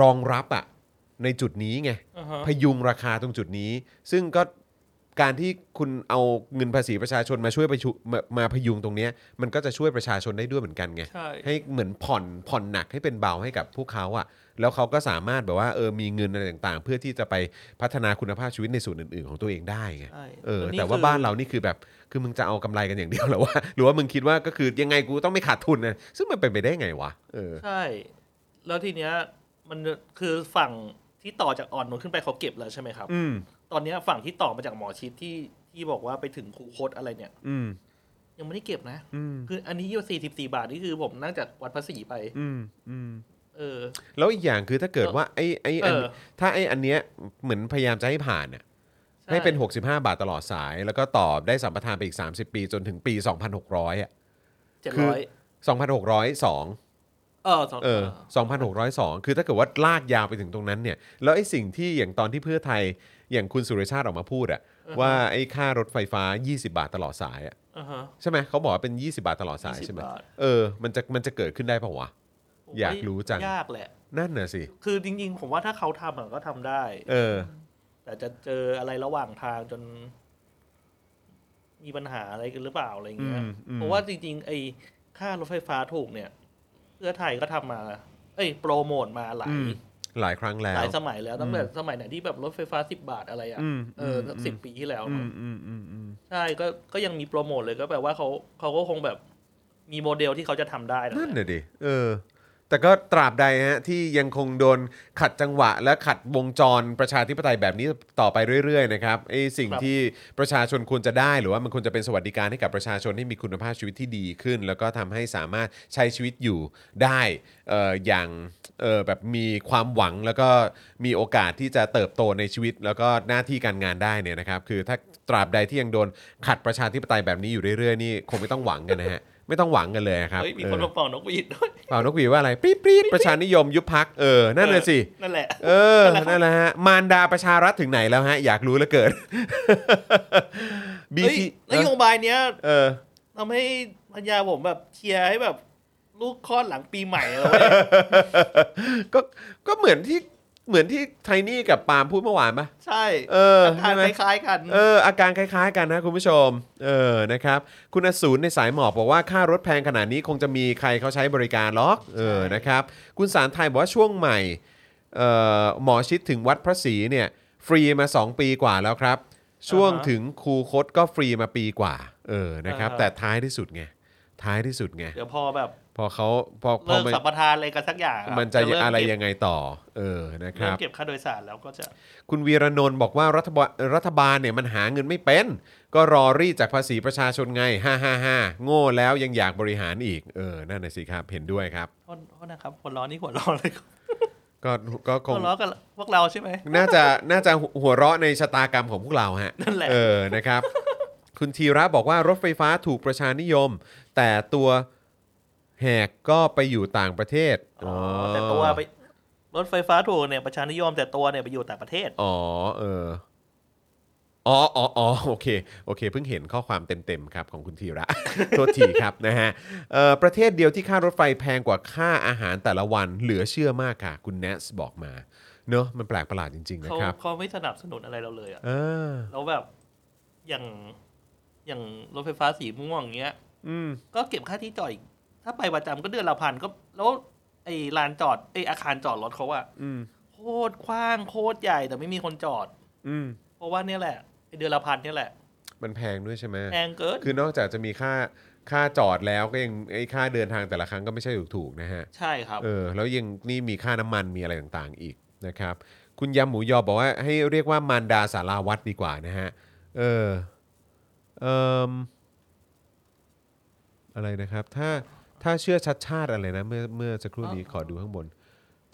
รองรับอะในจุดนี้ไง อ่าฮะ พยุงราคาตรงจุดนี้ ซึ่งก็การที่คุณเอาเงินภาษีประชาชนมาช่วยไปชุมามาพยุงตรงเนี้ยมันก็จะช่วยประชาชนได้ด้วยเหมือนกันไง ใช่ ให้เหมือนผ่อนผ่อนหนักให้เป็นเบาให้กับพวกเขาอะแล้วเขาก็สามารถแบบว่าเออมีเงินอะไรต่างๆ เพื่อที่จะไปพัฒนาคุณภาพชีวิตในส่วนอื่นๆ ของตัวเองได้ไงใช่เออล้นี่แต่ว่าคือบ้านเรานี่คือแบบ คือมึงจะเอากำไรกันอย่างเดียวเหรอวะหรือว่ามึงคิดว่าก็คือยังไงกูต้องไม่ขาดทุนนะซึ่งมันเป็นไปได้ไงวะเออใช่ แล้วทีเนี้ยมันคือฝั่งที่ต่อจากอ่อนนุชขึ้นไปเขาเก็บแล้วใช่ไหมครับ อืมตอนเนี้ยฝั่งที่ต่อมาจากหมอชิดที่ที่บอกว่าไปถึงคูโคตอะไรเนี่ย อืมยังไม่ได้เก็บนะอืมคืออันนี้ยี่สี่สิบสี่บาทนี่คือผมนั่งจากวัดภาษีไป อืมอืมเออ แล้วอีกอย่างคือถ้าเกิดว่าไอ้ไอ้อันเออถ้าไอ้อันเนี้ยเหมือนพยายามจะให้ผ่านน่ะช่ ให้เป็น 65 บาทตลอดสาย แล้วก็ตอบได้สัมปทานไปอีก 30 ปี จนถึงปี 2,600 อะ เจ็ดคือร้อย2,602เออสองเออ2,602 คือถ้าเกิดว่าลากยาวไปถึงตรงนั้นเนี่ย แล้วไอ้สิ่งที่อย่างตอนที่เพื่อไทยอย่างคุณสุรชาติออกมาพูดอะว่าไอ้ค่ารถไฟฟ้า 20 บาทตลอดสายอะอ่าฮะ ใช่ไหมเขาบอกว่าเป็น 20 บาทตลอดสาย20ใช่ไหมบาท เออมันจะมันจะเกิดขึ้นได้เปล่าวะผมอยากรู้จัง ยากแหละ นั่นน่ะสิ คือจริงๆ ผมว่าถ้าเขาทำอะก็ทำได้ เออ แต่จะเจออะไรระหว่างทางจน มีปัญหาอะไรกันหรือเปล่าอะไรเงี้ยอืมอืมเพราะว่าจริง ๆ ไอ้ค่ารถไฟฟ้าถูกเนี่ย เพื่อไทยก็ทำมา เอ้ย โปรโมทมาหลาอืยมหลายครั้งแล้ว หลายสมัยแล้วตั้งแต่สมัยไหนที่แบบรถไฟฟ้าสิบบาทอะไรอะอืมเอออืมสิบปีที่แล้วอืมั้มงอืมอืมอืมใช่ก็ก็ยังมีโปรโมทเลยก็แปลว่าเขาเขาก็คงแบบมีโมเดลที่เขาจะทำได้นะนั่นน่ะดิเออ แต่ก็ตราบใดฮะที่ยังคงโดนขัดจังหวะ และขัดวงจรประชาธิปไตยแบบนี้ต่อไปเรื่อยๆนะครับไอ้สิ่งที่ประชาชนควรจะได้ หรือว่ามันควรจะเป็นสวัสดิการให้กับประชาชนให้มีคุณภาพชีวิตที่ดีขึ้น แล้วก็ทำให้สามารถใช้ชีวิตอยู่ได้เอ่ออย่างเอ่อแบบมีความหวังแล้วก็มีโอกาสที่จะเติบโตในชีวิต แล้วก็หน้าที่การงานได้เนี่ยนะครับ คือถ้าตราบใดที่ยังโดนขัดประชาธิปไตยแบบนี้อยู่เรื่อยๆนี่คงไม่ต้องหวังกันนะฮะ ไม่ต้องหวังกันเลยครับเฮ้ยมีคนเออมาเป่านกหวีดด้วยเป่านกหวีดว่าอะไรปรี๊ดปรี๊ดประชานิยมยุบพักเออนั่นเลยสินั่นแหละเออนั่นแหละฮะมารดาประชารัฐถึงไหนแล้วฮะ อยากรู้เหลือเกินบีเฮ้ยทีนโยบายเนี้ยเออทำให้พัญญาผมแบบเชียร์ให้แบบลูกคลอดหลังปีใหม่แล้วเว้ยก็ก็เหมือนที่ เหมือนที่ไทนี่กับปาล์มพูดเมื่อวานปะใช่เอออาการใช่ไหมคล้ายๆกัน เอออาการคล้ายๆกันนะคุณผู้ชม เออนะครับคุณอสูรในสายหมอบบอกว่าค่ารถแพงขนาดนี้คงจะมีใครเขาใช้บริการหรอกเออนะครับคุณสารไทยบอกว่าช่วงใหม่เอ่อหมอชิตถึงวัดพระศรีเนี่ยฟรีมา 2 ปีกว่าแล้วครับ ช่วงอ่าฮะถึงคูคตก็ฟรีมาปีกว่าเออนะครับอ่าฮะแต่ท้ายที่สุดไง ท้ายที่สุดไง เดี๋ยวพอแบบ พอเขาพอพอเลิกมันสัมปทานอะไรกันสักอย่างครับมันจะเมอะไรเก็บยังไงต่อ เออนะคเริ่รัมบ เก็บค่าโดยสารแล้วก็จะ คุณวีรนนท์บอกว่ารัฐบาลรัฐบาลเนี่ยมันหาเงินไม่เป็น ก็รอรีดจากภาษีประชาชนไง 555 โง่แล้วยังอยากบริหารอีก เออ นั่นน่ะสิครับ เห็นด้วยครับ โทษโทษนะครับหัวร้อนนี่หัวร้อนเลยก็ก็คหังวร้อนกับพวกเราใช่ไหม น่าจะน่าจะหัวเราะในชะตากรรมของพวกเราฮะนั่นแหละ เออนะครับ คุณธีระบอกว่ารถไฟฟ้าถูกประชานิยมแต่ตัวแหกก็ไปอยู่ต่างประเทศอ๋อแต่ตัวไปรถไฟฟ้าถูกเนี่ยประชานิยมแต่ตัวเนี่ยไปอยู่ต่างประเทศ อ๋อเอออ๋ออ๋ออ๋อโอเค โอเค เพิ่งเห็นข้อความเต็ม ๆ ครับ ของคุณธีระ โทษทีครับ นะฮะเอ่อประเทศเดียวที่ค่ารถไฟแพงกว่าค่าอาหารแต่ละวัน เหลือเชื่อมากค่ะ คุณเนสบอกมา เนอะมันแปลกประหลาดจริง ๆ นะเขาครับเขาไม่สนับสนุนอะไรเราเลยอะเออแล้วแบบอย่างอย่างรถไฟฟ้าสีม่วงเงี้ยอืม ก็เก็บค่าที่จอดอีกถ้าไปประจำก็เดือนละพันก็ แล้วไอ้ลานจอดไอ้อาคารจอดรถเขาอะอืมโคตรกว้างโคตรใหญ่แต่ไม่มีคนจอด อืมเพราะว่าเนี่ยแหละไอ้เดือนละพันเนี่ยแหละ มันแพงด้วยใช่ไหมแพงเกินคือนอกจากจะมีค่าค่าจอดแล้วก็ยังไอ้ค่าเดินทางแต่ละครั้งก็ไม่ใช่ถูกๆนะฮะใช่ครับเออแล้วยังนี่มีค่าน้ำมันมีอะไรต่างๆอีกนะครับ คุณยำหมูยอบอกว่าให้เรียกว่ามารดาสาราวัดดีกว่านะฮะเออเอม อะไรนะครับ ถ้าถ้าเชื่อชัดชาติอะไรนะ เมื่อเมื่อสักครู่นี้ขอดูข้างบน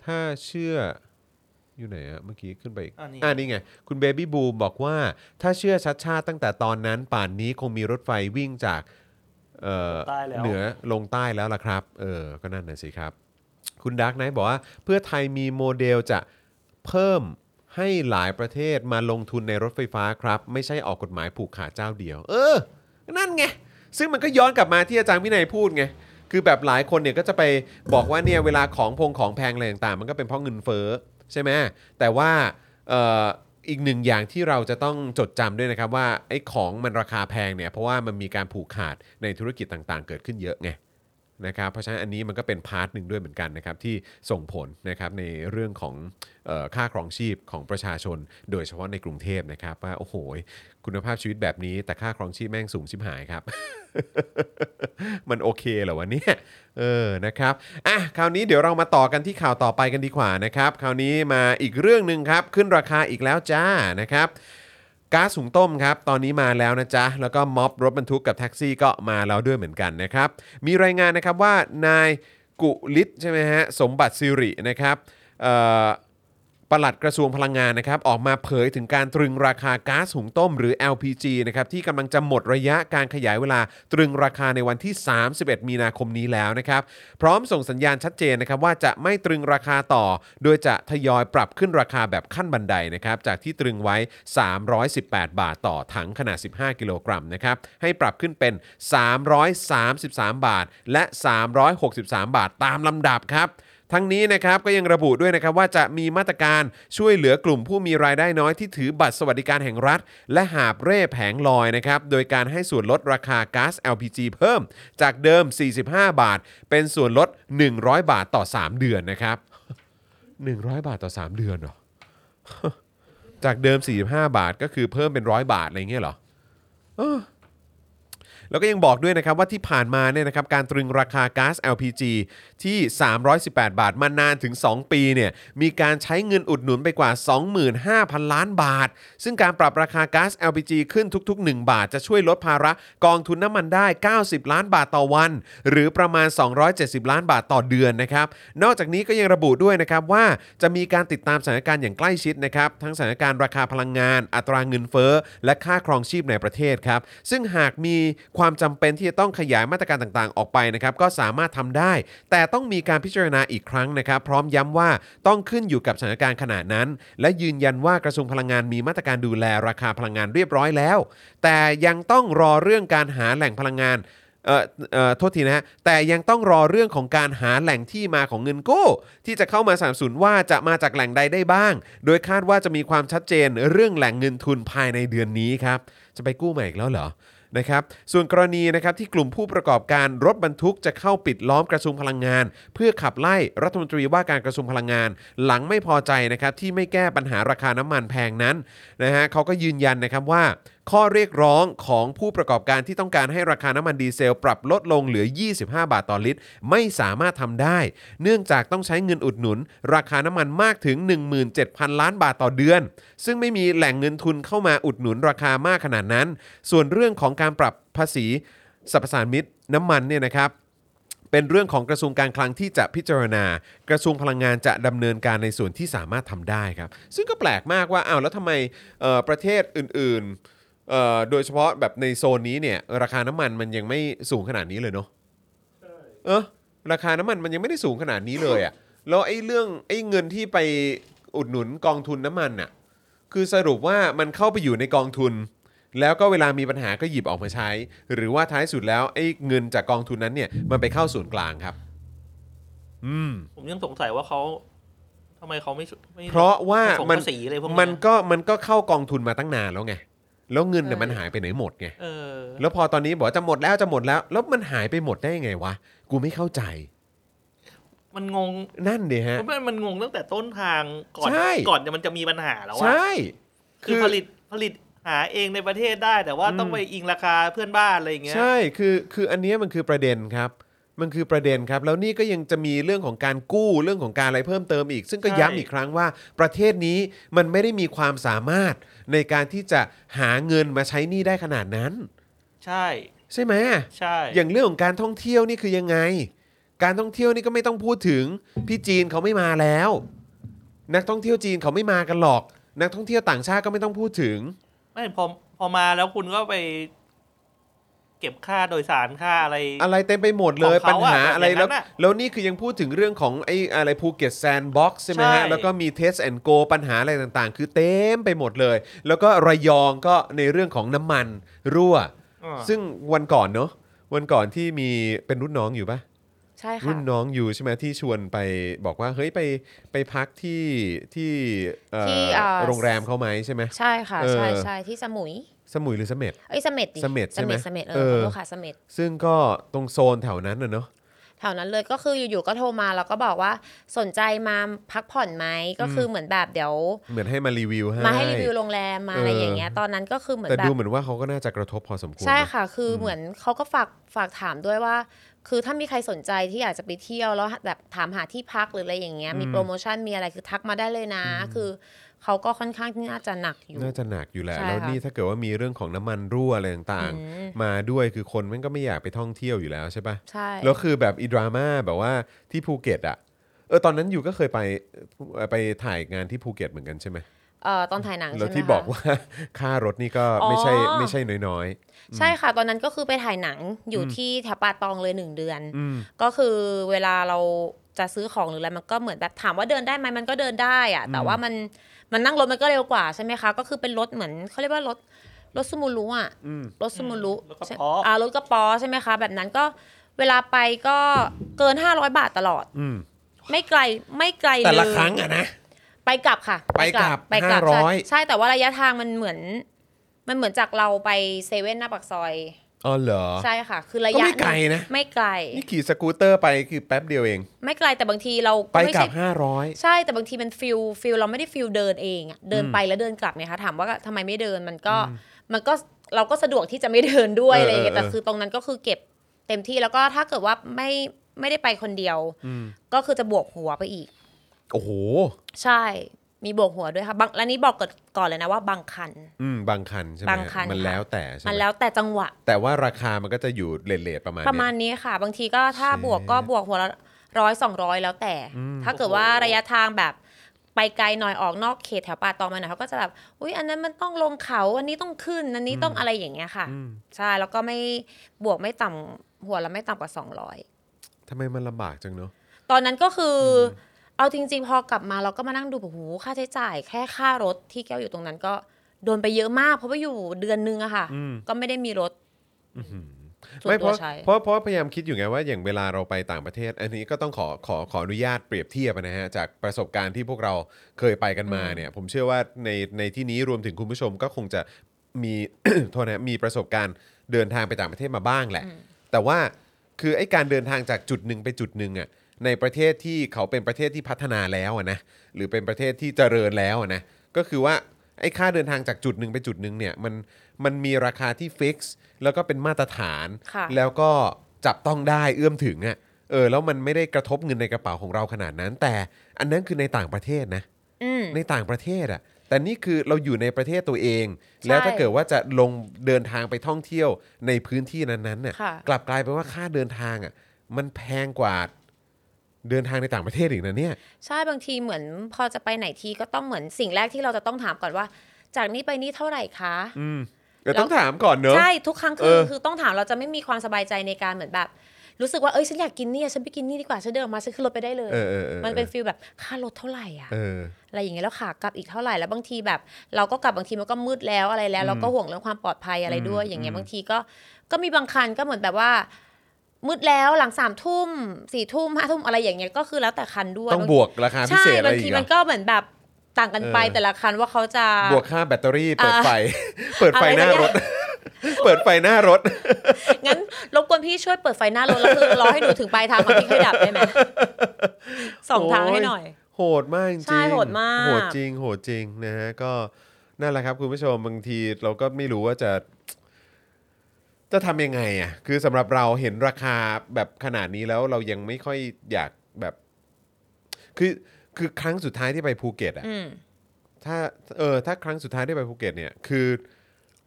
ถ้าเชื่ออยู่ไหนอะเมื่อกี้ขึ้นไปอีกอันนี้อ่านี่ไง คุณเบบี้บูมบอกว่า ถ้าเชื่อชัดชาติตั้งแต่ตอนนั้น ป่านนี้คงมีรถไฟวิ่งจากเอ่อใต้แล้ว เหนือลงใต้แล้วล่ะครับ เออ ก็นั่นน่ะสิครับ คุณดักไนท์บอกว่า เพื่อไทยมีโมเดลจะเพิ่มให้หลายประเทศมาลงทุนในรถไฟฟ้าครับ ไม่ใช่ออกกฎหมายผูกขาดเจ้าเดียว เออ นั่นไง ซึ่งมันก็ย้อนกลับมาที่อาจารย์วินัยพูดไง คือแบบหลายคนเนี่ยก็จะไปบอกว่าเนี่ยเวลาของพงของแพงอะไรต่างๆ มันก็เป็นเพราะเงินเฟ้อใช่ไหมแต่ว่าเอ่ออีกหนึ่งอย่างที่เราจะต้องจดจำด้วยนะครับว่าไอ้ของมันราคาแพงเนี่ยเพราะว่ามันมีการผูกขาดในธุรกิจต่างๆ เกิดขึ้นเยอะไง นะครับเพราะฉะนั้นอันนี้มันก็เป็น part หนึ่งด้วยเหมือนกันนะครับที่ส่งผลนะครับในเรื่องของออค่าครองชีพของประชาชน โดยเฉพาะในกรุงเทพนะครับว่าโอ้โห คุณภาพชีวิตแบบนี้ แต่ค่าครองชีพแม่งสูงชิบหายครับ มันโอเคเหรอวะเนี่ยเออนะครับอะคราวนี้เดี๋ยวเรามาต่อกันที่ข่าวต่อไปกันดีกว่านะครับ คราวนี้มาอีกเรื่องหนึ่งครับ ขึ้นราคาอีกแล้วจ้านะครับ ก๊าซหุงต้มครับ ตอนนี้มาแล้วนะจ๊ะ แล้วก็ม็อบรถบรรทุกกับแท็กซี่ก็มาแล้วด้วยเหมือนกันนะครับ มีรายงานนะครับว่านายกุลิศใช่ไหมฮะ สมบัติสิรินะครับ ปลัดกระทรวงพลังงานนะครับออกมาเผยถึงการตรึงราคาก๊าซหุงต้มหรือ LPG นะครับที่กำลังจะหมดระยะการขยายเวลาตรึงราคาในวันที่ 31 มีนาคมนี้แล้วนะครับ พร้อมส่งสัญญาณชัดเจนนะครับว่าจะไม่ตรึงราคาต่อ โดยจะทยอยปรับขึ้นราคาแบบขั้นบันไดนะครับจากที่ตรึงไว้ 318 บาทต่อถังขนาด 15 กิโลกรัมนะครับให้ปรับขึ้นเป็น 333 บาท และ 363 บาทตามลำดับครับ ทั้งนี้นะครับก็ยังระบุด้วยนะครับว่าจะมีมาตรการช่วยเหลือกลุ่มผู้มีรายได้น้อยที่ถือบัตรสวัสดิการแห่งรัฐ และหาบเร่แผงลอยนะครับโดยการให้ส่วนลดราคาก๊าซ LPG เพิ่ม จากเดิม 45 บาท เป็นส่วนลด 100 บาทต่อ 3 เดือนนะครับ 100 บาทต่อ 3 เดือนเหรอจากเดิม 45 บาทก็คือเพิ่มเป็นร้อยบาทอะไรเงี้ยเหรอเออแล้วก็ยังบอกด้วยนะครับว่าที่ผ่านมาเนี่ยนะครับการตรึงราคาก๊าซ LPG ที่ 318 บาทมานานถึง 2 ปีเนี่ยมีการใช้เงินอุดหนุนไปกว่า 25,000 ล้านบาท ซึ่งการปรับราคาก๊าซ LPG ขึ้นทุก ๆ 1 บาท จะช่วยลดภาระกองทุนน้ำมันได้ 90 ล้านบาทต่อวัน หรือประมาณ 270 ล้านบาทต่อเดือนนะครับ นอกจากนี้ก็ยังระบุด้วยนะครับว่าจะมีการติดตามสถานการณ์อย่างใกล้ชิดนะครับ ทั้งสถานการณ์ราคาพลังงาน อัตราเงินเฟ้อ และค่าครองชีพในประเทศครับ ซึ่งหากมีความจำเป็นที่จะต้องขยายมาตรการต่างๆ ออกไปนะครับก็สามารถทำได้ แต่ต้องมีการพิจารณาอีกครั้งนะครับ พร้อมย้ำว่าต้องขึ้นอยู่กับสถานการณ์ขนาดนั้น และยืนยันว่ากระทรวงพลังงานมีมาตรการดูแลราคาพลังงานเรียบร้อยแล้ว แต่ยังต้องรอเรื่องการหาแหล่งพลังงานเอ่อเอ่อโทษทีนะฮะแต่ยังต้องรอเรื่องของการหาแหล่งที่มาของเงินกู้ ที่จะเข้ามาสนับสนุนว่าจะมาจากแหล่งใดได้บ้าง โดยคาดว่าจะมีความชัดเจนเรื่องแหล่งเงินทุนภายในเดือนนี้ครับ จะไปกู้ใหม่อีกแล้วเหรอ นะครับส่วนกรณีนะครับที่กลุ่มผู้ประกอบการรถบรรทุกจะเข้าปิดล้อมกระทรวงพลังงาน เพื่อขับไล่รัฐมนตรีว่าการกระทรวงพลังงาน หลังไม่พอใจนะครับที่ไม่แก้ปัญหาราคาน้ำมันแพงนั้นนะฮะเขาก็ยืนยันนะครับว่า ข้อเรียกร้องของผู้ประกอบการที่ต้องการให้ราคาน้ำมันดีเซลปรับลดลงเหลือ 25 บาทต่อลิตร ไม่สามารถทำได้ เนื่องจากต้องใช้เงินอุดหนุน ราคาน้ำมันมากถึง 17,000 ล้านบาทต่อเดือน ซึ่งไม่มีแหล่งเงินทุนเข้ามาอุดหนุนราคามากขนาดนั้น ส่วนเรื่องของการปรับภาษีสรรพสานมิตรน้ำมันเนี่ยนะครับเป็นเรื่องของกระทรวงการคลังที่จะพิจารณา กระทรวงพลังงานจะดำเนินการในส่วนที่สามารถทำได้ครับ ซึ่งก็แปลกมากว่าอ้าวแล้วทำไมประเทศอื่น ๆ เอ่อโดยเฉพาะแบบในโซนนี้เนี่ย ราคาน้ำมันมันยังไม่สูงขนาดนี้เลยเนาะเออราคาน้ำมันมันยังไม่ได้สูงขนาดนี้เลยอะ่ะแล้วไอ้เรื่องไอ้เงินที่ไปอุดหนุนกองทุนน้ำมันน่ะคือสรุปว่ามันเข้าไปอยู่ในกองทุน แล้วก็เวลามีปัญหาก็หยิบออกมาใช้ หรือว่าท้ายสุดแล้วไอ้เงินจากกองทุนนั้นเนี่ยมันไปเข้าส่วนกลางครับ อืม ผมยังสงสัยว่าเขาทำไมเขาไม่ไม่เพราะว่าไส่งมันภาษีอะไรพวกมันเนี้ยก็มันก็เข้ากองทุนมาตั้งนานแล้วไง แล้วเงินเนี่ยใช่มันหายไปไหนหมดไงเออ แล้วพอตอนนี้บอกว่าจะหมดแล้วจะหมดแล้ว แล้วมันหายไปหมดได้ยังไงวะกูไม่เข้าใจ มันงงนั่นเดีฮะมันมันงงตั้งแต่ต้นทางก่อนใช่ ก่อนจะมันจะมีปัญหาแล้วใชว่า่คือผลิตผลิตหาเองในประเทศได้แต่ว่าต้องไปอิงราคาเพื่อนบ้านอะไรอย่างเงี้ย ใช่ คือ คือ อันเนี้ยมันคือประเด็นครับ มันคือประเด็นครับ แล้วนี่ก็ยังจะมีเรื่องของการกู้ เรื่องของการอะไรเพิ่มเติมอีก ซึ่งก็ใช่ ย้ำอีกครั้งว่าประเทศนี้มันไม่ได้มีความสามารถ ในการที่จะหาเงินมาใช้หนี้ได้ขนาดนั้น ใช่ ใช่ไหมใช่ อย่างเรื่องของการท่องเที่ยวนี่คือยังไง การท่องเที่ยวนี่ก็ไม่ต้องพูดถึงพี่จีนเขาไม่มาแล้ว นักท่องเที่ยวจีนเขาไม่มากันหรอก นักท่องเที่ยวต่างชาติก็ไม่ต้องพูดถึง ไม่พอพอมาแล้วคุณก็ไปเก็บค่าโดยสารค่าอะไร อะไรเต็มไปหมดเลยของปัญเขาอะหาอะไรแบบแล้วนั้นน่ะแล้วนี่คือยังพูดถึงเรื่องของไอ้อะไรภูเก็ต Sandbox ใช่ไหมใช่ฮะแล้วก็มี Test and Go ปัญหาอะไรต่างๆ คือเต็มไปหมดเลย แล้วก็ระยองก็ในเรื่องของน้ำมันรั่วอ่าซึ่งวันก่อนเนอะวันก่อนที่มีเป็นรุ่นน้องอยู่ปะใช่ค่ะรุ่นน้องอยู่ใช่ไหมที่ชวนไปบอกว่าเฮ้ยไปไปพักที่ที่เอ่อที่เอ่อโรงแรมเขาไหมใช่ไหมใช่ค่ะเออใช่ใช่ที่สมุย สมุยหรือเสม็ดเอ้ยเสม็ดดิเสม็ดใช่ไหมเสม็ดเอเอออขอโทษค่ะเสม็ดซึ่งก็ตรงโซนแถวนั้นน่ะเนอะแถวนั้นเลยก็คืออยู่ๆก็โทรมาแล้วก็บอกว่าสนใจมาพักผ่อนไหมก็คือเหมือนแบบเดี๋ยว เหมือนให้มารีวิวให้ มาให้รีวิวโรงแรมมาเออออะไรอย่างเงี้ยตอนนั้นก็คือเหมือนแต่แบดูบเหมือนว่าเขาก็น่าจะกระทบพอสมควรใช่นะค่ะ คือเหมือนเขาก็ฝากฝากถามด้วยว่า คือถ้ามีใครสนใจที่อยากจะไปเที่ยวแล้วแบบถามหาที่พักหรืออะไรอย่างเงี้ยมีโปรโมชั่นมีอะไรคือทักมาได้เลยนะ คือ เขาก็ค่อนข้างที่น่าจะหนักอยู่ น่าจะหนักอยู่แหละใช่แล้วค่ะนี่ถ้าเกิดว่ามีเรื่องของน้ำมันรั่วอะไรต่างอืมๆมาด้วยคือคนมันก็ไม่อยากไปท่องเที่ยวอยู่แล้วใช่ปะใช่ แล้วคือแบบอีดราม่าแบบว่าที่ภูเก็ตอะ เออตอนนั้นอยู่ก็เคยไปเอ่อไปถ่ายงานที่ภูเก็ตเหมือนกันใช่ไหมเอ่อตอนถ่ายหนังแล้วใช่ไหมที่คะบอกว่าค่ารถนี่ก็ไม่ใช่อ๋อไม่ใช่น้อยใช่ค่ะ ตอนนั้นก็คือไปถ่ายหนังอยู่ที่แถวป่าตองเลยหนึ่งเดือนๆอืมก็คือเวลาเราจะซื้อของหรืออะไรมันก็เหมือนแบบถามว่าเดินได้ไหมมันก็เดินได้อะแต่ว่ามัน มันนั่งรถมันก็เร็วกว่าใช่ไหมคะ ก็คือเป็นรถเหมือนเขาเรียกว่ารถรถซูบารุอะอืมรถซูบารุรถกะใช่ป๊ออ่ารถกะป๊อใช่ไหมคะ แบบนั้นก็เวลาไปก็เกิน 500 บาทตลอดอืมไม่ไกลไม่ไกลแต่ละเยครั้งอะนะไปกลับค่ะ ไปกลับไปกลับ500ใช่ใช่แต่ว่าระยะทางมันเหมือน มันเหมือนจากเราไปเซเว่นหน้าปากซอย อ๋อเหรอ ใช่ค่ะ คือระก็ยะไม่ไกลนะ ไม่ไกล นี่ขี่สกูตเตอร์ไปคือแป๊บเดียวเอง ไม่ไกลแต่บางทีเราไปม่กลัใช่บ 500 ใช่แต่บางทีมัน feel feel เราไม่ได้ feel เดินเองอะเดินไปแล้วเดินกลับไงคะถามว่าทำไมไม่เดินมันก็มันก็เราก็สะดวกที่จะไม่เดินด้วยเอออะไรอย่างเงี้ยเออแต่คือตรงนั้นก็คือเก็บเต็มที่แล้วก็ถ้าเกิดว่าไม่ไม่ได้ไปคนเดียวอืมก็คือจะบวกหัวไปอีก โอ้โห ใช่ มีบวกหัวด้วยค่ะบางและนี้บอกก่อนก่อนเลยนะว่าบางคัน อืมบางคันใช่ไหมบางคันมันค่ะแล้วแต่ใช่ไหมันมแล้วแต่จังหวะ แต่ว่าราคามันก็จะอยู่เลทๆประมาณประมาณเนี้ยนี้ค่ะ บางทีก็ถ้าเชฟบวกก็บวกหัวละร้อยสองร้อยแล้วแต่ ถ้าเกิดว่าระยะทางแบบไปไกลหน่อยออกนอกเขตแถวป่าตองมาหน่อยเขาก็จะแบบอุ้ยอันนั้นมันต้องลงเขาอันนี้ต้องขึ้นอันนี้ต้องอะไรอย่างเงี้ยค่ะ ใช่แล้วก็ไม่บวกไม่ต่ำหัวละไม่ต่ำกว่าสองร้อยทำไมมันลำบากจังเนอะตอนนั้นก็คืออ เอาจริง ๆ พอกลับมาเราก็มานั่งดูแบบโหค่าใช้จ่ายแค่ค่ารถที่แก้วอยู่ตรงนั้นก็โดนไปเยอะมาก เพราะว่าอยู่เดือนนึงอะค่ะก็ไม่ได้มีรถส่วนไม่เพตัวราะใช้ เพราะเพราะพยายามคิดอยู่ไงว่าอย่างเวลาเราไปต่างประเทศ อันนี้ก็ต้องขอขอขออนุญาตเปรียบเทียบนะฮะจากประสบการณ์ที่พวกเราเคยไปกันมาเนี่ย ผมเชื่อว่าในในที่นี้รวมถึงคุณผู้ชมก็คงจะมี โทษนะมีประสบการณ์เดินทางไปต่างประเทศมาบ้างแหละ แต่ว่าคือไอ้การเดินทางจากจุดหนึ่งไปจุดหนึ่งอะ ในประเทศที่เขาเป็นประเทศที่พัฒนาแล้วอะนะหรือเป็นประเทศที่เจริญแล้วอะนะก็คือว่าไอ้ค่าเดินทางจากจุดหนึ่งไปจุดหนึ่งเนี่ยมันมันมีราคาที่ฟิกซ์แล้วก็เป็นมาตรฐาน ค่ะ แล้วก็จับต้องได้เอื้อมถึงอะ่ะเออแล้วมันไม่ได้กระทบเงินในกระเป๋าของเราขนาดนั้น แต่อันนั้นคือในต่างประเทศนะ อืม ในต่างประเทศอะ่ะแต่นี่คือเราอยู่ในประเทศตัวเองใช่แล้วถ้าเกิดว่าจะลงเดินทางไปท่องเที่ยวในพื้นที่นั้นๆน่ะค่ะ กลับกลายเป็นว่าค่าเดินทางอะ่ะมันแพงกว่า เดินทางในต่างประเทศอีกนะเนี่ย ใช่บางทีเหมือนพอจะไปไหนทีก็ต้องเหมือนสิ่งแรกที่เราจะต้องถามก่อนว่า จากนี้ไปนี้เท่าไหร่คะอืมก็ต้องถามก่อนเนอะใช่ทุกครั้งคืเอออคือต้องถามเราจะไม่มีความสบายใจในการเหมือนแบบ รู้สึกว่าเอ้ยฉันอยากกินนี่อะฉันไปกินนี่ดีกว่าฉันเดินออกมาฉันขึ้นรถไปได้เลยเออเออออมันเป็นฟีลแบบค่ารถเท่าไหร่อะเอออะไรอย่างเงี้ยแล้วขากลับอีกเท่าไหร่แล้วบางทีแบบ เราก็กลับบางทีมันก็มืดแล้วอะไรแล้ว เราก็ห่วงเรื่องความปลอดภัยอะไรด้วย อย่างเงี้ยบางทีก็ก็มีบางคันก็เหมือนแบบว่า มืดแล้วหลังสามทุ่มสี่ทุ่มห้าทุ่มอะไรอย่างเงี้ยก็คือแล้วแต่คันด้วยต้องบวกราคาพิใช่เศษอะไรบางอีทีกเหรมัอนก็เหมือนแบบต่างกันไปเออแต่ละคันว่าเขาจะบวกค่าแบตเตอรี่เปิดอ่าไฟ เปิดไฟอะไรหน้าสักอย่างรถ เปิดไฟหน้ารถ งั้นรบกวนพี่ช่วยเปิดไฟหน้ารถแล้วคือรอให้หนูถึงปลายทางก่อนที่ค่อยดับได้ไหมสองทางให้หน่อย โหดมากจริงๆใช่โหดมากโหดจริงโหดจริงนะฮะก็นั่นแหละครับคุณผู้ชมบางทีเราก็ไม่รู้ว่าจะ จะทำยังไงอะคือสำหรับเราเห็นราคาแบบขนาดนี้แล้วเรายังไม่ค่อยอยากแบบ คือคือครั้งสุดท้ายที่ไปภูเก็ตอะอืมถ้าเออถ้าครั้งสุดท้ายที่ไปภูเก็ตเนี่ย คือ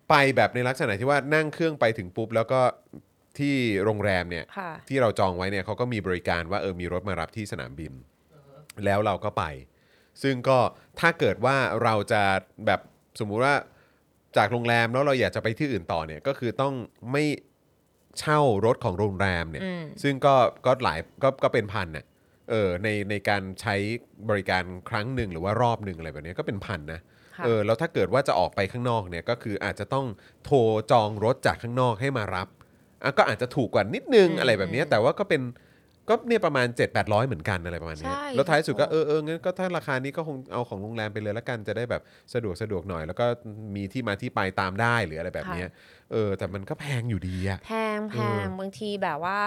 ไปแบบในลักษณะที่ว่านั่งเครื่องไปถึงปุ๊บ แล้วก็ที่โรงแรมเนี่ย ค่ะ ที่เราจองไว้เนี่ยเขาก็มีบริการว่าเออมีรถมารับที่สนามบิน แล้วเราก็ไป ซึ่งก็ถ้าเกิดว่าเราจะแบบสมมุติว่า จากโรงแรมแล้วเราอยากจะไปที่อื่นต่อเนี่ยก็คือต้องไม่เช่ารถของโรงแรมเนี่ย อืม ซึ่งก็ก็หลายก็ก็เป็นพันน่ะเออในในการใช้บริการครั้งหนึ่งหรือว่ารอบหนึ่งอะไรแบบเนี้ยก็เป็นพันนะค่ะ เออแล้วถ้าเกิดว่าจะออกไปข้างนอกเนี่ยก็คืออาจจะต้องโทรจองรถจากข้างนอกให้มารับอะก็อาจจะถูกกว่านิดนึงอะไรแบบเนี้ยแต่ว่าก็เป็น ก็เนี่ยประมาณ 7 8 0 0 เหมือนกันอะไรประมาณเนี้ยใช่แล้วท้ายสุดก็โอ้เออเอองั้นก็ถ้าราคานี้ก็คงเอาของโรงแรมไปเลยละกันจะได้แบบสะดวกสะดวกหน่อย แล้วก็มีที่มาที่ไปตามได้หรืออะไรแบบเนี้ย เออแต่มันก็แพงอยู่ดีอะแพงแพเอองบางทีแบบว่า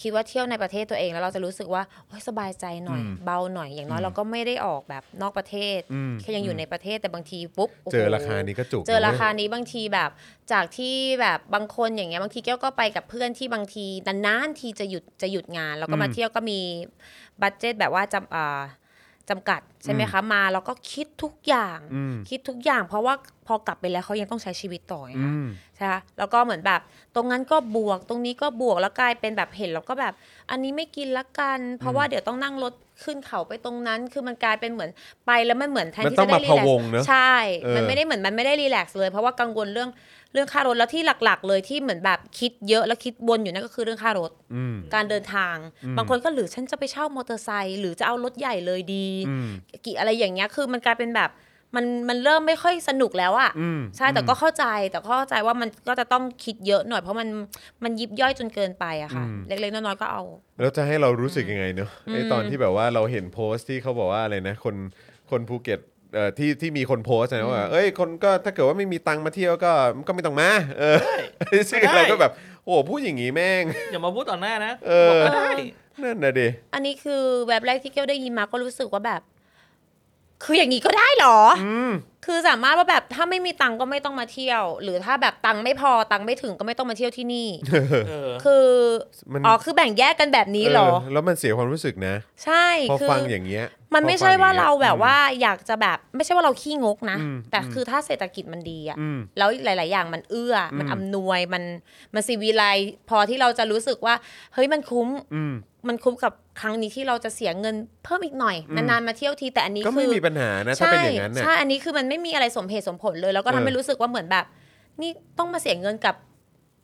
คิดว่าเที่ยวในประเทศตัวเองแล้วเราจะรู้สึกว่าโอ๊ยสบายใจหน่อย เบาหน่อยอย่างน้อยเราก็ไม่ได้ออกแบบนอกประเทศอืมแค่ยังอยู่ในประเทศแต่บางทีปุ๊บโโหเจอราคานี้ก็จุกเจอราคานะว้ยนี้บางทีแบบจากที่แบบบางคนอย่างเงี้ยบางทีแก้วก็ไปกับเพื่อนที่บางทีนานๆทีจะหยุดจะหยุดงาน แล้วก็มาอืมเที่ยวก็มีบัตเจตแบบว่าจำอ่า จำกัดใช่ไหมคะมาแล้วก็คิดทุกอย่างอืมคิดทุกอย่าง เพราะว่าพอกลับไปแล้วเขายังต้องใช้ชีวิตต่อไงอืคะมใช่คะแล้วก็เหมือนแบบ ตรงนั้นก็บวกตรงนี้ก็บวกแล้วกลายเป็นแบบเห็นแล้วก็แบบ อันนี้ไม่กินละกัน เพราะว่าเดี๋ยวต้องนั่งรถขึ้นเขาไปตรงนั้น คือมันกลายเป็นเหมือนไปแล้วมันเหมือนแทนมันที่ต้องจะได้มารีพะแลกวซ์งเนอะใช่เออมันไม่ได้เหมือนมันไม่ได้รีแลกซ์เลย เพราะว่ากังวลเรื่อง เรื่องค่ารถแล้วที่หลักๆ เลยที่เหมือนแบบคิดเยอะแล้วคิดวนอยู่นั่นก็คือเรื่องค่ารถอืมการเดินทาง บางคนก็หรือฉันจะไปเช่ามอเตอร์ไซค์หรือจะเอารถใหญ่เลยดีอืมกี่อะไรอย่างเงี้ยคือมันกลายเป็นแบบมันมันเริ่มไม่ค่อยสนุกแล้วอะอืมใช่แต่ก็เข้าใจแต่ก็เข้าใจว่ามันก็จะต้องคิดเยอะหน่อย เพราะมันมันยิบย่อยจนเกินไปอะค่ะอืมเล็กๆน้อยๆก็เอา แล้วจะให้เรารู้สึกยังไงเนอะไออืมตอนที่แบบว่าเราเห็นโพสต์ที่เขาบอกว่าอะไรนะ คนคนภูเก็ต เอ่อที่ที่มีคนโพสต์นะว่าเอ้ยคนก็ถ้าเกิดว่าไม่มีตังค์มาเที่ยวก็ก็ไม่ต้องมาเออซึ่งไม่ได้ เราก็แบบโอ้โหพูดอย่างงี้แม่ง อย่ามาพูดต่อหน้านะเออ บอกก็ได้ นั่นนะดิ อันนี้คือแบบแรกที่เกียวได้ยินมาก็รู้สึกว่าแบบ คืออย่างนี้ก็ได้เหรออคือสามารถว่าแบบถ้าไม่มีตังค์ก็ไม่ต้องมาเที่ยว หรือถ้าแบบตังค์ไม่พอตังค์ไม่ถึงก็ไม่ต้องมาเที่ยวที่นี่เออคือมันอ๋อคือแบ่งแยกกันแบบนี้เหรอเแล้วมันเสียความรู้สึกนะ ใช่พอคือฟังอย่างเงี้ย มันไม่พอฟัใช่งอย่งว่างี้ยเราแบบอืมว่าอยากจะแบบไม่ใช่ว่าเราขี้งกนะอืมแต่อืมคือถ้าเศรษฐกิจมันดีอะอืมแล้วหลาย ๆ อย่างมันเอื้ออมันอืมอำนวยมันมันซีวีไลพอที่เราจะรู้สึกว่า เฮ้ยมันคุ้มอืมมันคุ้มกับ ครั้งนี้ที่เราจะเสียเงินเพิ่มอีกหน่อยอืมนานๆมาเที่ยวทีแต่อันนี้ก็คืไม่อมีปัญหานะถ้าใช่เป็นอย่างนั้นน่ะใช่อันนี้คือมันไม่มีอะไรสมเหตุสมผลเลย แล้วก็ทำให้เออรู้สึกว่าเหมือนแบบ นี่ต้องมาเสียเงินกับ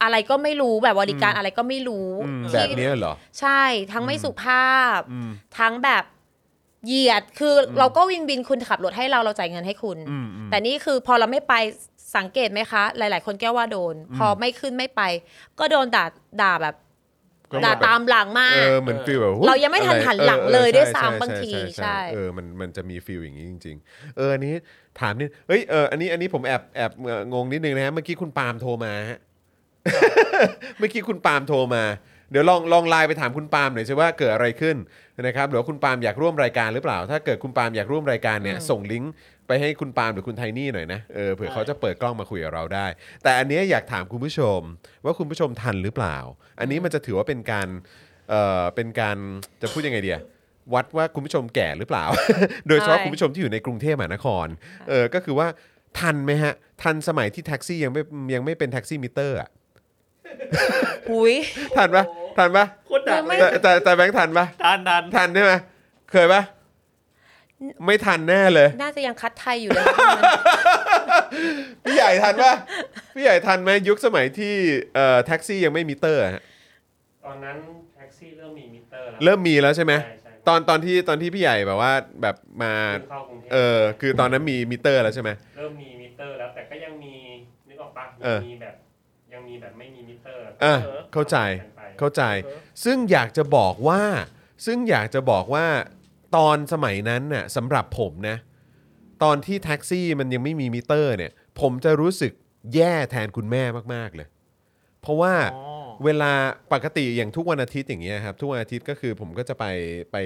อะไรก็ไม่รู้แบบบริการอะไรก็ไม่รู้อืมที่แบบเนี้ยเหรอ ใช่ทั้งไม่สุภาพอืมทั้งแบบเหยียดคืออเราก็วินบินคุณขับรถให้เราเราจ่ายเงินให้คุณอืมอืมแต่นี่คือพอเราไม่ไปสังเกตไหมคะ หลาย ๆ คนแก้วว่าโดน พอไม่ขึ้นไม่ไป ก็โดนด่าด่าแบบก็ ด่าแบบตามหลังมาเอกอเหมือนฟีลแบบอุ๊เรายังไม่ทันอะหันหลังออเลยด้วยใช่ซ้ำใช่บางทีใช่เออมันมันจะมีฟีลอย่างนี้จริง ๆ เอออันนี้ถามนิดเอ้ยเอออันนี้อันนี้ผมแอบแอบเอ่องงนิดนึงนะฮะเมื่อกี้คุณปาล์มโทรมาฮะเมื่อกี้คุณปาล์มโทรมาเดี๋ยวลองลองไลน์ไปถามคุณปาล์มหน่อยสิว่าเกิดอะไรขึ้นนะครับหรือว่าคุณปาล์มอยากร่วมรายการหรือเปล่า ถ้าเกิดคุณปาล์มอยากร่วมรายการเนี่ยส่งลิงก์ ไปให้คุณปาล์มหรือคุณไทนี่หน่อยนะเออเผื่อเขาจะเปิดกล้องมาคุยกับเราได้ แต่อันเนี้ยอยากถามคุณผู้ชม ว่าคุณผู้ชมทันหรือเปล่า อันนี้มันจะถือว่าเป็นการเอ่อเป็นการจะพูดยังไงเดียวัดว่าคุณผู้ชมแก่หรือเปล่า โดยเฉพาะใช่คุณผู้ชมที่อยู่ในกรุงเทพมหานครเออก็คือว่าทันไหมฮะ ทันสมัยที่แท็กซี่ยังไม่ยังไม่เป็นแท็กซี่มิเตอร์อะหุยทันปะทันปะโคตรทันไม่เลยแต่แต่แต่แบงค์ทันปะทันทันทันใช่ไหมเคยปะ ไม่ทันแน่เลย น่าจะยังคัดไทยอยู่เลย พี่ใหญ่ทันปะพี่ใหญ่ทันไหมยุคสมัยที่เอ่อแท็กซี่ยังไม่มีมิเตอร์อะฮะตอนนั้นแท็กซี่เริ่มมีมิเตอร์แล้วเริ่มมีแล้วใช่ไหมใช่ใช่ตอนตอนที่ตอนที่พี่ใหญ่แบบว่าแบบมาเพิ่งเข้ากรุงเทพเออคือตอนนั้นมีมิเตอร์แล้วใช่ไหม เริ่มมีมิเตอร์แล้วแต่ก็ยังมีนึกออกปะเออ มีแบบ ยังมีแบบไม่มีมิเตอร์อะเข้าใจกันไปเข้าใจ ซึ่งอยากจะบอกว่า ซึ่งอยากจะบอกว่า ตอนสมัยนั้นน่ะสำหรับผมนะ ตอนที่แท็กซี่มันยังไม่มีมิเตอร์เนี่ย ผมจะรู้สึกแย่แทนคุณแม่มาก ๆ เลย เพราะว่าอ๋อเวลาปกติอย่างทุกวันอาทิตย์อย่างเงี้ยครับ ทุกวันอาทิตย์ก็คือผมก็จะไปไป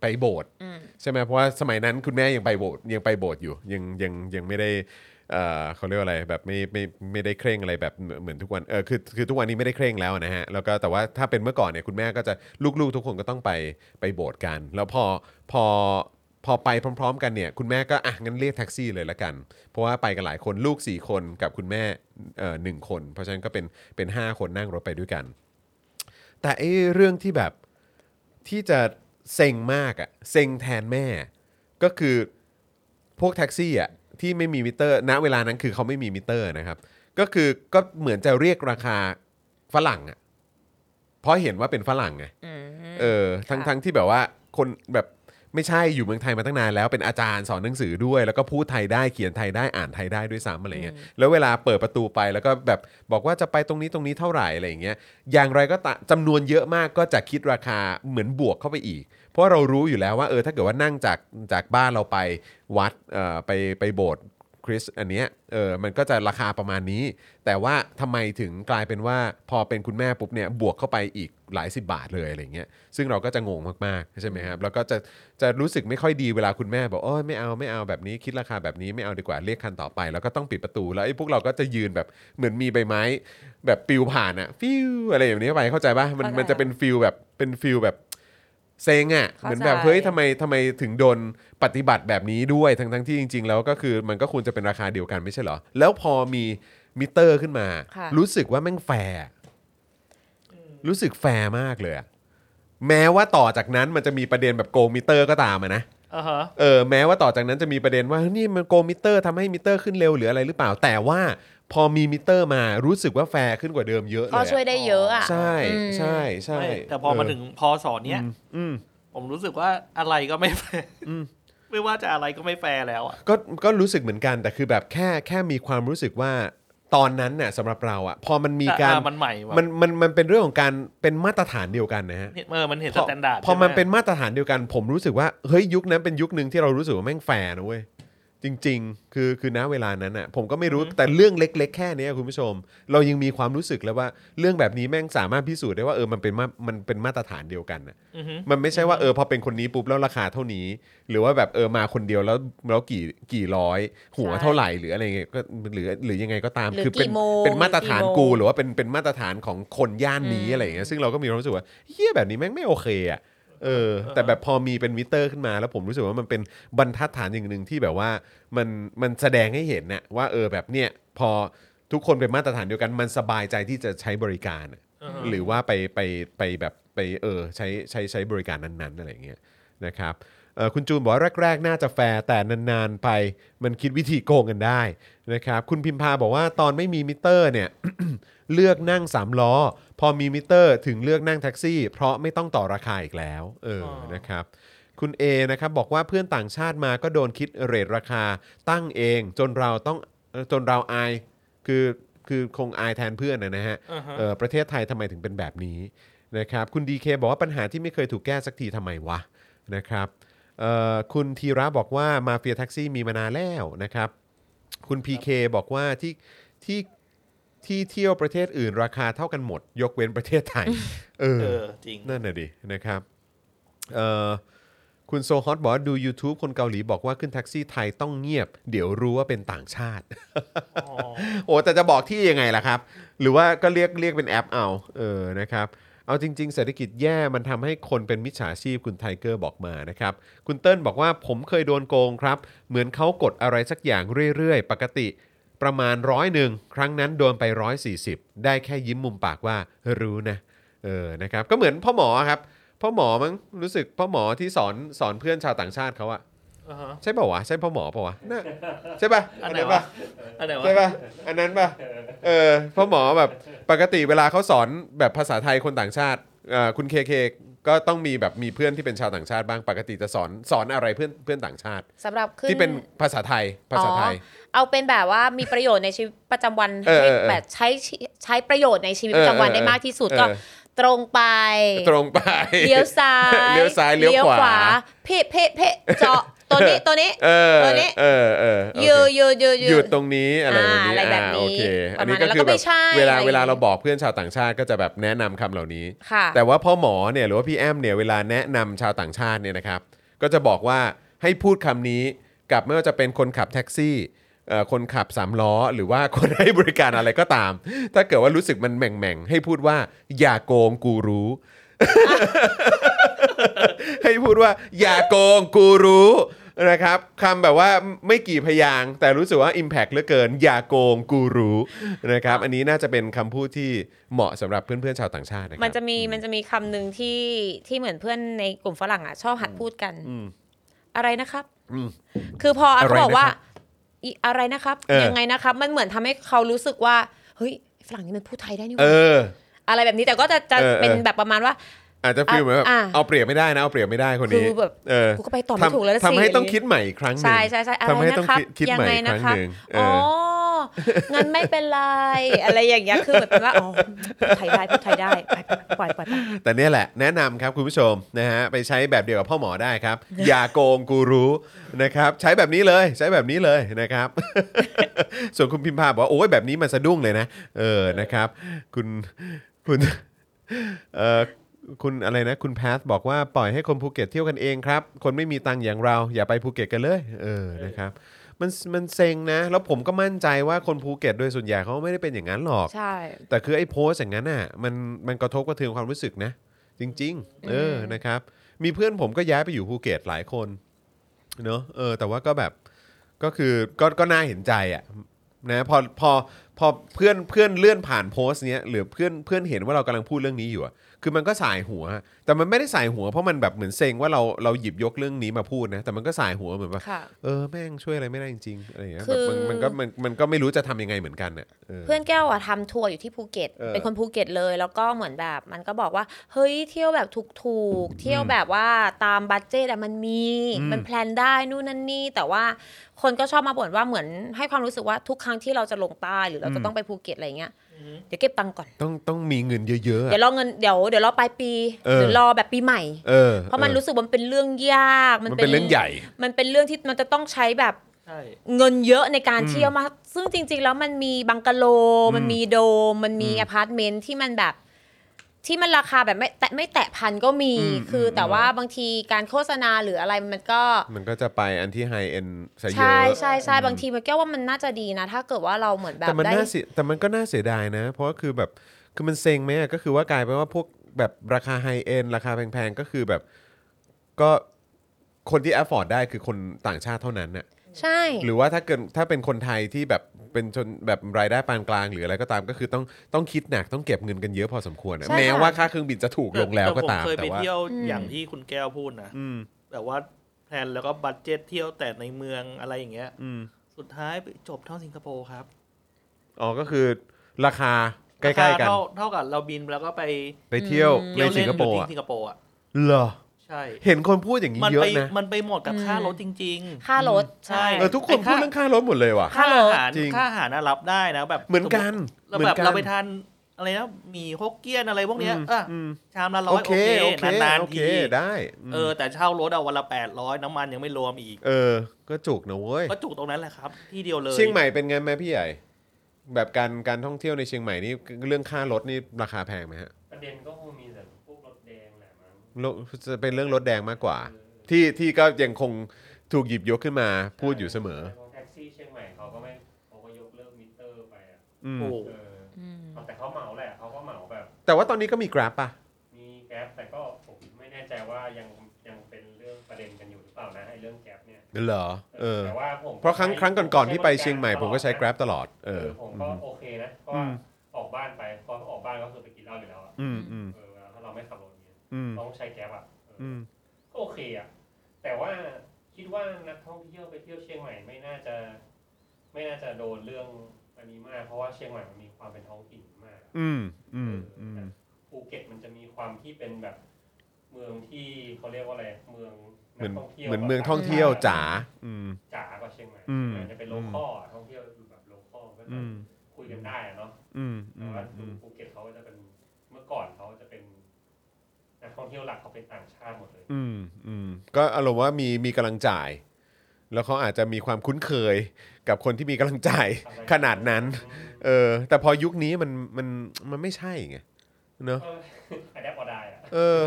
ไปโบสถ์อืมใช่ไหมเพราะว่าสมัยนั้นคุณแม่ยังไปโบสถ์ยังไปโบสถ์อยู่ยังยังยังไม่ได้ เออเขาเรียกว่าอะไรแบบไม่ไม่ไม่ได้เคร่งอะไรแบบเหมือนทุกวันเออคือคือทุกวันนี้ไม่ได้เคร่งแล้วนะฮะแล้วก็แต่ว่าถ้าเป็นเมื่อก่อนเนี่ยคุณแม่ก็จะลูกๆ ทุกคนก็ต้องไปไปโบสถ์กัน แล้วพอพอพอไปพร้อม ๆ กันเนี่ยคุณแม่ก็อะงั้นเรียกแท็กซี่เลยละกัน เพราะว่าไปกันหลายคนลูก 4 คนกับคุณแม่เอ่อหนึ่งคน เพราะฉะนั้นก็เป็นเป็น 5 คนนั่งรถไปด้วยกัน แต่ไอ้เรื่องที่แบบที่จะเซ็งมากอะเซ็งแทนแม่ ก็คือพวกแท็กซี่อะ ที่ไม่มีมิเตอร์ ณเวลานั้นคือเขาไม่มีมิเตอร์นะครับ ก็คือก็เหมือนจะเรียกราคาฝรั่งอะเพราะเห็นว่าเป็นฝรั่งไงอืม เออทั้งค่ะ ทั้งที่แบบว่าคนแบบไม่ใช่อยู่เมืองไทยมาตั้งนานแล้วเป็นอาจารย์สอนหนังสือด้วย แล้วก็พูดไทยได้เขียนไทยได้อ่านไทยได้ด้วยซ้ำอะไรเงี้ยแล้วเวลาเปิดประตูไปแล้วก็แบบบอกว่าจะไปตรงนี้ตรงนี้เท่าไหร่อะไรอย่างเงี้ยอย่างไรก็ตามจำนวนเยอะมากก็จะคิดราคาเหมือนบวกเข้าไปอีก เพราะเรารู้อยู่แล้วว่าเออถ้าเกิดว่านั่งจากจากบ้านเราไปวัดเอ่อไปไปโบสถ์คริสต์อันเนี้ยเออมันก็จะราคาประมาณนี้ แต่ว่าทำไมถึงกลายเป็นว่าพอเป็นคุณแม่ปุ๊บเนี่ยบวกเข้าไปอีกหลายสิบบาทเลยอะไรเงี้ยซึ่งเราก็จะงงมากๆใช่ไหมครับแล้วก็จะจะรู้สึกไม่ค่อยดีเวลาคุณแม่บอกโอ้ยไม่เอาไม่เอาแบบนี้คิดราคาแบบนี้ไม่เอาดีกว่าเรียกคันต่อไป แล้วก็ต้องปิดประตูแล้วไอ้พวกเราก็จะยืนแบบเหมือนมีใบไม้ แบบปลิวผ่านอะฟิวอะไรอย่างนี้ไปเข้าใจปะมันมันจะเป็น feel แบบเป็น feel แบบ เซ็งอะเหมือนแบบเฮ้ยทำไมทำไมถึงโดนปฏิบัติแบบนี้ด้วยทั้งทั้งที่จริง ๆ แล้วก็คือมันก็ควรจะเป็นราคาเดียวกันไม่ใช่เหรอ แล้วพอมีมิเตอร์ขึ้นมา ค่ะรู้สึกว่าแม่งแฟร์รู้สึกแฟร์มากเลยอะแม้ว่าต่อจากนั้นมันจะมีประเด็นแบบโกงมิเตอร์ก็ตามอะนะ อ่าฮะ เออแม้ว่าต่อจากนั้นจะมีประเด็นว่าเฮ้ยนี่มันโกงมิเตอร์ทำให้มิเตอร์ขึ้นเร็วหรืออะไรหรือเปล่า แต่ว่า พอมีมิเตอร์มารู้สึกว่าแฟร์ขึ้นกว่าเดิมเยอะเลยก็อะช่วยได้เยอะอะ ใช่อืม ใช่ใช่ไม่แต่พอมาถึงพอสอนเนี้ย อืมผมรู้สึกว่าอะไรก็ไม่แฟร์ไม่ว่าจะอะไรก็ไม่แฟร์แล้วอะ ก็ก็รู้สึกเหมือนกันแต่คือแบบแค่แค่มีความรู้สึกว่าตอนนั้นน่ะสำหรับเราอะพอมันมีการอะมันใหม่ว่ะ มันมันมันเป็นเรื่องของการเป็นมาตรฐานเดียวกันนะฮะ เออมันเห็นพอ standard พอมันใช่ไหเป็นมาตรฐานเดียวกัน ผมรู้สึกว่าเฮ้ยยุคนั้นเป็นยุคหนึ่งที่เรารู้สึกว่าแม่งแฟร์นะเว้ย จริง ๆ คือคือณเวลานั้นอะผมก็ไม่รู้แต่เรื่องเล็ก ๆ แค่เนี้ยคุณผู้ชม เรายังมีความรู้สึกแล้วว่าเรื่องแบบนี้แม่งสามารถพิสูจน์ได้ว่าเออมันเป็นมามันเป็นมาตรฐานเดียวกันน่ะอือฮึมันไม่ใช่ว่าเออพอเป็นคนนี้ปุ๊บแล้วราคาเท่านี้ หรือว่าแบบเออมาคนเดียวแล้วแล้วกี่กี่ร้อย หัวใช่เท่าไหร่หรืออะไรเงี้ยก็หรือหรือยังไงก็ตามหรือคือเป็นกี่โมงเป็นมาตรฐานกี่โมงกูหรือว่าเป็นเป็นมาตรฐานของคนย่านนี้อืมอะไรอย่างเงี้ยซึ่งเราก็มีความรู้สึกว่าเฮียแบบนี้แม่งไม่โอเคอะ เออ แต่แบบพอมีเป็นมิเตอร์ขึ้นมาแล้วผมรู้สึกว่ามันเป็นบรรทัดฐานอย่างหนึ่งที่แบบว่ามันมันแสดงให้เห็นน่ะว่าเออแบบเนี้ยพอทุกคนเป็นมาตรฐานเดียวกันมันสบายใจที่จะใช้บริการอะอือฮึหรือว่าไปไปไปแบบไปเออใช้ใช้ใช้บริการนั้นๆอะไรอย่างเงี้ยนะครับเอ่อ คุณจูนบอกว่าแรก ๆ น่าจะแฟร์แต่นานๆไป มันคิดวิธีโกงกันได้นะครับคุณพิมพาบอกว่าตอนไม่มีมิเตอร์เนี่ย เลือกนั่ง 3 ล้อ พอมีมิเตอร์ถึงเลือกนั่งแท็กซี่ เพราะไม่ต้องต่อราคาอีกแล้ว เออออนะครับคุณ A นะครับบอกว่าเพื่อนต่างชาติมาก็โดนคิดเรทราคาตั้งเองจนเราต้องเอ่อจนเราอายคือคือคงอายแทนเพื่อนนะนะฮะอ่าฮะเออประเทศไทยทำไมถึงเป็นแบบนี้นะครับคุณดีเคบอกว่าปัญหาที่ไม่เคยถูกแก้สักทีทำไมวะนะครับเอ่อ คุณธีระบอกว่ามาเฟียแท็กซี่มีมานานแล้วนะครับ คุณ PK บอกว่าที่ที่ที่เที่ยวประเทศอื่นราคาเท่ากันหมด ยกเว้นประเทศไทย เออ เออจริง นั่นน่ะดินะครับเอ่อคุณโซฮอตบอกว่าดู YouTube คนเกาหลีบอกว่าขึ้นแท็กซี่ไทยต้องเงียบ เดี๋ยวรู้ว่าเป็นต่างชาติอ๋อโอ้แต่จะบอกที่ยังไงล่ะครับ หรือว่าก็เรียกเรียกเป็นแอปเอา เออนะครับ เอาจริง ๆ เศรษฐกิจแย่มันทำให้คนเป็นมิจฉาชีพคุณไทเกอร์บอกมานะครับ คุณเติ้ลบอกว่าผมเคยโดนโกงครับ เหมือนเขากดอะไรสักอย่างเรื่อย ๆ ปกติประมาณร้อยหนึ่งครั้งนั้นโดนไป 140 ได้แค่ยิ้มมุมปากว่ารู้นะเออนะครับก็เหมือนพ่อหมอครับพ่อหมอมั้งรู้สึกพ่อหมอที่สอนสอนเพื่อนชาวต่างชาติเขาอะ อ่าฮะใช่ป่าวะใช่พ่อหมอป่าวะน่าใช่ป่ะอัอันนไหนนั้นวะป่ะอันไหนวะใช่ป่ะอันนั้นป่ะเออพ่อหมอแบบปกติเวลาเขาสอนแบบภาษาไทยคนต่างชาติเอ่อคุณเคเคก็ต้องมีแบบมีเพื่อนที่เป็นชาวต่างชาติบ้างปกติจะสอนสอนอะไรเพื่อนเพื่อนต่างชาติ สำหรับขึ้นที่เป็นภาษาไทยภาษาไทยอ๋อเอาเป็นแบบว่ามีประโยชน์ในชีวิตประจำวันเออให้เออเออแบบใช้ชีใช้ประโยชน์ในชีวิตประจำวันเออเออได้มากที่สุดเออก็ตรงไปตรงไป เลี้ยวซ้ายเลี้ยวซ้ายเลี้ยวขวา เพะเพะเพะเจาะ ตัวนี้ตัวนี้เออตัวนี้เออเออโอเคยืดยืดยืดหยุดตรงนี้อะไรแบบนี้อ่าอะไรแบบนี้าโอเคอันนี้ประก็มาณนั้นคือแล้วก็แบไม่บใช่เวลาอะไรอย่างงี้เวลาเราบอกเพื่อนชาวต่างชาติก็จะแบบแนะนำคำเหล่านี้ค่ะแต่ว่าพ่อหมอเนี่ยหรือว่าพี่แอมเนี่ยเวลาแนะนำชาวต่างชาติเนี่ยนะครับ ก็จะบอกว่าให้พูดคำนี้กับไม่ว่าจะเป็นคนขับแท็กซี่เอ่อคนขับสามล้อ หรือว่าคนให้บริการอะไรก็ตาม ถ้าเกิดว่ารู้สึกมันแหม่งๆให้พูดว่า อย่าโกงกูรู้ ให้พูดว่า อย่าโกงกูรู้ นะครับคำแบบว่าไม่กี่พยางค์แต่รู้สึกว่า Impact เหลือเกิน อย่าโกงกูรู้นะครับ อันนี้น่าจะเป็นคำพูดที่เหมาะสำหรับเพื่อนๆชาวต่างชาตินะครับมันจะมีมันจะมีคำหนึ่งที่ที่เหมือนเพื่อนในกลุ่มฝรั่งอะชอบหัดพูดกัน อืมอะไรนะครับ อืม คือพออะไรเขาบอกว่านะครับอีอะไรนะครับ เออ ยังไงนะครับ มันเหมือนทำให้เขารู้สึกว่า เฮ้ยฝรั่งนี่มันพูดไทยได้นี่หเอว่าอ อะไรแบบนี้แต่ก็จะจะเออเออ เป็นแบบประมาณว่า อาจจะฟีลเหมือนแบบอะ เอาเปรียบไม่ได้นะเอาเปรียบไม่ได้คนนี้คือแบบ เออกูก็ไปต่อไม่ถูกแล้วนะทำทำให้สิต้องคิดใหม่อีกครั้งหนึ่งใช่ใช่ใช่อะไรทำให้นะต้องครับคิดคิดยัใหม่ไงอีกนะครั้งครับหนึ่งเออ๋อองั้นไม่เป็นไรอะไรอย่างเงี้ยคือแบบเป็นว่าอ๋อพูดไทยได้พูดไทยได้ไปไปปล่อยปล่อยไป แต่เนี่ยแหละแนะนำครับคุณผู้ชมนะฮะไปใช้แบบเดียวกับพ่อหมอได้ครับ อย่าโกงกูรู้นะครับ ใช้แบบนี้เลยใช้แบบนี้เลยนะครับ ส่วนคุณพิมพาบอกว่าโอ้ยแบบนี้มันสะดุ้งเลยนะ เออนะครับ คุณคุณเอ่อ คุณอะไรนะ คุณแพทบอกว่าปล่อยให้คนภูเก็ตเที่ยวกันเองครับ คนไม่มีตังค์อย่างเรา อย่าไปภูเก็ตกันเลย เออนะครับมันมันเซ็งนะ แล้วผมก็มั่นใจว่าคนภูเก็ตโดยส่วนใหญ่เขาไม่ได้เป็นอย่างนั้นหรอก ใช่ แต่คือไอ้โพสต์อย่างนั้นน่ะมันมันกระทบกระเทือนความรู้สึกนะ จริง ๆ เออนะครับ มีเพื่อนผมก็ย้ายไปอยู่ภูเก็ตหลายคนเนอะเออแต่ว่าก็แบบก็คือก็ก็น่าเห็นใจอะนะพอพอพอเพื่อนเพื่อนเลื่อนผ่านโพสต์เนี้ยหรือเพื่อนเพื่อนเห็นว่าเรากำลังพูดเรื่องนี้อยู่อะ คือมันก็สายหัว แต่มันไม่ได้สายหัวเพราะมันแบบเหมือนเซ็งว่าเราเราหยิบยกเรื่องนี้มาพูดนะ แต่มันก็สายหัวเหมือนว่าค่ะเออแม่งช่วยอะไรไม่ได้จริงๆอะไรอย่างเงี้ยคืแบบอมันมันก็มันมันก็ไม่รู้จะทำยังไงเหมือนกันอะเออเพื่อนแก้วอะทำทัวร์อยู่ที่ภูเก็ตเออเป็นคนภูเก็ตเลย แล้วก็เหมือนแบบมันก็บอกว่าเฮ้ยเที่ยวแบบถูกๆเที่ยวแบบว่าตาม budget อะมันมีอืมมัน plan ได้นู่นนั่นนี่แต่ว่าคนก็ชอบมาบ่นว่าเหมือนให้ความรู้สึกว่าทุกครั้งที่เราจะลงใต้หรือเราจะต้องไปภูเก็ตอะไรเงี้ยอือฮึ เดี๋ยวเก็บตังค์ก่อน ต้องต้องมีเงินเยอะๆ เดี๋ยอะวรอเงินเดี๋ยวเดี๋ยวรอปลายปีเออหรือรอแบบปีใหม่ เออ เพราะมันรู้สึกว่ามันเป็นเรื่องยาก มันเป็นเรื่องใหญ่ มันเป็นเรื่องที่มันจะต้องใช้แบบใช่เงินเยอะในการอืมเที่ยวมากซึ่งจริง ๆ แล้วมันมีบังกะโล มันมี dorm มันมีอืมอพาร์ตเมนต์ที่มันแบบ ที่มันราคาแบบไม่แตะไม่แตะพันก็มี อืมคืออม แต่ว่าบางทีการโฆษณาหรืออะไรมันก็ มันก็จะไปอันที่ high-end ซะเยอะ ใช่ใช่ใช่บางทีมันแก้วว่ามันน่าจะดีนะ ถ้าเกิดว่าเราเหมือนแบบแต่มันได้ น่าเสียแต่มันก็น่าเสียดายนะ เพราะว่าคือแบบคือมันเซ็งไหมอะก็คือว่ากลายเป็นว่าพวกแบบราคา high-end ราคาแพงๆ ก็คือแบบก็คนที่ afford ได้คือคนต่างชาติเท่านั้นน่ะใช่ หรือว่าถ้าเกิดถ้าเป็นคนไทยที่แบบ เป็นชนแบบรายได้ปานกลางหรืออะไรก็ตามก็คือต้องต้องคิดหนักต้องเก็บเงินกันเยอะพอสมควรอะแม้ว่าค่าเครื่องบินจะถูกลงแล้วก็ตาม ผมเคยแต่ไปว่า เที่ยวอย่างที่คุณแก้วพูดนะอืมแบบว่า plan แล้วก็ budget เที่ยวแต่ในเมืองอะไรอย่างเงี้ย อืมสุดท้ายไปจบเท่าสิงคโปร์ครับอ๋อก็คือราคาใกล้ราๆคากันเท่าเท่ากับเราบินแล้วก็ไปไปเที่ยวเที่ในยวสิเล่งนคอโปยู่ร์ที่อะสิงคโปร์อะเหรอใช่ เห็นคนพูดอย่างนี้มันเยไปอะนะมันไปหมดกับค่ารถจริง ๆ ค่ารถใช่เออทุกคนพูดเรื่องค่ารถหมดเลยว่ะ ค่าค่ารถอาหารจริง ค่าอาหารน่ะรับได้นะแบบเหมือนกันเราเหมือแบนบกัน เราไปทานอะไรนะหมี่ฮกเกี้ยนอะไรพวกเนี้ยอืม อะอืมชามละร้โออยเค โอโอเคเค นานโอๆเค ทีได้มเออแต่เช่ารถเอาวันละแปดร้อยน้ำมันยังไม่รวมอีก เออ ก็จุกนะเว้ย ก็จุกตรงนั้นแหละครับ ที่เดียวเลย เชียงใหม่เป็นไงแม่พี่ใหญ่ แบบการการท่องเที่ยวในเชียงใหม่นี่เรื่องค่ารถนี่ราคาแพงไหมฮะ ประเด็นก็คงมีแต่ จะเป็นเรื่องรถแดงมากกว่า ที่ที่ก็ยังคงถูกหยิบยกขึ้นมาพูดอยู่เสมอแต่พวกแท็กซี่เชียงใหม่เขาก็ไม่เขาก็ยกเลิกมิเตอร์ไปอะอืมโอ้เออเอาแต่เขาเหมาแหละเขาก็เหมาแบบ แต่ว่าตอนนี้ก็มี Grab ป่ะ มีแก๊ปแต่ก็ผมไม่แน่ใจว่ายังยังเป็นเรื่องประเด็นกันอยู่หรือเปล่านะไอ้เรื่องแก๊ปเนี่ยเหรอเออแต่ว่าผมเพราะครั้งครั้งก่อนๆที่ไปเชียงใหม่ผมก็ใช้ Grab ตลอด เอเอออผมก็โอเคนะเพราะว่าออกบ้านไปพอออกบ้านก็คือไปกินเหล้าอยู่แล้วอะอืมอืมเออ เวลาถ้าเราไม่ขับรถเนี่ยอืมต้องใช้แก๊ปอะเออออืมก็โอเคอะ แต่ว่าคิดว่านักท่องเที่ยวไปเที่ยวเชียงใหม่ไม่น่าจะ ไม่น่าจะโดนเรื่องอันนี้มาก เพราะว่าเชียงใหม่มันมีความเป็นท้องถิ่นมาก อืมอืมอืมภูเก็ตมันจะมีความที่เป็นแบบเมืองที่เขาเรียกว่าอะไรเมืองเหมือนกท่องเที่ยวเหมือนเมืองท่องเที่ยวจ๋าอืมจ๋ากว่าเชียงใหม่อืมมันจะเป็น local อะท่องเที่ยวคือแบบ local ก็จะอืมคุยกันได้อะเนาะอืมแต่อืมว่าอืมภูเก็ตเขาก็จะเป็นเมื่อก่อนเขาจะเป็น นักท่องเที่ยวหลักเขาเป็นต่างชาติหมดเลย อืมอืมก็อารมณ์ว่ามีมีกำลังจ่าย แล้วเขาอาจจะมีความคุ้นเคยกับคนที่มีกำลังจ่ายขนาดนั้น เออ แต่พอยุคนี้มันมันมันไม่ใช่ไงเนอะก็อันนี้พอได้อะเออ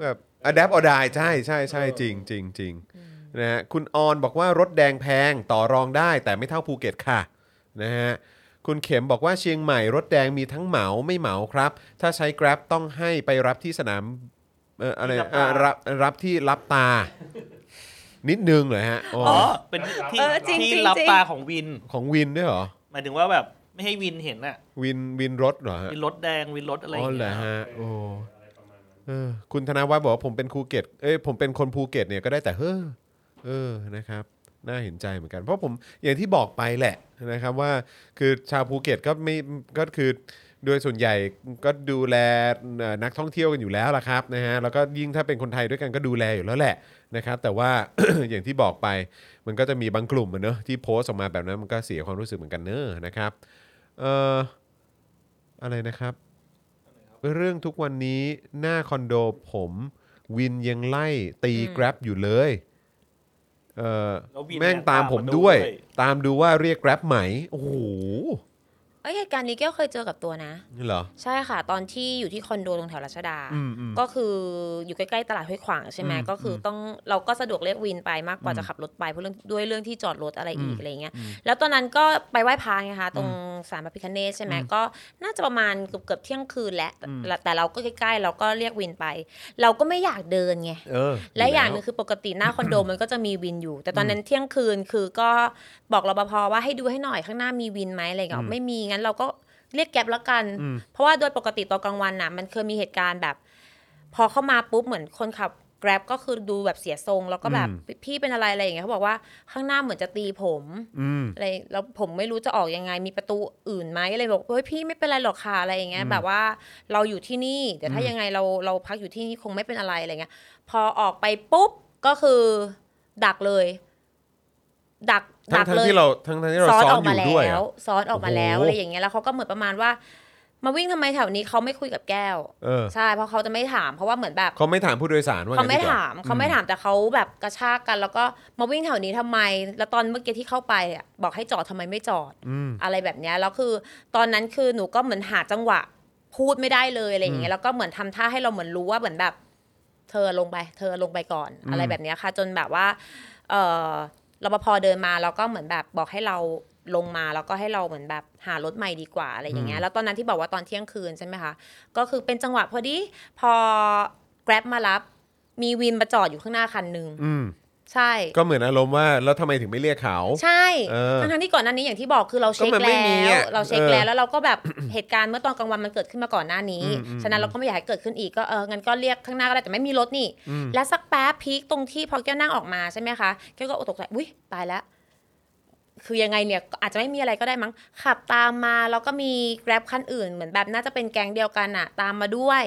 แบบ adapt or die ใช่ใช่ใช่จริงจริงจริงนะฮะคุณออนบอกว่ารถแดงแพงต่อรองได้แต่ไม่เท่าภูเก็ตค่ะนะฮะ คุณเข็มบอกว่าเชียงใหม่รถแดงมีทั้งเหมาไม่เหมาครับ ถ้าใช้ Grab ต้องให้ไปรับที่สนามเอ่ออะไรเอ่อรับรับที่รับตา นิดนึงเหรอฮะอ๋ออ๋ออเป็นที่เออจริงที่จริงรับจริง ตาของวิน ของวินด้วยเหรอ หมายถึงว่าแบบไม่ให้วินเห็นน่ะวินวินรถเหรอฮะวินรถแดงวินรถอะไรอ๋อเหรออย่างเหรอเงี้ยฮะโอ้อะไรประมาณนั้นเออคุณธนวัฒน์บอกว่าผมเป็นภูเก็ตเอ้ยผมเป็นคนภูเก็ตเนี่ยก็ได้แต่เฮ้อเออนะครับ น่าเห็นใจเหมือนกัน เพราะผมอย่างที่บอกไปแหละนะครับว่าคือชาวภูเก็ตก็ไม่ก็คือโดยส่วนใหญ่ก็ดูแลนักท่องเที่ยวกันอยู่แล้วล่ะครับนะฮะแล้วก็ยิ่งถ้าเป็นคนไทยด้วยกันก็ดูแลอยู่แล้วแหละนะครับแต่ว่า อย่างที่บอกไปมันก็จะมีบางกลุ่มอะเนอะที่โพสต์ออกมาแบบนั้นมันก็เสียความรู้สึกเหมือนกันเนอะนะครับเอ่ออะไรนะครับ เรื่องทุกวันนี้หน้าคอนโดผมวินยังไล่ตี Grab อยู่เลย เออแล้ววินแม่งเนี่ยตามตามผมมาด้วยด้วย ตามดูว่าเรียก Grab ไหม โอ้โห เอ้ยเหตุการณ์นี้แก้วเคยเจอกับตัวนะนี่เหรอ ใช่ค่ะ ตอนที่อยู่ที่คอนโดตรงแถวรัชดาอืมอืมก็คืออยู่ใกล้ๆตลาดห้วยขวางใช่ไหมอืมก็คือต้องเราก็สะดวกเรียกวินไปมากกว่าอืมจะขับรถไปเพราะเรื่องด้วยเรื่องที่จอดรถอะไรอีอืกมอะไรเงี้ยอืมแล้วตอนนั้นก็ไปไหว้พระไงคะตรงศาลพระพิคเนศใช่ไหมอืมก็น่าจะประมาณเกือบเกือบๆเที่ยงคืนแล้วอืมแต่แต่เราก็ใกล้ๆเราก็เรียกวินไป เราก็ไม่อยากเดินไงเออและอย่างหนึ่งคือปกติหน้าคอนโดมันก็จะมีวินอยู่ แต่ตอนนั้นเที่ยงคืนคือก็บอกรปภว่าให้ดูให้หน่อยข้างหน้ามีวินไหมอะไรอย่างเงี้ยอืมไม่มีงั้นเราก็เรียกแก๊ปแล้วกันอืมเพราะว่าโดยปกติตอนกลางวันน่ะ มันเคยมีเหตุการณ์แบบ พอเข้ามาปุ๊บเหมือนคนขับ Grab ก็คือดูแบบเสียทรง แล้วก็แบบอืมพี่เป็นอะไรอะไรอย่างเงี้ยเขาบอกว่าข้างหน้าเหมือนจะตีผมอืมอะไรแล้วผมไม่รู้จะออกยังไง มีประตูอื่นไหมอะไรบอกเฮ้ยพี่ไม่เป็นไรหรอกค่ะอะไรอย่างเงี้ยแบบว่าเราอยู่ที่นี่เดี๋ยวถ้าอืมยังไงเราเราพักอยู่ที่นี่คงไม่เป็นอะไรอะไรเงี้ย พอออกไปปุ๊บก็คือดักเลย ดักทั้ดังกทั้งเลยที่เราทั้งทั้งที่เราซ้อนซ้ออนอกอมายู่ด้วยแล้อะวซ้อนออกมาแล้วโอ้โหอะไรอย่างเงี้ยแล้วเขาก็เหมือนประมาณว่า มาวิ่งทำไมแถวนี้เขาไม่คุยกับแก้วเออใช่เพราะเขาจะไม่ถามเพราะว่าเหมือนแบบเขาไม่ถามผู้โดยสารว่าเขาไม่งั้นดีกว่ถามเขาไม่ถามแต่เขาแบบกระชากกัน แล้วก็มาวิ่งแถวนี้ทำไม แล้วตอนเมื่อกี้ที่เข้าไปอะบอกให้จอดทำไมไม่จอดอืมอะไรแบบเนี้ยแล้วคือตอนนั้นคือหนูก็เหมือนหาจังหวะพูดไม่ได้เลยอะไรอย่างเงี้ยแล้วก็เหมือนทำท่าให้เราเหมือนรู้ว่าเหมือนแบบ เธอลงไป เธอลงไปก่อนอืมอะไรแบบเนี้ยค่ะ จนแบบว่า เออ รปภเดินมาแล้วก็เหมือนแบบบอกให้เราลงมาแล้วก็ให้เราเหมือนแบบหารถใหม่ดีกว่าอะไรอย่างเงี้ยแล้วตอนนั้นที่บอกว่าตอนเที่ยงคืนใช่ไหมคะก็คือเป็นจังหวะพอดีพอ Grab มารับมีวินมาจอดอยู่ข้างหน้าคันหนึ่งอืม ใช่ก็เหมือนอารมณ์ว่าแล้วทำไมถึงไม่เรียกเขาใช่เออทั้งๆที่ก่อนหน้านี้อย่างที่บอกคือเราเช็คก็มันไม่แล้มีวอะเราเช็คเออแล้วแล้วเราก็แบบเหตุการณ์เมื่อตอนกลางวันมันเกิดขึ้นมาก่อนหน้านี้อืมอืมฉะนั้นเราก็ไม่อยากให้เกิดขึ้นอีกก็เอองั้นก็เรียกข้างหน้าก็ได้แต่ไม่มีรถนี่อืมและสักแป๊บพีคตรงที่พอแก้วนั่งออกมาใช่ไหมคะแก้วก็ตกใจอุ้ยตายแล้วคือยังไงเนี่ยอาจจะไม่มีอะไรก็ได้มั้งขับตามมาแล้วก็มีแกร็บคันอื่นเหมือนแบบน่าจะเป็นแก๊งเดียวกันอะตามมาด้วย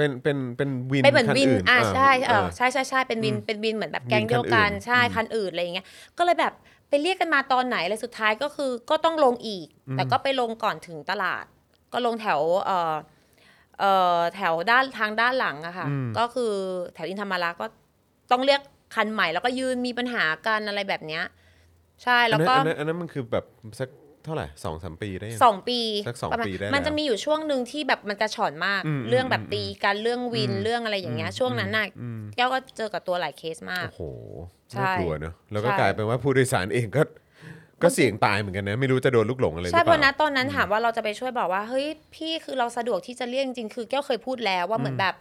เป็นเป็นเป็นวินเป็นเหมือนคัวินอื่อ่าใช่เออเออใช่ใช่ใช่เป็นวินอืมเป็นวินเหมือนแบบแก๊งวินคันเดียวกันอื่นใช่อืมคันอื่นอะไรอย่างเงี้ยก็เลยแบบไปเรียกกันมาตอนไหนเลยสุดท้ายก็คือก็ต้องลงอีกอืมแต่ก็ไปลงก่อนถึงตลาด ก็ลงแถวเอ่อเอ่อแถวด้านทางด้านหลังอะค่ะอืมก็คือแถวอินธรรมาระก็ต้องเรียกคันใหม่แล้วก็ยืนมีปัญหากันอะไรแบบเนี้ยใช่แล้วก็อันนั้นอันนั้นอันนั้นมันคือแบบสัก เท่าไหร่สองสามปีได้ยังสองปีสักสองประมาณปีได้มันจะแล้วมีอยู่ช่วงหนึ่งที่แบบมันกระชอนมากอืมเรื่องแบบอืมตีกันเรื่องวินอืมเรื่องอะไรอย่างเงี้ยอืมช่วงนั้นน่ะอืมแก้วก็เจอกับตัวหลายเคสมากโอ้โหใช่น่ากลัวเนอะแล้วก็ใช่กลายเป็นว่าผู้โดยสารเองก็ก็เสี่ยงตายเหมือนกันนะ ไม่รู้จะโดนลูกหลงอะไรหรือใช่เปเพราะล่านะตอนนั้นถามว่าเราจะไปช่วยบอกว่าเฮ้ยพี่คือเราสะดวกที่จะเรียกจริงๆคือแก้วเคยพูดแล้วว่าเหมือนแบบ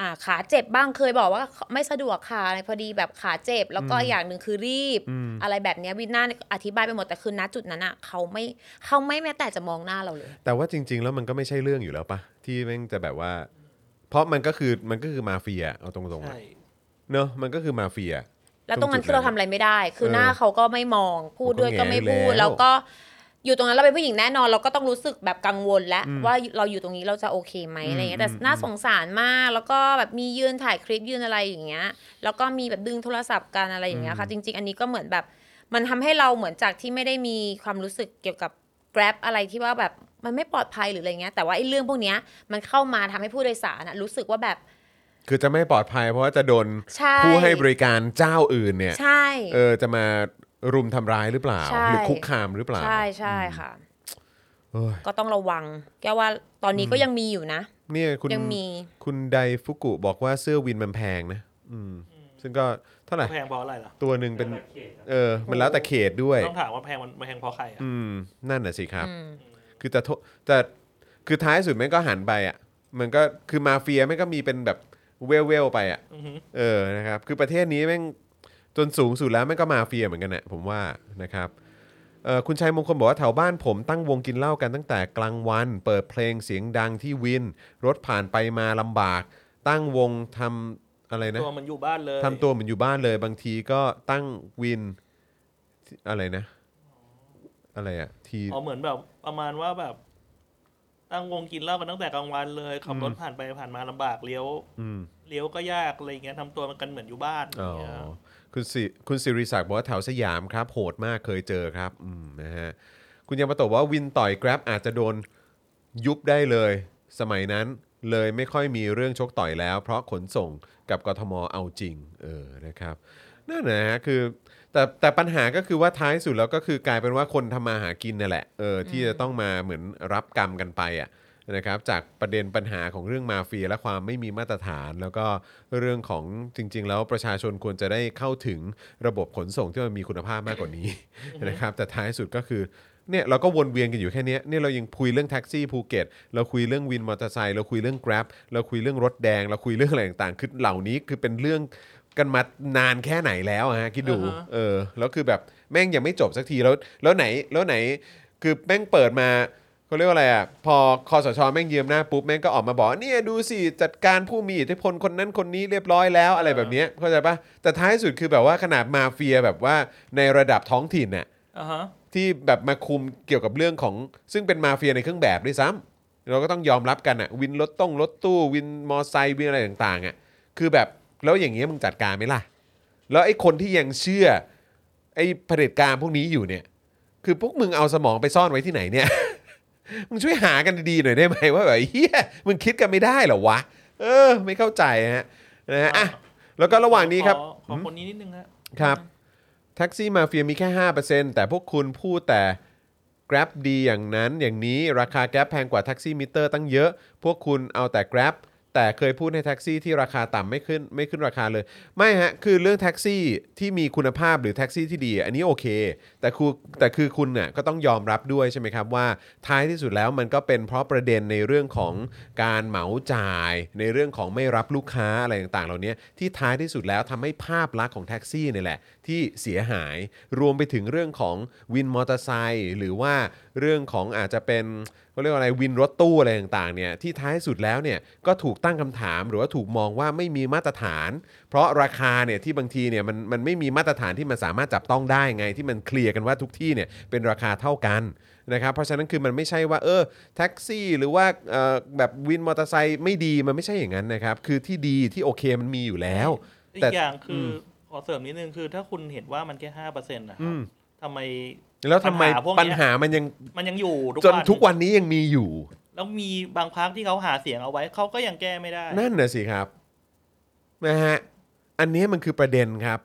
อ่าขาเจ็บบ้างเคยบอกว่าไม่สะดวกค่ะอะไรพอดีแบบขาเจ็บ แล้วก็อย่างหนึ่งคือรีบอืมอะไรแบบเนี้ยวินหน้าอธิบายไปหมดแต่คือณจุดนั้นอะเขาไม่เขาไม่แม้แต่จะมองหน้าเราเลย แต่ว่าจริง ๆ แล้วมันก็ไม่ใช่เรื่องอยู่แล้วปะที่แม่งจะแบบว่า เพราะมันก็คือมันก็คือมาเฟียเอาตรงๆอะใช่เนอะมันก็คือมาเฟีย แล้วตรงนั้นตรงจุดคือเรานั้นทำอะไรไม่ได้ คือเออหน้าเขาก็ไม่มองพูดด้วยเขาก็ก็ไม่พูดแงอยู่แล้วแล้วก็ อยู่ตรงนั้นเราเป็นผู้หญิงแน่นอนเราก็ต้องรู้สึกแบบกังวลแล้วอืมว่าเราอยู่ตรงนี้เราจะโอเคไหมอืมอะไรเงี้ยแต่อืมน่าสงสารมากแล้วก็แบบมียืนถ่ายคลิปยืนอะไรอย่างเงี้ย แล้วก็มีแบบดึงโทรศัพท์กันอะไรอย่างเงี้ยค่ะจริง ๆ อันนี้ก็เหมือนแบบมันทำให้เราเหมือนจากที่ไม่ได้มีความรู้สึกเกี่ยวกับ Grab อะไรที่ว่าแบบมันไม่ปลอดภัยหรืออะไรเงี้ยแต่ว่าไอ้เรื่องพวกเนี้ยมันเข้ามาทำให้ผู้โดยสารนะรู้สึกว่าแบบคือจะไม่ปลอดภัยเพราะว่าจะโดนใช่ผู้ให้บริการเจ้าอื่นเนี่ย ใช่ เออจะมา รุมทำร้ายหรือเปล่า ใช่ หรือคุกคามหรือเปล่า ใช่ใช่ค่ะ เอ้ยก็ต้องระวัง แกว่าตอนนี้ก็ยังมีอยู่นะ เนี่ยคุณยังมี คุณไดฟุกุบอกว่าเสื้อวินมันแพงนะ อืม ซึ่งก็เท่าไหร่ แพงเพราะอะไรล่ะตัวหนึ่งเป็นแล้วแต่เขตครับเออ มันแล้วแต่เขตด้วย ต้องถามว่าแพงมันแพงเพราะใครอะอืม นั่นน่ะสิครับ อืม คือแต่โทแต่คือท้ายสุดแม่งก็หันไปอะ มันก็คือมาเฟียแม่งก็มีเป็นแบบเวลเวลๆไปอะ อือหือเออนะครับ คือประเทศนี้แม่ง จนสูงสุดแล้วแม่งก็มาเฟียเหมือนกันนะผมว่านะครับเอ่อคุณชัยมงคลบอกว่าแถวบ้านผมตั้งวงกินเหล้ากันตั้งแต่กลางวัน เปิดเพลงเสียงดังที่วิน รถผ่านไปมาลำบาก ตั้งวงทำอะไรนะตัวมันอยู่บ้านเลยทำตัวเหมือนอยู่บ้านเลย บางทีก็ตั้งวินที่อะไรนะ อะไรอะทีอ๋อเหมือนแบบประมาณว่าแบบ ตั้งวงกินเหล้ากันตั้งแต่กลางวันเลยขับรถผ่านไปผ่านมาลำบากเลี้ยวอืมเลี้ยวก็ยากอะไรเงี้ยทำตัวมันกันเหมือนอยู่บ้านอ๋ออย่างเงี้ย คุณสิคุณสิริศักดิ์บอกว่าแถวสยามครับโหดมากเคยเจอครับอืมนะฮะคุณยังมาตอบว่าวินต่อย Grab อาจจะโดนยุบได้เลย สมัยนั้นเลยไม่ค่อยมีเรื่องชกต่อยแล้ว เพราะขนส่งกับกทมเอาจริงเออนะครับนั่นนะฮะคือแต่แต่ปัญหาก็คือว่าท้ายสุดแล้วก็คือกลายเป็นว่าคนทำมาหากินนั่นแหละเออที่จะต้องมาเหมือนรับกรรมกันไปอะ นะครับจากประเด็นปัญหาของเรื่องมาเฟีย และความไม่มีมาตรฐาน แล้วก็เรื่องของจริง ๆ แล้วประชาชนควรจะได้เข้าถึงระบบขนส่งที่มันมีคุณภาพมากกว่านี้นะครับแต่ท้ายสุดก็คือเนี่ยเราก็วนเวียนกันอยู่แค่เนี้ยเนี่ยเรายังคุยเรื่องแท็กซี่ภูเก็ตเราคุยเรื่องวินมอเตอร์ไซค์เราคุยเรื่อง Grab เราคุยเรื่องรถแดง เราคุยเรื่องอะไรต่างๆคือเหล่านี้คือเป็นเรื่องกันมานานแค่ไหนแล้วอะฮะคิดดูอ่าฮะเออแล้วคือแบบแม่งยังไม่จบสักทีแล้วแล้วไหนแล้วไหนคือแม่งเปิดมา เขาเรียกว่าอะไรอะพอคอสชแม่งเยืมหน้าปุ๊บแม่งก็ออกมาบอกเนี่ยดูสิจัดการผู้มีอิทธิพลคนนั้นคนนี้เรียบร้อยแล้วอะไรแบบเนี้ยเข้าใจปะแต่ท้ายสุดคือแบบว่าขนาดมาเฟียแบบว่าในระดับท้องถิ่นน่ะอ่าฮะที่แบบมาคุมเกี่ยวกับเรื่องของซึ่งเป็นมาเฟียในเครื่องแบบด้วยซ้ำเราก็ต้องยอมรับกันอะวินรถต้องรถตู้วินมอไซค์วินอะไรต่างๆอะคือแบบแล้วอย่างเงี้ยมึงจัดการไหมล่ะ แล้วไอ้คนที่ยังเชื่อ ไอ้เผด็จการพวกนี้อยู่เนี่ย คือพวกมึงเอาสมองไปซ่อนไว้ที่ไหนเนี่ย มึงช่วยหากันดีๆหน่อยได้ไหมว่าแบบเฮียมึงคิดกันไม่ได้เหรอวะ เออ ไม่เข้าใจฮะนะฮะอะแล้วก็ระหว่างนี้ครับ ขอขอคนนี้นิดนึงฮะครับ แท็กซี่มาเฟียมีแค่ 5%แต่พวกคุณพูดแต่ Grab ดีอย่างนั้นอย่างนี้ราคา Grab แพงกว่าแท็กซี่มิเตอร์ตั้งเยอะ พวกคุณเอาแต่ Grab แต่เคยพูดให้แท็กซี่ที่ราคาต่ำไม่ขึ้นไม่ขึ้นราคาเลย ไม่ฮะ คือเรื่องแท็กซี่ที่มีคุณภาพหรือแท็กซี่ที่ดี อันนี้โอเค แต่คือแต่คือคุณน่ะก็ต้องยอมรับด้วยใช่ไหมครับว่าท้ายที่สุดแล้วมันก็เป็นเพราะประเด็นในเรื่องของการเหมาจ่าย ในเรื่องของไม่รับลูกค้าอะไรต่างๆ เหล่านี้ที่ท้ายที่สุดแล้วทำให้ภาพลักษณ์ของแท็กซี่นี่แหละที่เสียหาย รวมไปถึงเรื่องของวินมอเตอร์ไซค์หรือว่าเรื่องของอาจจะเป็นเขาเรียกว่าอะไรวินรถตู้อะไรต่างๆเนี่ยที่ท้ายสุดแล้วเนี่ยก็ถูกตั้งคำถามหรือว่าถูกมองว่าไม่มีมาตรฐาน เพราะราคาเนี่ยที่บางทีเนี่ยมันมันไม่มีมาตรฐานที่มันสามารถจับต้องได้ไง ที่มันเคลียร์กันว่าทุกที่เนี่ยเป็นราคาเท่ากันนะครับเพราะฉะนั้นคือมันไม่ใช่ว่าเออแท็กซี่หรือว่าเอ่อแบบวินมอเตอร์ไซค์ไม่ดีมันไม่ใช่อย่างนั้นนะครับคือที่ดีที่โอเคมันมีอยู่แล้ว อีแต่ กอย่างคืออมข อเสริมนิดนึงคือถ้าคุณเห็นว่ามันแค่ห้าเปอร์เซ็นต์นะคอืรับมทำไมแล้วทำไมปัญหาพวกเนี้ยปัญหามันยังมันยังอยู่ทุกจนวันทุกวันนี้ยังมีอยู่ แล้วมีบางพักที่เขาหาเสียงเอาไว้เขาก็ยังแก้ไม่ได้ นั่นน่ะสิครับนะฮะอันนี้มันคือประเด็นครับ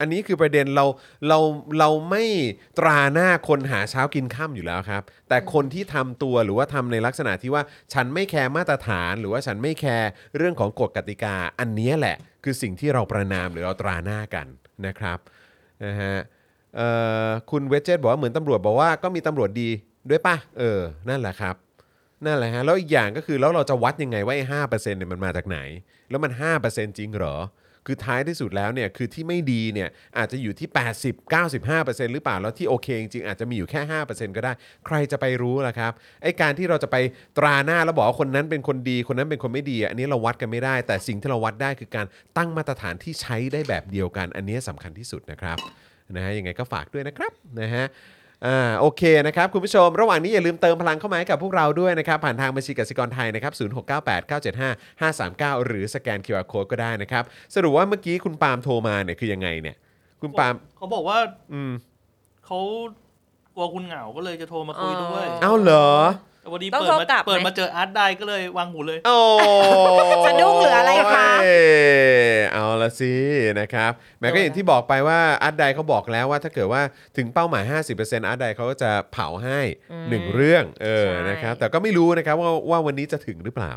อันนี้คือประเด็นเราเราเราไม่ตราหน้าคนหาเช้ากินข้ามอยู่แล้วครับ แต่คนที่ทำตัวหรือว่าทำในลักษณะที่ว่า ฉันไม่แคร์มาตรฐาน หรือว่าฉันไม่แคร์เรื่องของกฎกติกา อันเนี้ยแหละคือสิ่งที่เราประนามหรือเราตราหน้ากันนะครับนะฮะเอ่อคุณเวจเจตบอกว่าเหมือนตำรวจบอกว่าก็มีตำรวจดีด้วยป่ะเออนั่นแหละครับนั่นแหละฮะแล้วอีกอย่างก็คือแล้วเราจะวัดยังไงว่าไอ้ห้าเปอร์เซ็นต์เนี่ยมันมาจากไหน แล้วมัน5%จริงเหรอ คือท้ายที่สุดแล้วเนี่ยคือที่ไม่ดีเนี่ยอาจจะอยู่ที่ 80 95%หรือเปล่าแล้วที่โอเคจริงๆอาจจะมีอยู่แค่ 5%ก็ได้ ใครจะไปรู้ล่ะครับไอ้การที่เราจะไปตราหน้าแล้วบอกว่าคนนั้นเป็นคนดีคนนั้นเป็นคนไม่ดี อันนี้เราวัดกันไม่ได้ แต่สิ่งที่เราวัดได้คือการตั้งมาตรฐานที่ใช้ได้แบบเดียวกัน อันนี้สำคัญที่สุดนะครับนะฮะยังไงก็ฝากด้วยนะครับนะฮะ อ่าโอเคนะครับคุณผู้ชม ระหว่างนี้อย่าลืมเติมพลังเข้ามาให้กับพวกเราด้วยนะครับผ่านทางบัญชีกสิกรไทยนะครับ0698 975 539 หรือสแกน QR Code ก็ได้นะครับ สรุปว่าเมื่อกี้คุณปาล์มโทรมาเนี่ยคือยังไงเนี่ย คุณปาล์มเขาบอกว่าอืมเขากลัวคุณเหงาก็เลยจะโทรมาคุยด้วยอ๋อเอ้าเหรอแต่ วันนี้ต้องเปิดโทรมากลับไหมเปิดมาเจออาร์ตไดก็เลยวางหูเลย โอ้สะดุ้งหรืออะไรคะโอ้ยเอาละสินะครับแม้ก็อย่างที่บอกไปว่าอาร์ตไดเขาบอกแล้วว่าถ้าเกิดว่าถึงเป้าหมาย 50%อาร์ตไดเขาก็จะเผาให้หนึ่งเรื่องเออใช่นะครับแต่ก็ไม่รู้นะครับว่าว่าวันนี้จะถึงหรือเปล่า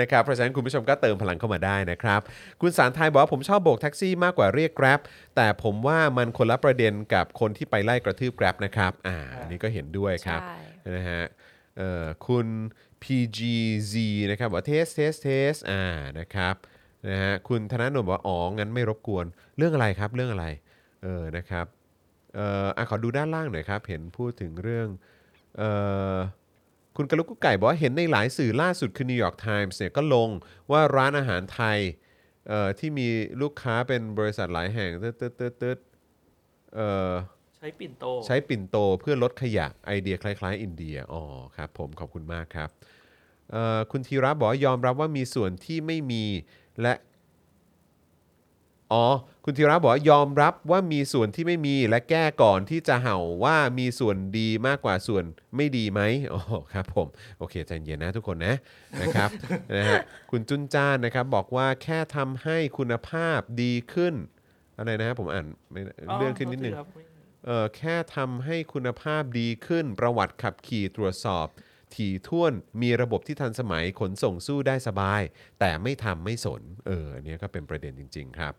นะครับเพราะฉะนั้นคุณผู้ชมก็เติมพลังเข้ามาได้นะครับ คุณสารไทยบอกว่าผมชอบโบกแท็กซี่มากกว่าเรียก Grab แต่ผมว่ามันคนละประเด็นกับคนที่ไปไล่กระทืบ Grab นะครับอ่าอันนี้ก็เห็นด้วยครับใช่ นะฮะคุณ PGZ นะครับบอก test test test อ่านะครับนะฮะคุณธนาโนบอกว่าอ๋องั้นไม่รบกวนเรื่องอะไรครับเรื่องอะไรเออนะครับเอ่ออะขอดูด้านล่างหน่อยครับ เห็นพูดถึงเรื่องเอ่อคุณกระลุกกุ๊กไก่บอกว่าเห็นในหลายสื่อล่าสุดคือ New York Times เนี่ยก็ลงว่าร้านอาหารไทยเอ่อที่มีลูกค้าเป็นบริษัทหลายแห่งเตึ๊ดตึ๊ดตึ๊ดตึ๊ดเอ่อ ใช้ปิ่นโต ใช้ปิ่นโตเพื่อลดขยะไอเดียคล้าย ๆ อินเดียอ๋อครับผมขอบคุณมากครับเอ่อคุณธีระบอกว่ายอมรับว่ามีส่วนที่ไม่มีและอ๋อ คุณธีระบอกว่ายอมรับว่ามีส่วนที่ไม่มีและแก้ก่อนที่จะเห่าว่ามีส่วนดีมากกว่าส่วนไม่ดีไหมอ๋อครับผม โอเคใจเย็นนะทุกคนนะนะครับ นะฮะคุณจุนจ้านนะครับบอกว่าแค่ทำให้คุณภาพดีขึ้น อะไรนะฮะผมอ่านไม่เลื่อนขึ้นนิดนึง แค่ทำให้คุณภาพดีขึ้นประวัติขับขี่ตรวจสอบ ถี่ถ้วนมีระบบที่ทันสมัยขนส่งสู้ได้สบาย แต่ไม่ทำไม่สน เอออันเนี้ยก็เป็นประเด็นจริง ๆ ครับ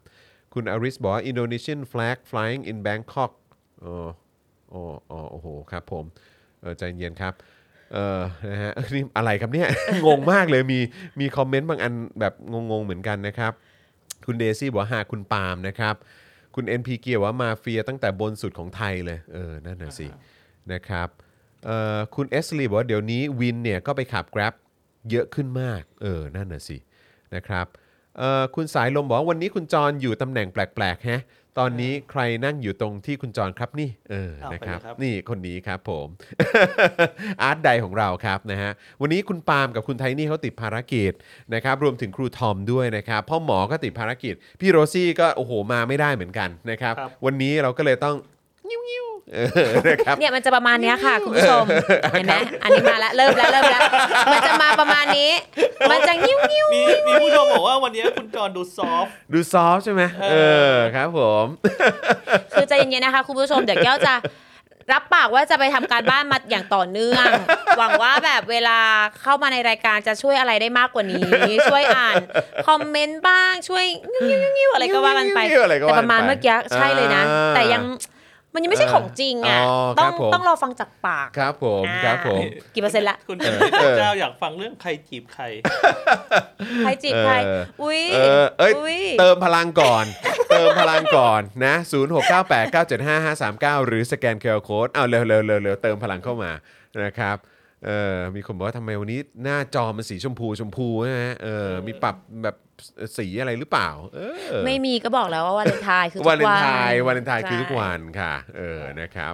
คุณอาริสบอกว่า Indonesian flag flying in Bangkok อ๋ออ๋ออ๋อโอ้โหครับผมใจเย็นครับเออนะฮะนี่อะไรครับเนี่ย งงมากเลยมีมีคอมเมนต์บางอันแบบงงๆเหมือนกันนะครับ คุณเดซี่บอกว่าหากคุณปาล์มนะครับ คุณ NP เกียร์ว่ามาเฟียตั้งแต่บนสุดของไทยเลยเออนั่นน่ะสินะครับเอ่อคุณเอสลีบอกว่าเดี๋ยวนี้วินเนี่ยก็ไปขับ Grab เยอะขึ้นมากเออนั่นน่ะสินะครับเอ่อคุณสายลมบอกว่าวันนี้คุณจรอยู่ตำแหน่งแปลกๆแฮะ ตอนนี้ใครนั่งอยู่ตรงที่คุณจรครับนี่เออเอาไปนะครับ เลยครับ นี่คนนี้ครับผม อาร์ตไดของเราครับนะฮะวันนี้คุณปาล์มกับคุณไทนี่เขาติดภารกิจนะครับรวมถึงครูทอมด้วยนะครับพ่อหมอก็ติดภารกิจ พี่โรซี่ก็โอ้โหมาไม่ได้เหมือนกันนะครับ ครับ วันนี้เราก็เลยต้องยิ้วๆเออ นะครับเนี่ยมันจะประมาณเนี้ยค่ะคุณผู้ชมเห็นไหมอันนี้มาแล้วเริ่มแล้วเริ่มแล้วมันจะมาประมาณนี้ มันจะงิ้วงิ้วมีมีผู้ชมบอกว่าวันนี้คุณจรดูซอฟต์ดูซอฟต์ใช่ไหมเออครับผม คือใจเย็นๆนะคะ คุณผู้ชมเดี๋ยวแก้วจะรับปากว่าจะไปทำการบ้านมาอย่างต่อเนื่อง หวังว่าแบบเวลาเข้ามาในรายการจะช่วยอะไรได้มากกว่านี้ ช่วยอ่านคอมเมนต์บ้างช่วยงิ้วๆๆอะไรก็ว่ากันไปงิ้วๆอะไรก็แต่ว่ากันไปประมาณเมื่อกี้ใช่เลยนะอ่าแต่ยัง มันยังไม่ใช่ของจริงอะอ๋อต้คอรังบผมต้องรอฟังจากปากครับผมอ่าครับผมกี่เปอร์เซ็นต์ละคุณเออเจ้าอยากฟังเรื่องใครจีบใครใครจีบใครเอออุ้ยเออเอ้ยอุ้ยเติมพลังก่อน เติมพลังก่อนนะ 0698975539 หรือสแกน QR code เอาเร็วเร็วเร็วเร็วเติมพลังเข้ามานะครับเออมีคนบอกว่าทำไมวันนี้หน้าจอมันสีชมพูชมพูนะฮะเออมีปรับแบบ สีอะไรหรือเปล่า เออไม่มีก็บอกแล้วว่าวาเลนไทน์คือทุกวันวาเลนไทน์วาเลนไทน์คือทุกวันค่ะ เออนะครับ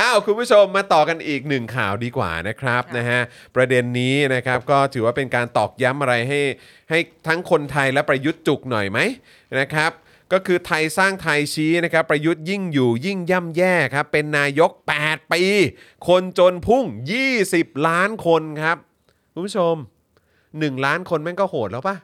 อ้าวคุณผู้ชมมาต่อกันอีกหนึ่งข่าวดีกว่านะครับนะฮะประเด็นนี้นะครับก็ถือว่าเป็นการตอกย้ำอะไรให้ ให้ทั้งคนไทยและประยุทธ์จุกหน่อยไหมนะครับก็คือไทยสร้างไทยชี้นะครับ ประยุทธ์ยิ่งอยู่ยิ่งย่ำแย่ครับ เป็นนายก 8 ปี คนจนพุ่ง 20 ล้านคนครับ คุณผู้ชม 1 ล้านคนแม่งก็โหดแล้วปะ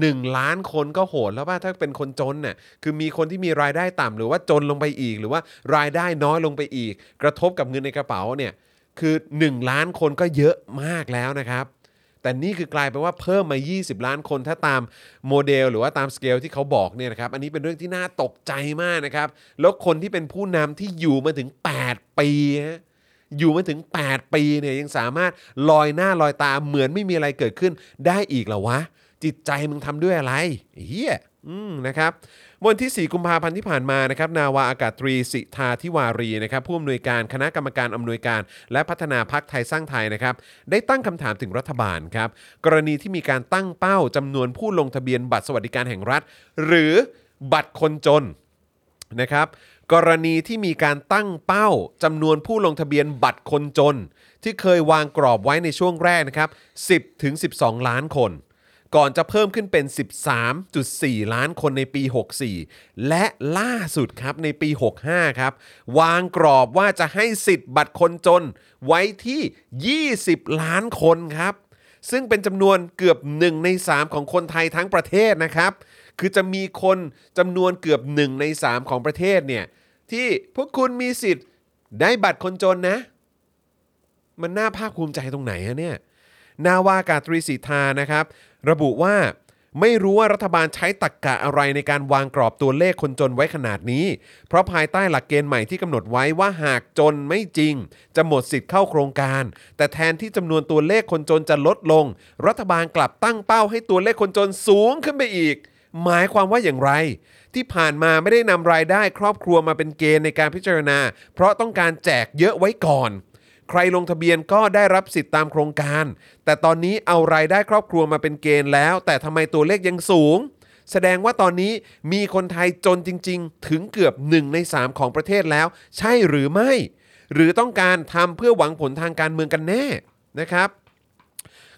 หนึ่งล้านคนก็โหดแล้วป่ะถ้าเป็นคนจนน่ะคือมีคนที่มีรายได้ต่ำหรือว่าจนลงไปอีก หรือว่ารายได้น้อยลงไปอีก กระทบกับเงินในกระเป๋าเนี่ยคือ 1 ล้านคนก็เยอะมากแล้วนะครับ แต่นี่คือกลายเป็นว่าเพิ่มมา 20 ล้านคนถ้าตามโมเดล หรือว่าตามสเกลที่เขาบอกเนี่ยนะครับอันนี้เป็นเรื่องที่น่าตกใจมากนะครับ แล้วคนที่เป็นผู้นำที่อยู่มาถึง 8 ปีฮะ อยู่มาถึง 8 ปีเนี่ยยังสามารถลอยหน้าลอยตาเหมือนไม่มีอะไรเกิดขึ้นได้อีกเหรอวะ จิตใจมึงทำด้วยอะไรเฮียอืมนะครับวันที่ 4 กุมภาพันธ์ที่ผ่านมานะครับนาวาอากาศตรีสิทาธิวารีนะครับผู้อำนวยการคณะกรรมการอำนวยการ และพัฒนาพักไทยสร้างไทยนะครับได้ตั้งคำถามถึงรัฐบาลครับกรณีที่มีการตั้งเป้าจำนวนผู้ลงทะเบียนบัตรสวัสดิการแห่งรัฐ หรือบัตรคนจนนะครับ กรณีที่มีการตั้งเป้าจำนวนผู้ลงทะเบียนบัตรคนจน ที่เคยวางกรอบไว้ในช่วงแรกนะครับ 10ถึง12 ล้านคน ก่อนจะเพิ่มขึ้นเป็น 13.4 ล้านคนในปี 64 และล่าสุดครับในปี 65 ครับ วางกรอบว่าจะให้สิทธิ์บัตรคนจนไว้ที่ 20 ล้านคนครับ ซึ่งเป็นจำนวนเกือบ 1 ใน 3 ของคนไทยทั้งประเทศนะครับคือจะมีคนจำนวนเกือบ 1 ใน 3 ของประเทศเนี่ย ที่พวกคุณมีสิทธิ์ได้บัตรคนจนนะ มันน่าภาคภูมิใจตรงไหนฮะเนี่ย นาวากาตรีสีทานะครับ ระบุว่าไม่รู้ว่ารัฐบาลใช้ตักกะอะไรในการวางกรอบตัวเลขคนจนไว้ขนาดนี้ เพราะภายใต้หลักเกณฑ์ใหม่ที่กำหนดไว้ว่าหากจนไม่จริง จะหมดสิทธิ์เข้าโครงการ แต่แทนที่จำนวนตัวเลขคนจนจะลดลง รัฐบาลกลับตั้งเป้าให้ตัวเลขคนจนสูงขึ้นไปอีก หมายความว่าอย่างไร ที่ผ่านมาไม่ได้นำรายได้ครอบครัวมาเป็นเกณฑ์ในการพิจารณา เพราะต้องการแจกเยอะไว้ก่อน ใครลงทะเบียนก็ได้รับสิทธิ์ตามโครงการ แต่ตอนนี้เอารายได้ครอบครัวมาเป็นเกณฑ์แล้ว แต่ทำไมตัวเลขยังสูง แสดงว่าตอนนี้มีคนไทยจนจริง ๆ ถึงเกือบ1ใน3ของประเทศแล้ว ใช่หรือไม่ หรือต้องการทำเพื่อหวังผลทางการเมืองกันแน่นะครับ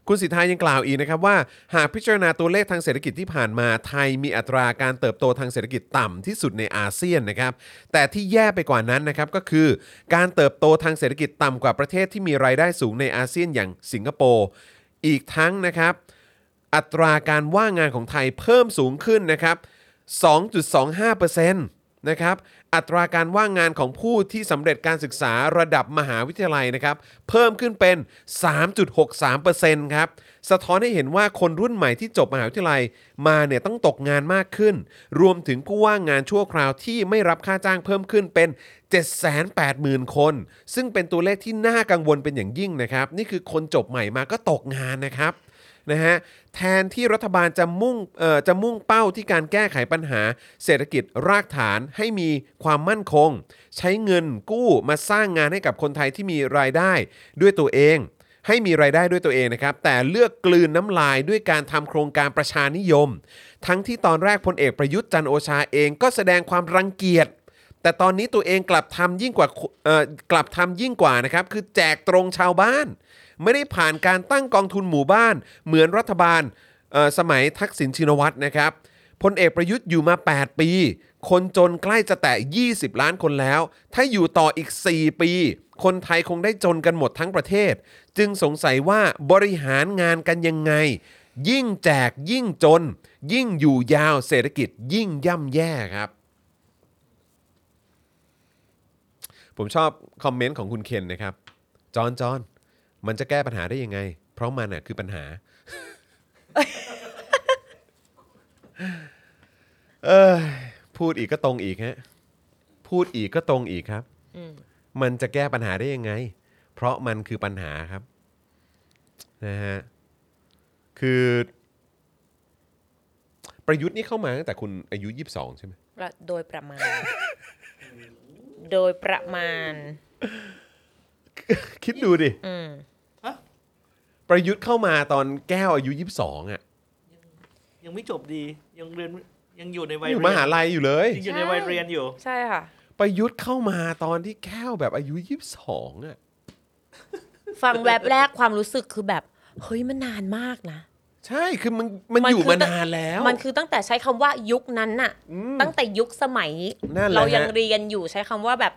คุณสิทธายังกล่าวอีกนะครับว่า หากพิจารณาตัวเลขทางเศรษฐกิจที่ผ่านมา ไทยมีอัตราการเติบโตทางเศรษฐกิจต่ำที่สุดในอาเซียนนะครับ แต่ที่แย่ไปกว่านั้นนะครับก็คือ การเติบโตทางเศรษฐกิจต่ำกว่าประเทศที่มีรายได้สูงในอาเซียนอย่างสิงคโปร์อีกทั้งนะครับอัตราการว่างงานของไทยเพิ่มสูงขึ้นนะครับ 2.25%นะครับ อัตราการว่างงานของผู้ที่สำเร็จการศึกษาระดับมหาวิทยาลัยนะครับเพิ่มขึ้นเป็น 3.63%ครับสะท้อนให้เห็นว่าคนรุ่นใหม่ที่จบมหาวิทยาลัยมาเนี่ยต้องตกงานมากขึ้น รวมถึงผู้ว่างงานชั่วคราวที่ไม่รับค่าจ้างเพิ่มขึ้นเป็น 780,000 คน ซึ่งเป็นตัวเลขที่น่ากังวลเป็นอย่างยิ่งนะครับ นี่คือคนจบใหม่มาก็ตกงานนะครับ นะฮะแทนที่รัฐบาลจะมุ่งเอ่อจะมุ่งเป้าที่การแก้ไขปัญหา เศรษฐกิจรากฐานให้มีความมั่นคง ใช้เงินกู้มาสร้างงานให้กับคนไทยที่มีรายได้ด้วยตัวเอง ให้มีรายได้ด้วยตัวเองนะครับ แต่เลือกกลืนน้ำลายด้วยการทำโครงการประชานิยม ทั้งที่ตอนแรกพลเอกประยุทธ์จันโอชาเองก็แสดงความรังเกียจแต่ตอนนี้ตัวเองกลับทำยิ่งกว่ากลับทำยิ่งกว่านะครับ คือแจกตรงชาวบ้าน ไม่ได้ผ่านการตั้งกองทุนหมู่บ้าน เหมือนรัฐบาลสมัยทักษิณชินวัตรนะครับพลเอกประยุทธ์อยู่มา 8 ปี คนจนใกล้จะแตะ 20 ล้านคนแล้ว ถ้าอยู่ต่ออีก 4 ปี คนไทยคงได้จนกันหมดทั้งประเทศ จึงสงสัยว่าบริหารงานกันยังไง ยิ่งแจกยิ่งจน ยิ่งอยู่ยาวเศรษฐกิจยิ่งย่ำแย่ครับ ผมชอบคอมเมนต์ของคุณเคนนะครับ จอนจอน มันจะแก้ปัญหาได้ยังไง เพราะมันน่ะคือปัญหา เออพูดอีกก็ตรงอีกฮะ พูดอีกก็ตรงอีกครับมันจะแก้ปัญหาได้ยังไง เพราะมันคือปัญหาครับนะฮะ คือ ประยุทธ์นี่เข้ามาตั้งแต่คุณอายุ 22 ใช่ไหมประโดยประมาณ โดยประมาณ คิดดูดิ อืม ประยุทธ์เข้ามาตอนแก้วอายุ 22อะยังไม่จบดียังเรียนยังอยู่ในวัยอยู่เรีมนหาลัยอยู่เลย ยังอยู่ในวัยเรียนอยู่ ใช่ค่ะ ประยุทธ์เข้ามาตอนที่แก้วแบบอายุ 22อะฟังแวบแรกความรู้สึกคือแบบ เฮ้ยมันนานมากนะ ใช่คือมันมันมันอยู่คือ มาตั้งนานแล้ว มันคือตั้งแต่ใช้คำว่ายุคนั้นน่ะตั้งแต่ยุคสมัย นั่นแหละเรายังฮะ เรียนอยู่ใช้คำว่าแบบ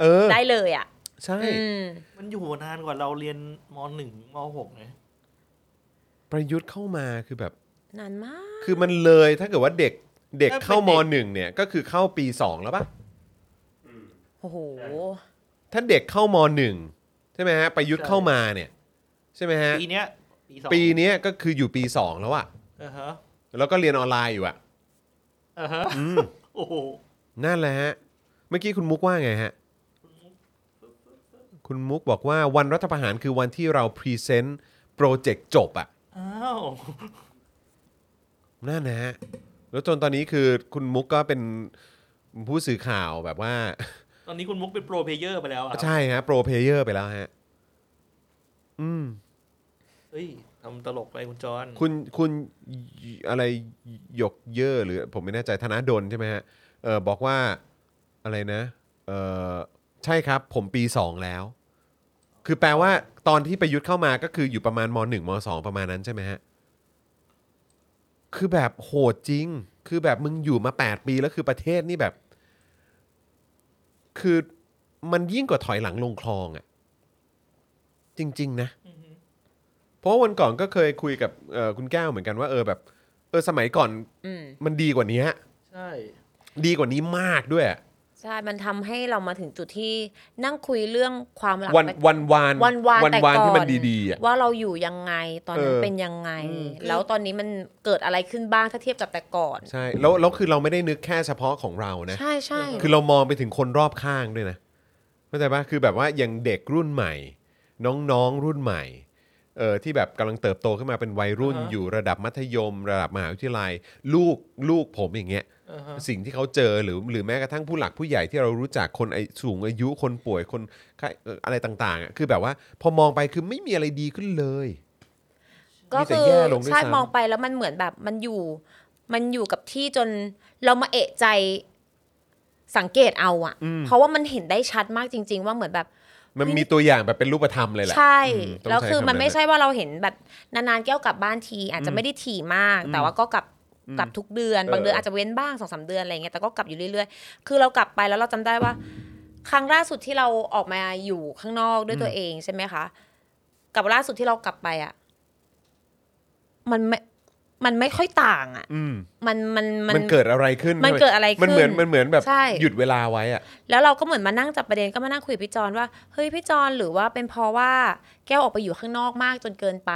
เออ ได้เลยอะ ใช่อืมมันอยู่นานกว่าเราเรียนมหนึ่งมหกไงประยุทธ์เข้ามาคือแบบ นานมาก คือมันเลยถ้าเกิดว่าเด็กเด็กเข้ามหนึ่งเนี่ย ก็คือเข้าปี2แล้วปะโอ้โห ถ้าเด็กเข้ามหนึ่งใช่ไหมฮะ ประยุทธ์เข้ามาเนี่ย ใช่ไหมฮะ ปีเนี้ยปีสองปีเนี้ยก็คืออยู่ปี2แล้วอะอ่าฮะแล้วก็เรียนออนไลน์อยู่อะอ่าฮะอืมโอ้โหนั่นแหละฮะ เมื่อกี้คุณมุกว่าไงฮะ คุณมุกบอกว่าวันรัฐประหารคือวันที่เรา present โปรเจกต์จบอะอ้าวนั่นนะฮะแล้วจนตอนนี้คือคุณมุกก็เป็นผู้สื่อข่าวแบบว่า ตอนนี้คุณมุกเป็น pro player ไปแล้วอะครับใช่ฮะ pro player ไปแล้วฮะ อืมเฮ้ยทำตลกไปคุณจอนคุณคุณอะไรหยกเยอะหรือ ผมไม่แน่ใจธนาดลใช่ไหมฮะเออบอกว่าอะไรนะ เออใช่ครับ ผมปีสองแล้ว คือแปลว่าตอนที่ประยุทธ์เข้ามาก็คืออยู่ประมาณมหนึ่งมสองประมาณนั้นใช่ไหมฮะ คือแบบโหดจริง คือแบบมึงอยู่มา 8 ปีแล้วคือประเทศนี่แบบ คือมันยิ่งกว่าถอยหลังลงคลองอะ่ะ จริง ๆ นะ เพราะว่าวันก่อนก็เคยคุยกับเอ่อคุณแก้วเหมือนกันว่าเออแบบ เออสมัยก่อนอืมมันดีกว่านี้ใช่ ดีกว่านี้มากด้วยอะ ใช่ มันทำให้เรามาถึงจุดที่นั่งคุยเรื่องความหลังวันแต่วันวานวันวานวันแต่วานก่อนที่มันดีๆอะว่าเราอยู่ยังไงตอนนั้นเออเป็นยังไง แล้วตอนนี้มันเกิดอะไรขึ้นบ้างถ้าเทียบกับแต่ก่อน ใช่ แล้วแล้วคือเราไม่ได้นึกแค่เฉพาะของเรานะ ใช่ใช่คือเรามองไปถึงคนรอบข้างด้วยนะเข้าใจปะคือแบบว่าอย่างเด็กรุ่นใหม่ น้องๆรุ่นใหม่ เออที่แบบกำลังเติบโตขึ้นมาเป็นวัยรุ่น อ่าฮะอยู่ระดับมัธยม ระดับมหาวิทยาลัย ลูกลูกผมอย่างเงี้ยอ่าฮะ สิ่งที่เขาเจอหรือหรือแม้กระทั่งผู้หลักผู้ใหญ่ที่เรารู้จักคนไอสูงอายุคนป่วยคนไข้เอ่ออะไรต่างๆอะคือแบบว่าพอมองไปคือไม่มีอะไรดีขึ้นเลย ก็มีแต่คือแย่ลงด้วยใช่ซ้ำมองไปแล้วมันเหมือนแบบมันอยู่ มันอยู่กับที่จนเรามาเอะใจสังเกตเอาอะเพราะว่ามันเห็นได้ชัดมากจริง ๆ ว่าเหมือนแบบ มันมีตัวอย่างแบบเป็นรูปธรรมเลยแหละ ใช่อืมต้องแล้วใช้คือคำมันไม่นั้นใช่ว่าเราเห็นแบบนานๆแก้วกลับบ้านที อาจจะไม่ได้ถี่มาก แต่ว่าก็กลับกลับทุกเดือน บางเดือนเออออาจจะเว้นบ้างสองสามเดือนอะไรเงี้ยแต่ก็กลับอยู่เรื่อยๆ คือเรากลับไปแล้วเราจำได้ว่า ครั้งล่าสุดที่เราออกมาอยู่ข้างนอกด้วยตัวเองใช่ไหมคะ กับล่าสุดที่เรากลับไปอะ มันไม่มันไม่ค่อยต่างอะอืมมันมันมันเกิดอะไรขึ้นมันเกิดอะไรขึ้นมันเหมือนมันเหมือนแบบใช่หยุดเวลาไว้อะแล้วเราก็เหมือนมานั่งจับประเด็นก็มานั่งคุยกับพี่จอนว่าเฮ้ยพี่จอนหรือว่าเป็นเพราะว่าแก้วออกไปอยู่ข้างนอกมากจนเกินไป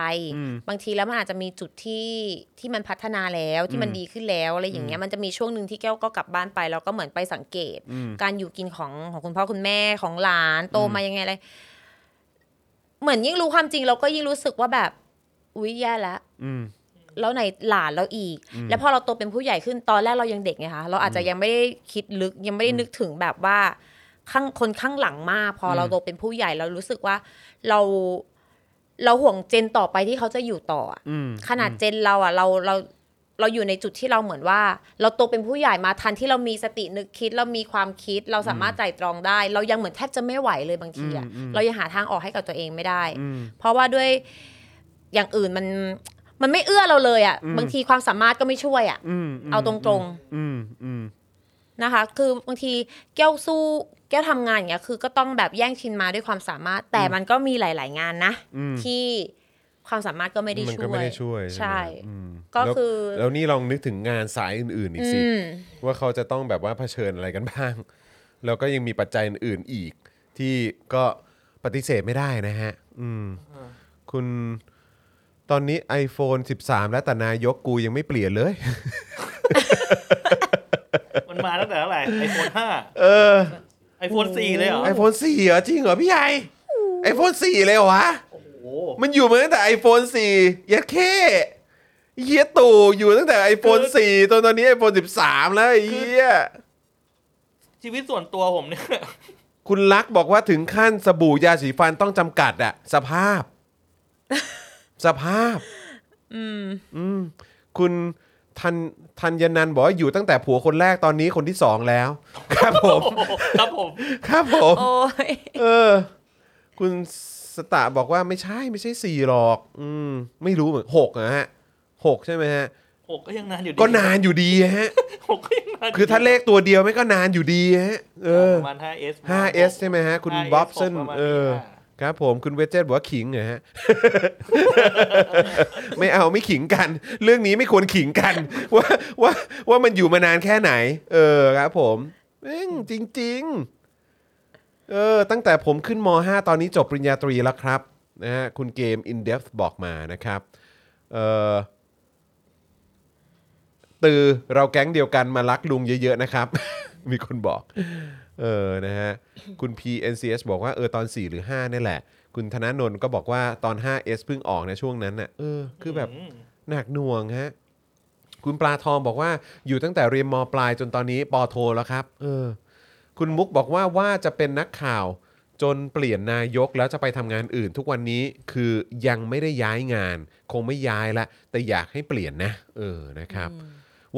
บางทีแล้วมันอาจจะมีจุดที่ที่มันพัฒนาแล้วที่มันดีขึ้นแล้วอะไรอย่างเงี้ยมันจะมีช่วงหนึ่งที่แก้วก็กลับบ้านไปแล้วก็เหมือนไปสังเกต การอยู่กินของของคุณพ่อคุณแม่ของหลานโตมายังไงอะไรเหมือนยิ่งรู้ความจริงเราก็ยิ่งรู้สึกว่าแบบ อุ๊ยแย่แล้วอืม แล้วในหลานเราอีก แล้วพอเราโตเป็นผู้ใหญ่ขึ้นตอนแรกเรายังเด็กไงคะเราอาจจะยังไม่ได้คิดลึกยังไม่ได้นึกถึงแบบว่าข้างคนข้างหลังมาก พอเราโตเป็นผู้ใหญ่เรารู้สึกว่าเราเราห่วงเจนต่อไปที่เขาจะอยู่ต่ออะอืมขนาดเจนเราอะเราเราเราอยู่ในจุดที่เราเหมือนว่า เราโตเป็นผู้ใหญ่มาทันที่เรามีสตินึกคิด เรามีความคิดเราสามารถไตร่ตรองได้ เรายังเหมือนแทบจะไม่ไหวเลยบางทีอะเรายังหาทางออกให้กับตัวเองไม่ได้ เพราะว่าด้วยอย่างอื่นมัน มันไม่เอื้อเราเลยอะ บางทีความสามารถก็ไม่ช่วยอะอืมมเอาตรงอืมอืมๆนะคะ คือบางทีแก้วสู้แก้วทำงานอย่างเงี้ย คือก็ต้องแบบแย่งชินมาด้วยความสามารถ แต่มันก็มีหลาย ๆ งานนะอืมที่ความสามารถก็ไม่ได้มันช่ก็วไม่ยได้ช่วย ใช่ไหมใช่อืมก็แล้วคือ แล้วนี่ลองนึกถึงงานสายอื่น ๆ อีกสิอืมว่าเขาจะต้องแบบว่าเผชิญอะไรกันบ้าง แล้วก็ยังมีปัจจัยอื่นๆอีก ที่ก็ปฏิเสธไม่ได้นะฮะ อืม คุณต อนนี้ iPhone 13 แล้วแต่นายกกูยังไม่เปลี่ยนเลย มันมาตั้งแต่เท่าไหร่ไอโฟนห้าเออ ไอโฟนสี่เลยเหรอ iPhone 4เหรอจริงเหรอพี่ใหญ่ iPhone 4 เลยเหรอวะ โอ้โหมันอยู่มาตั้งแต่ iPhone 4ยัดแค่เฮียตู่อยู่ตั้งแต่ iPhone 4 ตอนตอนนี้ iPhone 13 แล้วไอ้เฮียชีวิตส่วนตัวผมเนี่ย คุณลักษณ์บอกว่าถึงขั้นสบู่ยาสีฟันต้องจำกัดอะสภาพ สภาพ อืม อืม คุณทันทันยนันท์บอกว่าอยู่ตั้งแต่ผัวคนแรกตอนนี้คนที่สองแล้ว ครับผม ครับผม ครับผม โอ้ยเออ คุณสตะบอกว่าไม่ใช่ไม่ใช่สี่หรอก อืม ไม่รู้เหมือนหกนะฮะหกใช่ไหมฮะหกก็ยังนานอยู่ดีก็นานอยู่ดีฮะหกก็ยังนานยู่คือถ้าเลขตัวเดียวไม่ก็นานอยู่ดีฮะเออประมาณ 5S 5S ใช่ไหมฮะ คุณ 5S บ๊อบสันประมาณเออนี้ ครับผมคุณเวจเจตบอกว่าขิงเหรอฮะ ไม่เอาไม่ขิงกัน เรื่องนี้ไม่ควรขิงกัน ว่าว่าว่ามันอยู่มานานแค่ไหน เออครับ ผมเอ้งจริงเออ ตั้งแต่ผมขึ้นม .5 ตอนนี้จบปริญญาตรีแล้วครับนะฮะคุณเกม in depth บอกมานะครับ เออตือเราแก๊งเดียวกันมารักลุงเยอะ ๆ นะครับ มีคนบอก เออ นะฮะ คุณ PNCS บอกว่า เออ ตอน 4 หรือ 5 นี่แหละ คุณธนาโนนก็บอกว่าตอน 5S เพิ่งออกในะช่วงนั้นน่ะ เออ คือแบบอืมหนักหน่วงฮะ คุณปลาทองบอกว่าอยู่ตั้งแต่เรียนมปลายจนตอนนี้ปอโทแล้วครับ เออ คุณมุกบอกว่าว่าจะเป็นนักข่าว จนเปลี่ยนนายกแล้วจะไปทำงานอื่น ทุกวันนี้คือยังไม่ได้ย้ายงาน คงไม่ย้ายละ แต่อยากให้เปลี่ยนนะ เออ นะครับ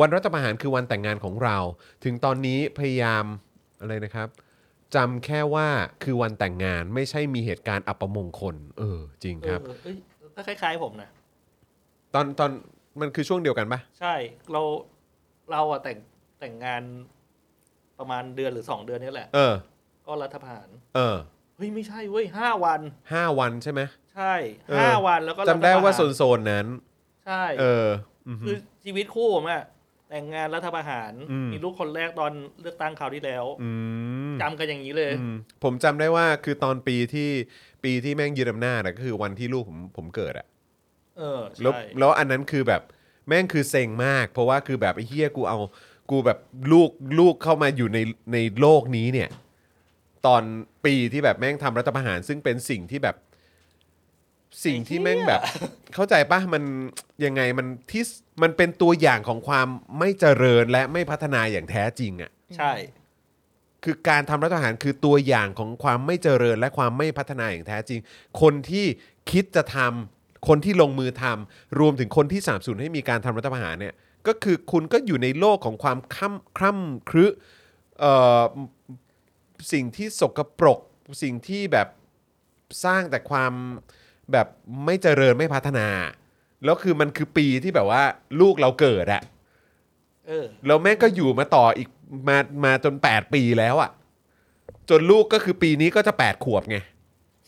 วันรัฐประหารคือวันแต่งงานของเรา ถึงตอนนี้พยายาม อะไรนะครับจำแค่ว่าคือวันแต่งงานไม่ใช่มีเหตุการณ์อัปมงคล เออ จริงครับ เออเอ้ยก็คล้าย ๆ ผมนะตอนตอนมันคือช่วงเดียวกันปะใช่เราเราอะแต่งแต่งงานประมาณเดือนหรือสองเดือนนี้แหละ เออ ก็รัฐประหารเออเฮ้ยไม่ใช่เว้ยห้าวัน ห้าวันใช่ไหม ใช่เออ ห้าวันแล้วก็จำได้ว่าโซรัฐนโซนๆนั้นประหารใช่ เอออือฮึคือชีวิตคู่ผมอะ แต่งงานรัฐประหารอืมมีลูกคนแรกตอนเลือกตั้งคราวที่แล้วอืมจำกันอย่างนี้เลยอืมผมจำได้ว่าคือตอนปีที่ปีที่แม่งยึดอำนาจอะก็คือวันที่ลูกผมผมเกิดอะเออแล้วใช่แล้วอันนั้นคือแบบแม่งคือเซ็งมาก เพราะว่าคือแบบไอ้เฮียกูเอากูแบบลูกลูกเข้ามาอยู่ในในโลกนี้เนี่ย ตอนปีที่แบบแม่งทำรัฐประหาร ซึ่งเป็นสิ่งที่แบบ สิ่งที่แม่งแบบ เข้าใจปะมันยังไงมันที่มันเป็นตัวอย่างของความไม่เจริญและไม่พัฒนาอย่างแท้จริงอะใช่ คือการทำรัฐประหารคือตัวอย่างของความไม่เจริญและความไม่พัฒนาอย่างแท้จริง คนที่คิดจะทำคนที่ลงมือทำรวมถึงคนที่สนับสนุนให้มีการทำรัฐประหารเนี่ย ก็คือคุณก็อยู่ในโลกของความคร่ำคร่ำครึเอ่อสิ่งที่สกปรก สิ่งที่แบบสร้างแต่ความ แบบไม่เจริญไม่พัฒนา แล้วคือมันคือปีที่แบบว่าลูกเราเกิดอะเออแล้วแม่งก็อยู่มาต่ออีกมามาจน 8 ปีแล้วอะ่ะจนลูกก็คือปีนี้ก็จะ 8 ขวบไง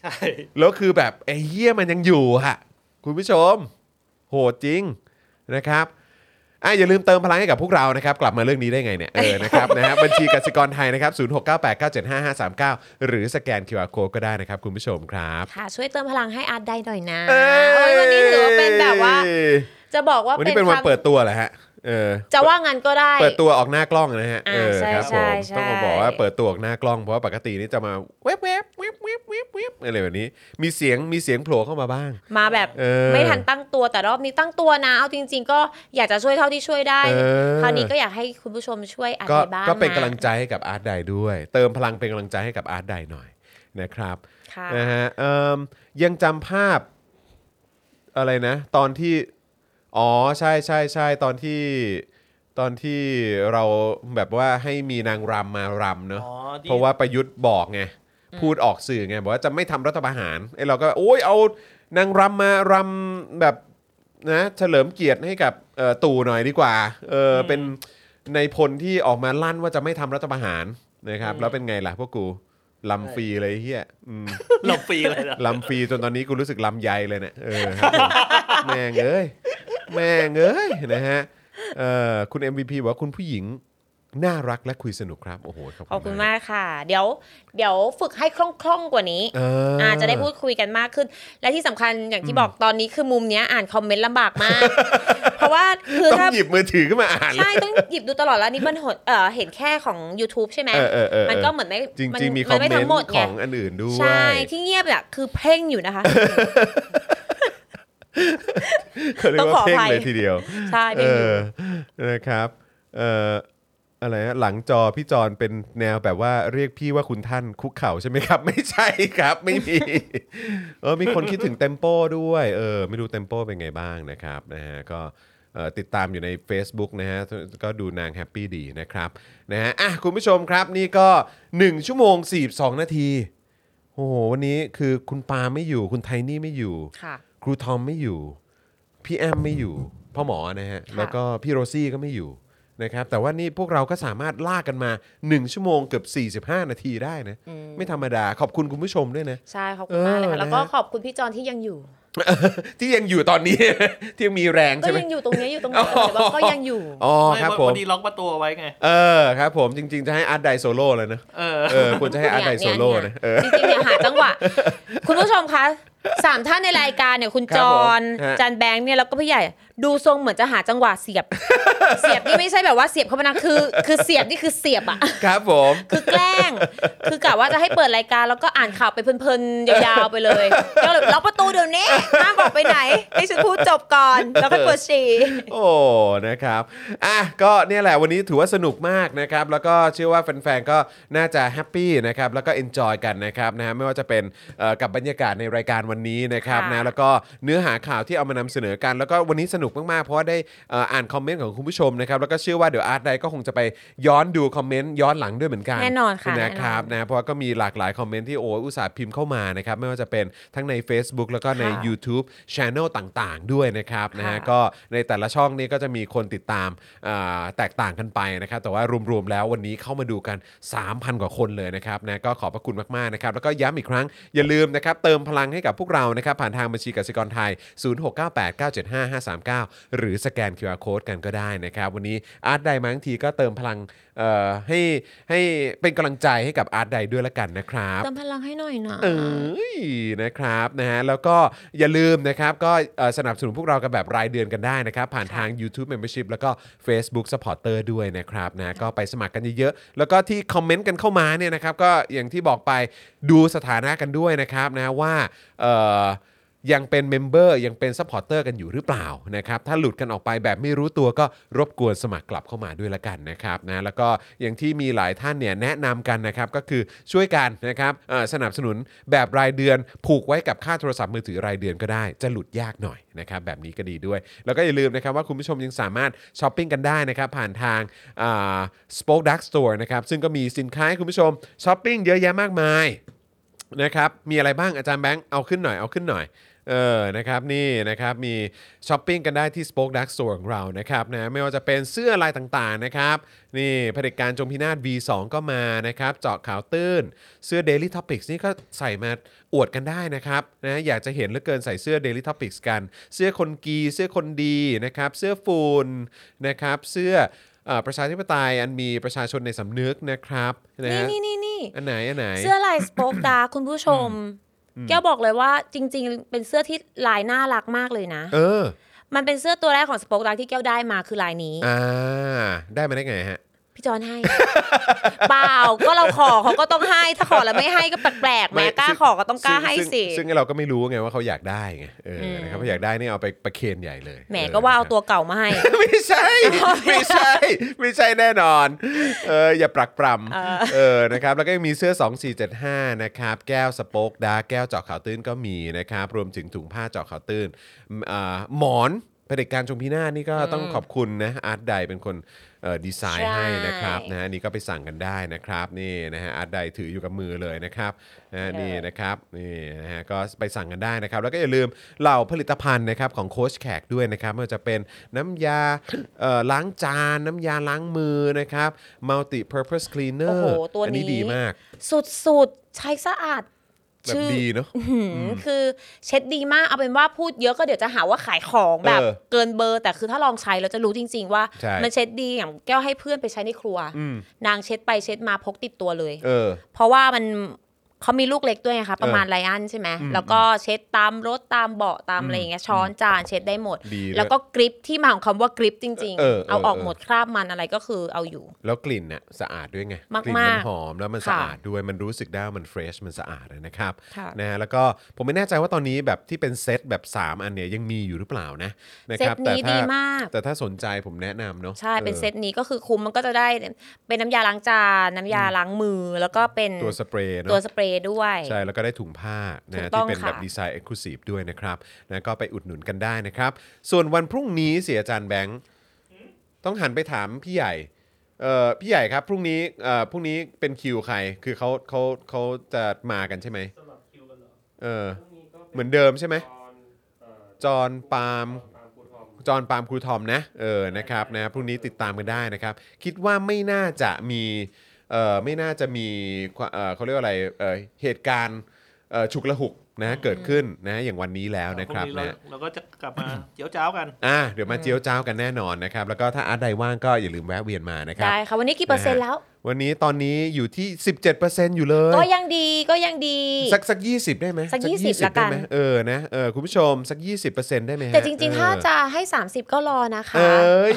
ใช่ แล้วคือแบบไอ้เหี้ยมันยังอยู่ฮะคุณผู้ชม โหดจริงนะครับ อะอย่าลืมเติมพลังให้กับพวกเรานะครับ กลับมาเรื่องนี้ได้ไงเนี่ย เออ นะครับ นะฮะ บัญชีกสิกรไทยนะครับ 0698975539 หรือสแกน QR Code ก็ได้นะครับ คุณผู้ชมครับ ค่ะ ช่วยเติมพลังให้อาร์ตได้หน่อยนะเอ้โอ้ยวันนี้ถือว่าเป็นแบบว่า จะบอกว่าวันนี้เป็นวันครั้งเปิดตัวเหรอฮะ เออจะว่างั้นก็ได้ เปิดตัวออกหน้ากล้องนะฮะอ่าเออใช่ครับผใช่มใช่ต้องมาบอกว่าเปิดตัวออกหน้ากล้องเพราะว่าปกตินี่จะมาเว็บเว็บเว็บเว็บเว็บเว็บอะไรแบบนี้ มีเสียงมีเสียงโผล่เข้ามาบ้าง มาแบบเออไม่ทันตั้งตัวแต่รอบนี้ตั้งตัวนะ เอาจริง ๆ ก็อยากจะช่วยเท่าที่ช่วยได้เออคราวนี้ก็อยากให้คุณผู้ชมช่วยอาร์ตก็ไดบ้างก็เป็นนะกำลังใจให้กับอาร์ตไดด้วย เติมพลังเป็นกำลังใจให้กับอาร์ตไดหน่อยนะครับค่ะนะฮะเอิ่มยังจำภาพอะไรนะ ตอนที่ อ๋อใช่ใช่ใช่ตอนที่ตอนที่เราแบบว่าให้มีนางรำมารำเนอะอ๋อที่เพราะว่าประยุทธ์บอกไงพูดออกสื่อไงบอกว่าจะไม่ทำรัฐประหารไอ้เราก็โอ้ยเอานางรำมารำแบบนะเฉลิมเกียรติให้กับเอ่อตู่หน่อยดีกว่าเอออเป็นในพลที่ออกมาลั่นว่าจะไม่ทำรัฐประหารนะครับ แล้วเป็นไงล่ะพวกกูลำฟรีเลยไอ้เฮียอืมเราฟรีเลยนะลำฟรีจนตอนนี้กูรู้สึกลำใยเลยเนี่ยเออครับผม แม่งเอ้ย แม่งเอ้ยนะฮะเอ่อคุณ MVP บอกว่าคุณผู้หญิงน่ารักและคุยสนุกครับโอ้โหขอบคุณมากค่ะ เดี๋ยวเดี๋ยวฝึกให้คล่องๆกว่านี้เอออาจจะได้พูดคุยกันมากขึ้น และที่สำคัญอย่างที่บอกตอนนี้คือมุมเนี้ยอ่านคอมเมนต์ลำบากมาก เพราะว่าคือต้องถ้าหยิบมือถือขึ้นมาอ่านเลใช่ยต้องหยิบดูตลอดแล้วนี่มันหดเออเห็นแค่ของ YouTube ใช่ไหมเออเออเออมันก็เหมือนไม่จริงนจริงๆมีคอมเมไทั้นงหดต์ขไงองอันอื่นด้วยใช่ที่เงียบเนี่ยคือเพ่งอยู่นะคะ เขาเรียกต้องขว่าอเพ่งอภัยเลยทีเดียว ใช่เอเพ่งอยู่อนะครับเอ่ออะไรนะหลังจอพี่จอนเป็นแนวแบบว่าเรียกพี่ว่าคุณท่านคุกเข่าใช่ไหมครับ ไม่ใช่ครับ ไม่มีเออมีคนคิดถึงเต็มโป้ด้วยเออไม่รู้เต็มโป้เป็นไงบ้างนะครับนะฮะก็เอ่อติดตามอยู่ใน Facebook นะฮะ ก็ดูนางแฮปปี้ดีนะครับนะฮะอะคุณผู้ชมครับนี่ก็ 1 ชั่วโมง 42 นาที โอ้โห วันนี้คือคุณปาไม่อยู่คุณไทนี่ไม่อยู่ ค่ะครูทอมไม่อยู่ พี่แอมไม่อยู่ พ่อหมอนะฮะค่ะแล้วก็พี่โรซี่ก็ไม่อยู่นะครับ แต่ว่านี่พวกเราก็สามารถลากกันมา 1 ชั่วโมงเกือบ 45 นาทีได้นะ ไม่ธรรมดา ขอบคุณคุณผู้ชมด้วยนะ ใช่ ขอบคุณมากเลยเออค่ะ แล้วก็นะฮะขอบคุณพี่จอนที่ยังอยู่ ที่ยังอยู่ตอนนี้ ที่ยังมีแรงก็ใช่ไหมยังอยู่ตรงเนี้ยอยู่ตรงนี้แต่ว่าก็ยังอยู่ อ๋อไม่ครับพผอมดีล็อกประตูเอาไว้ไง เออครับผมจริง ๆ จะให้อาร์ตไดโซโล่เลยนะ เออเออควรจะให้อาร์ตไดโซโล่นะเออจริงๆเนี่ยหาจังหวะ คุณผู้ชมคะสามท่านในรายการเนี่ยคุณครับจผมอนฮะ จันแบงค์เนี่ยแล้วก็พี่ใหญ่ดูทรงเหมือนจะหาจังหวะเสียบ เสียบนี่ไม่ใช่แบบว่าเสียบเข้ามานะคือ คือเสียบนี่คือเสียบอะครับผม คือแกล้ง คือกะว่าจะให้เปิดรายการแล้วก็อ่านข่าวไปเพลินๆ ยาวๆไปเลยก็เลยล็อกประตูเดี๋ยวนี้ห้ามบอกไปไหน ให้ฉันพูดจบก่อน แล้วก็ปวดฉี่ โอ้นะครับอะก็เนี่ยแหละวันนี้ถือว่าสนุกมากนะครับ แล้วก็เชื่อว่าแฟนๆก็น่าจะ happy นะครับแล้วก็ enjoy กันนะครับนะฮะไม่ว่าจะเป็นเอ่อกับบรรยากาศในรายการวันนี้นะครับค่ะนะแล้วก็เนื้อหาข่าวที่เอามานำเสนอกัน แล้วก็วันนี้สนุกมากๆ เพราะว่าได้เอ่ออ่านคอมเมนต์ของคุณผู้ชมนะครับแล้วก็เชื่อว่าเดี๋ยวอาร์ตไดก็คงจะไปย้อนดูคอมเมนต์ย้อนหลังด้วยเหมือนกันแน่นอนค่ะนะครับแน่นอนนะเพราะว่าก็มีหลากหลายคอมเมนต์ที่โอ้อุตส่าห์พิมพ์เข้ามานะครับไม่ว่าจะเป็นทั้งใน Facebook แล้วก็ใน ค่ะ YouTube Channel ต่างๆ ด้วยนะครับนะฮะค่ะ ก็ในแต่ละช่องนี้ก็จะมีคนติดตามอ่าแตกต่างกันไปนะครับแต่ว่ารวมๆแล้ววันนี้เข้ามาดูกัน 3,000 กว่าคนเลยนะครับนะก็ขอบพระคุณมากๆนะครับแล้วก็ย้ำอีกครั้งอย่าลืมนะครับเติมพลังให้กับพวกเรานะครับผ่านทางบัญชีกสิกรไทย 0698975539 หรือสแกน QR Code กันก็ได้นะครับ วันนี้อาร์ตไดมาทั้งทีก็เติมพลัง ให้ให้เป็นกำลังใจให้กับอาร์ตไดด้วยละกันนะครับเติมพลังให้หน่อยนะเอ้ยนะครับนะฮะแล้วก็อย่าลืมนะครับก็เอ่อสนับสนุนพวกเรากันแบบรายเดือนกันได้นะครับ ผ่านทาง YouTube Membership แล้วก็ Facebook Supporter ด้วยนะครับนะก็ไปสมัครกันเยอะๆแล้วก็ที่คอมเมนต์กันเข้ามาเนี่ยนะครับก็อย่างที่บอกไปดูสถานะกันด้วยนะครับนะว่าเอ่อ ยังเป็น member ยังเป็น supporter กันอยู่หรือเปล่านะครับถ้าหลุดกันออกไปแบบไม่รู้ตัวก็รบกวนสมัครกลับเข้ามาด้วยละกันนะครับนะแล้วก็อย่างที่มีหลายท่านเนี่ยแนะนำกันนะครับก็คือช่วยกันนะครับสนับสนุนแบบรายเดือน ผูกไว้กับค่าโทรศัพท์มือถือรายเดือนก็ได้ จะหลุดยากหน่อยนะครับแบบนี้ก็ดีด้วย แล้วก็อย่าลืมนะครับว่าคุณผู้ชมยังสามารถช้อปปิ้งกันได้นะครับผ่านทางอ่า Spoke Dark Store นะครับซึ่งก็มีสินค้าให้คุณผู้ชมช้อปปิ้งเยอะแยะมากมายนะครับมีอะไรบ้างอาจารย์แบงค์เอาขึ้นหน่อยเอาขึ้นหน่อย เออนะครับนี่นะครับมีช้อปปิ้งกันได้ที่ Spoke Dark Store ของเรานะครับนะไม่ว่าจะเป็นเสื้อลายต่างๆนะครับนี่เผด็จการจงพินาศ V2 ก็มานะครับเจาะข่าวตื้น เสื้อ Daily Topics นี่ก็ใส่มาอวดกันได้นะครับนะอยากจะเห็นเหลือเกินใส่เสื้อ Daily Topics กัน เสื้อคนกีเสื้อคนดีนะครับเสื้อฝุ่นนะครับเสื้อเอ่อประชาธิปไตยอันมีประชาชนในสำนึกนะครับนะนี่ฮะนี่นี่นี่อันไหนอันไหนเสื้อลายสป็อกดาคุณผู้ชม แก้วบอกเลยว่าจริง ๆ เป็นเสื้อที่ลายน่ารักมากเลยนะ เออ มันเป็นเสื้อตัวแรกของสป็อกดาที่แก้วได้มาคือลายนี้อ่าได้มาได้ไงฮะ พี่จอนให้ เปล่าก็เราขอเขาก็ต้องให้ถ้าขอแล้วไม่ให้ก็แปลกๆแหไม่ม่กล้าซึ่งขอก็ต้องกล้าให้ซึ่งสิซึ่งซึ่งเราก็ไม่รู้ไงว่าเขาอยากได้ไงเอออมนะครับเขาอยากได้นี่เอาไปประเคนใหญ่เลยแหมออก็ว่าเอานะครับตัวเก่ามาให้ ไม่ใช่ ไม่ใช่ ไม่ใช่แน่นอนเอออย่าปรักปรำเออนะครับแล้วก็ยังมีเสื้อ 2475นะครับแก้วสโป๊กดาร์กแก้วเจาะข่าวตื้นก็มีนะครับรวมถึงถุงผ้าเจาะข่าวตื้นอืมอ่าหมอน เผด็จการชงพินาศนี่ก็ต้องขอบคุณนะอาร์ตไดเป็นคนเอ่อดีไซน์ใช่ให้นะครับนะฮะนี่ก็ไปสั่งกันได้นะครับนี่นะฮะอาร์ตไดถืออยู่กับมือเลยนะครับนะฮะนี่นะครับนี่นะฮะก็ไปสั่งกันได้นะครับ แล้วก็อย่าลืมเหล่าผลิตภัณฑ์นะครับของโค้ชแขกด้วยนะครับไม่ว่าจะเป็นน้ำยาเอ่อล้างจานน้ำยาล้างมือนะครับ multi purpose cleaner โอ้โหตัวอันนี้นี้ดีมาก สุดๆ ใช้สะอาด แบบชื่อดีเนาะหืมคือเช็ดดีมาก เอาเป็นว่าพูดเยอะก็เดี๋ยวจะหาว่าขายของแบบเออเกินเบอร์ แต่คือถ้าลองใช้เราจะรู้จริง ๆ ว่าใช่มันเช็ดดีอย่างแก้วให้เพื่อนไปใช้ในครัวอืมนางเช็ดไปเช็ดมาพกติดตัวเลยเออเพราะว่ามัน เขามีลูกเล็กด้วยไงคะประมาณเออไลอันใช่ไหมอืมแล้วก็เช็ดตามรถตามเบาะตามอะไรอย่างเงี้ยช้อนจานเช็ดได้หมดดีด้วยแล้วก็กริปที่มาของคำว่ากริปจริงเออเออเอาออกเออหมดคราบมันอะไรก็คือเอาอยู่ แล้วกลิ่นเนี่ยสะอาดด้วยไงมากๆกลิ่นมันหอมแล้วมันค่ะสะอาดด้วยมันรู้สึกได้ว่ามัน fresh มันสะอาดนะครับค่ะนะฮะแล้วก็ผมไม่แน่ใจว่าตอนนี้แบบที่เป็นเซตแบบ 3 อันเนี่ยยังมีอยู่หรือเปล่านะนะเซคตรับแต่นี้ถ้าดีมากแต่ถ้าสนใจผมแนะนำเนาะใช่เป็นออเซตนี้ก็คือคุ้มมันก็จะได้เป็นน้ำยาล้างจานน้ำยาล้างมือแล้วก็เป็นตัวสเปรย์เนาะตัวสเปรย์ด้วย ใช่ แล้วก็ได้ถุงผ้าถูกต้ที่เป็นแบบค่ะดีไซน์ exclusive ด้วยนะครับนะก็ไปอุดหนุนกันได้นะครับ ส่วนวันพรุ่งนี้เสียอาจารย์แบงค์ต้องหันไปถามพี่ใหญ่เอ่อพี่ใหญ่ครับพรุ่งนี้เอ่อพรุ่งนี้เป็นคิวใคร คือเขาเขาเขาจะมากันใช่ไหมสำหรับคิวกันเหรอเออพรุ่งนี้ก็ป็เหมือนเดิมใช่ไหมตอนเอ่อจอห์นปาล์มตามครูทอมจอห์นปาล์มครูทอมนะเออนะครับนะพรุ่งนี้ติดตามกันได้นะครับ คิดว่าไม่น่าจะมีเอ่อ ไม่น่าจะมีความเอ่อเขาเรียกว่าอะไรเอ่อเหตุการณ์เอ่อฉุกละหุกนะเกิดขึ้นนะอย่างวันนี้แล้วนะครับพงเรานะเราก็จะกลับมาเจียวจ้าวกันอะเดี๋ยวมาเจียวจ้าวกันแน่นอนนะครับ แล้วก็ถ้าอาร์ตไดว่างก็อย่าลืมแวะเวียนมานะครับได้ค่ะวันนี้กี่เปอร์เซ็นต์แล้ว วันนี้ตอนนี้อยู่ที่ 17%อยู่เลย ก็ยังดีก็ยังดี สักสักยี่สิบได้ไหมสัก20ละกันได้ไหมเออนะเออคุณผู้ชมสัก 20%ได้ไหมฮะแต่จริงเออๆถ้าจะให้ 30 ก็รอนะคะเอ้ย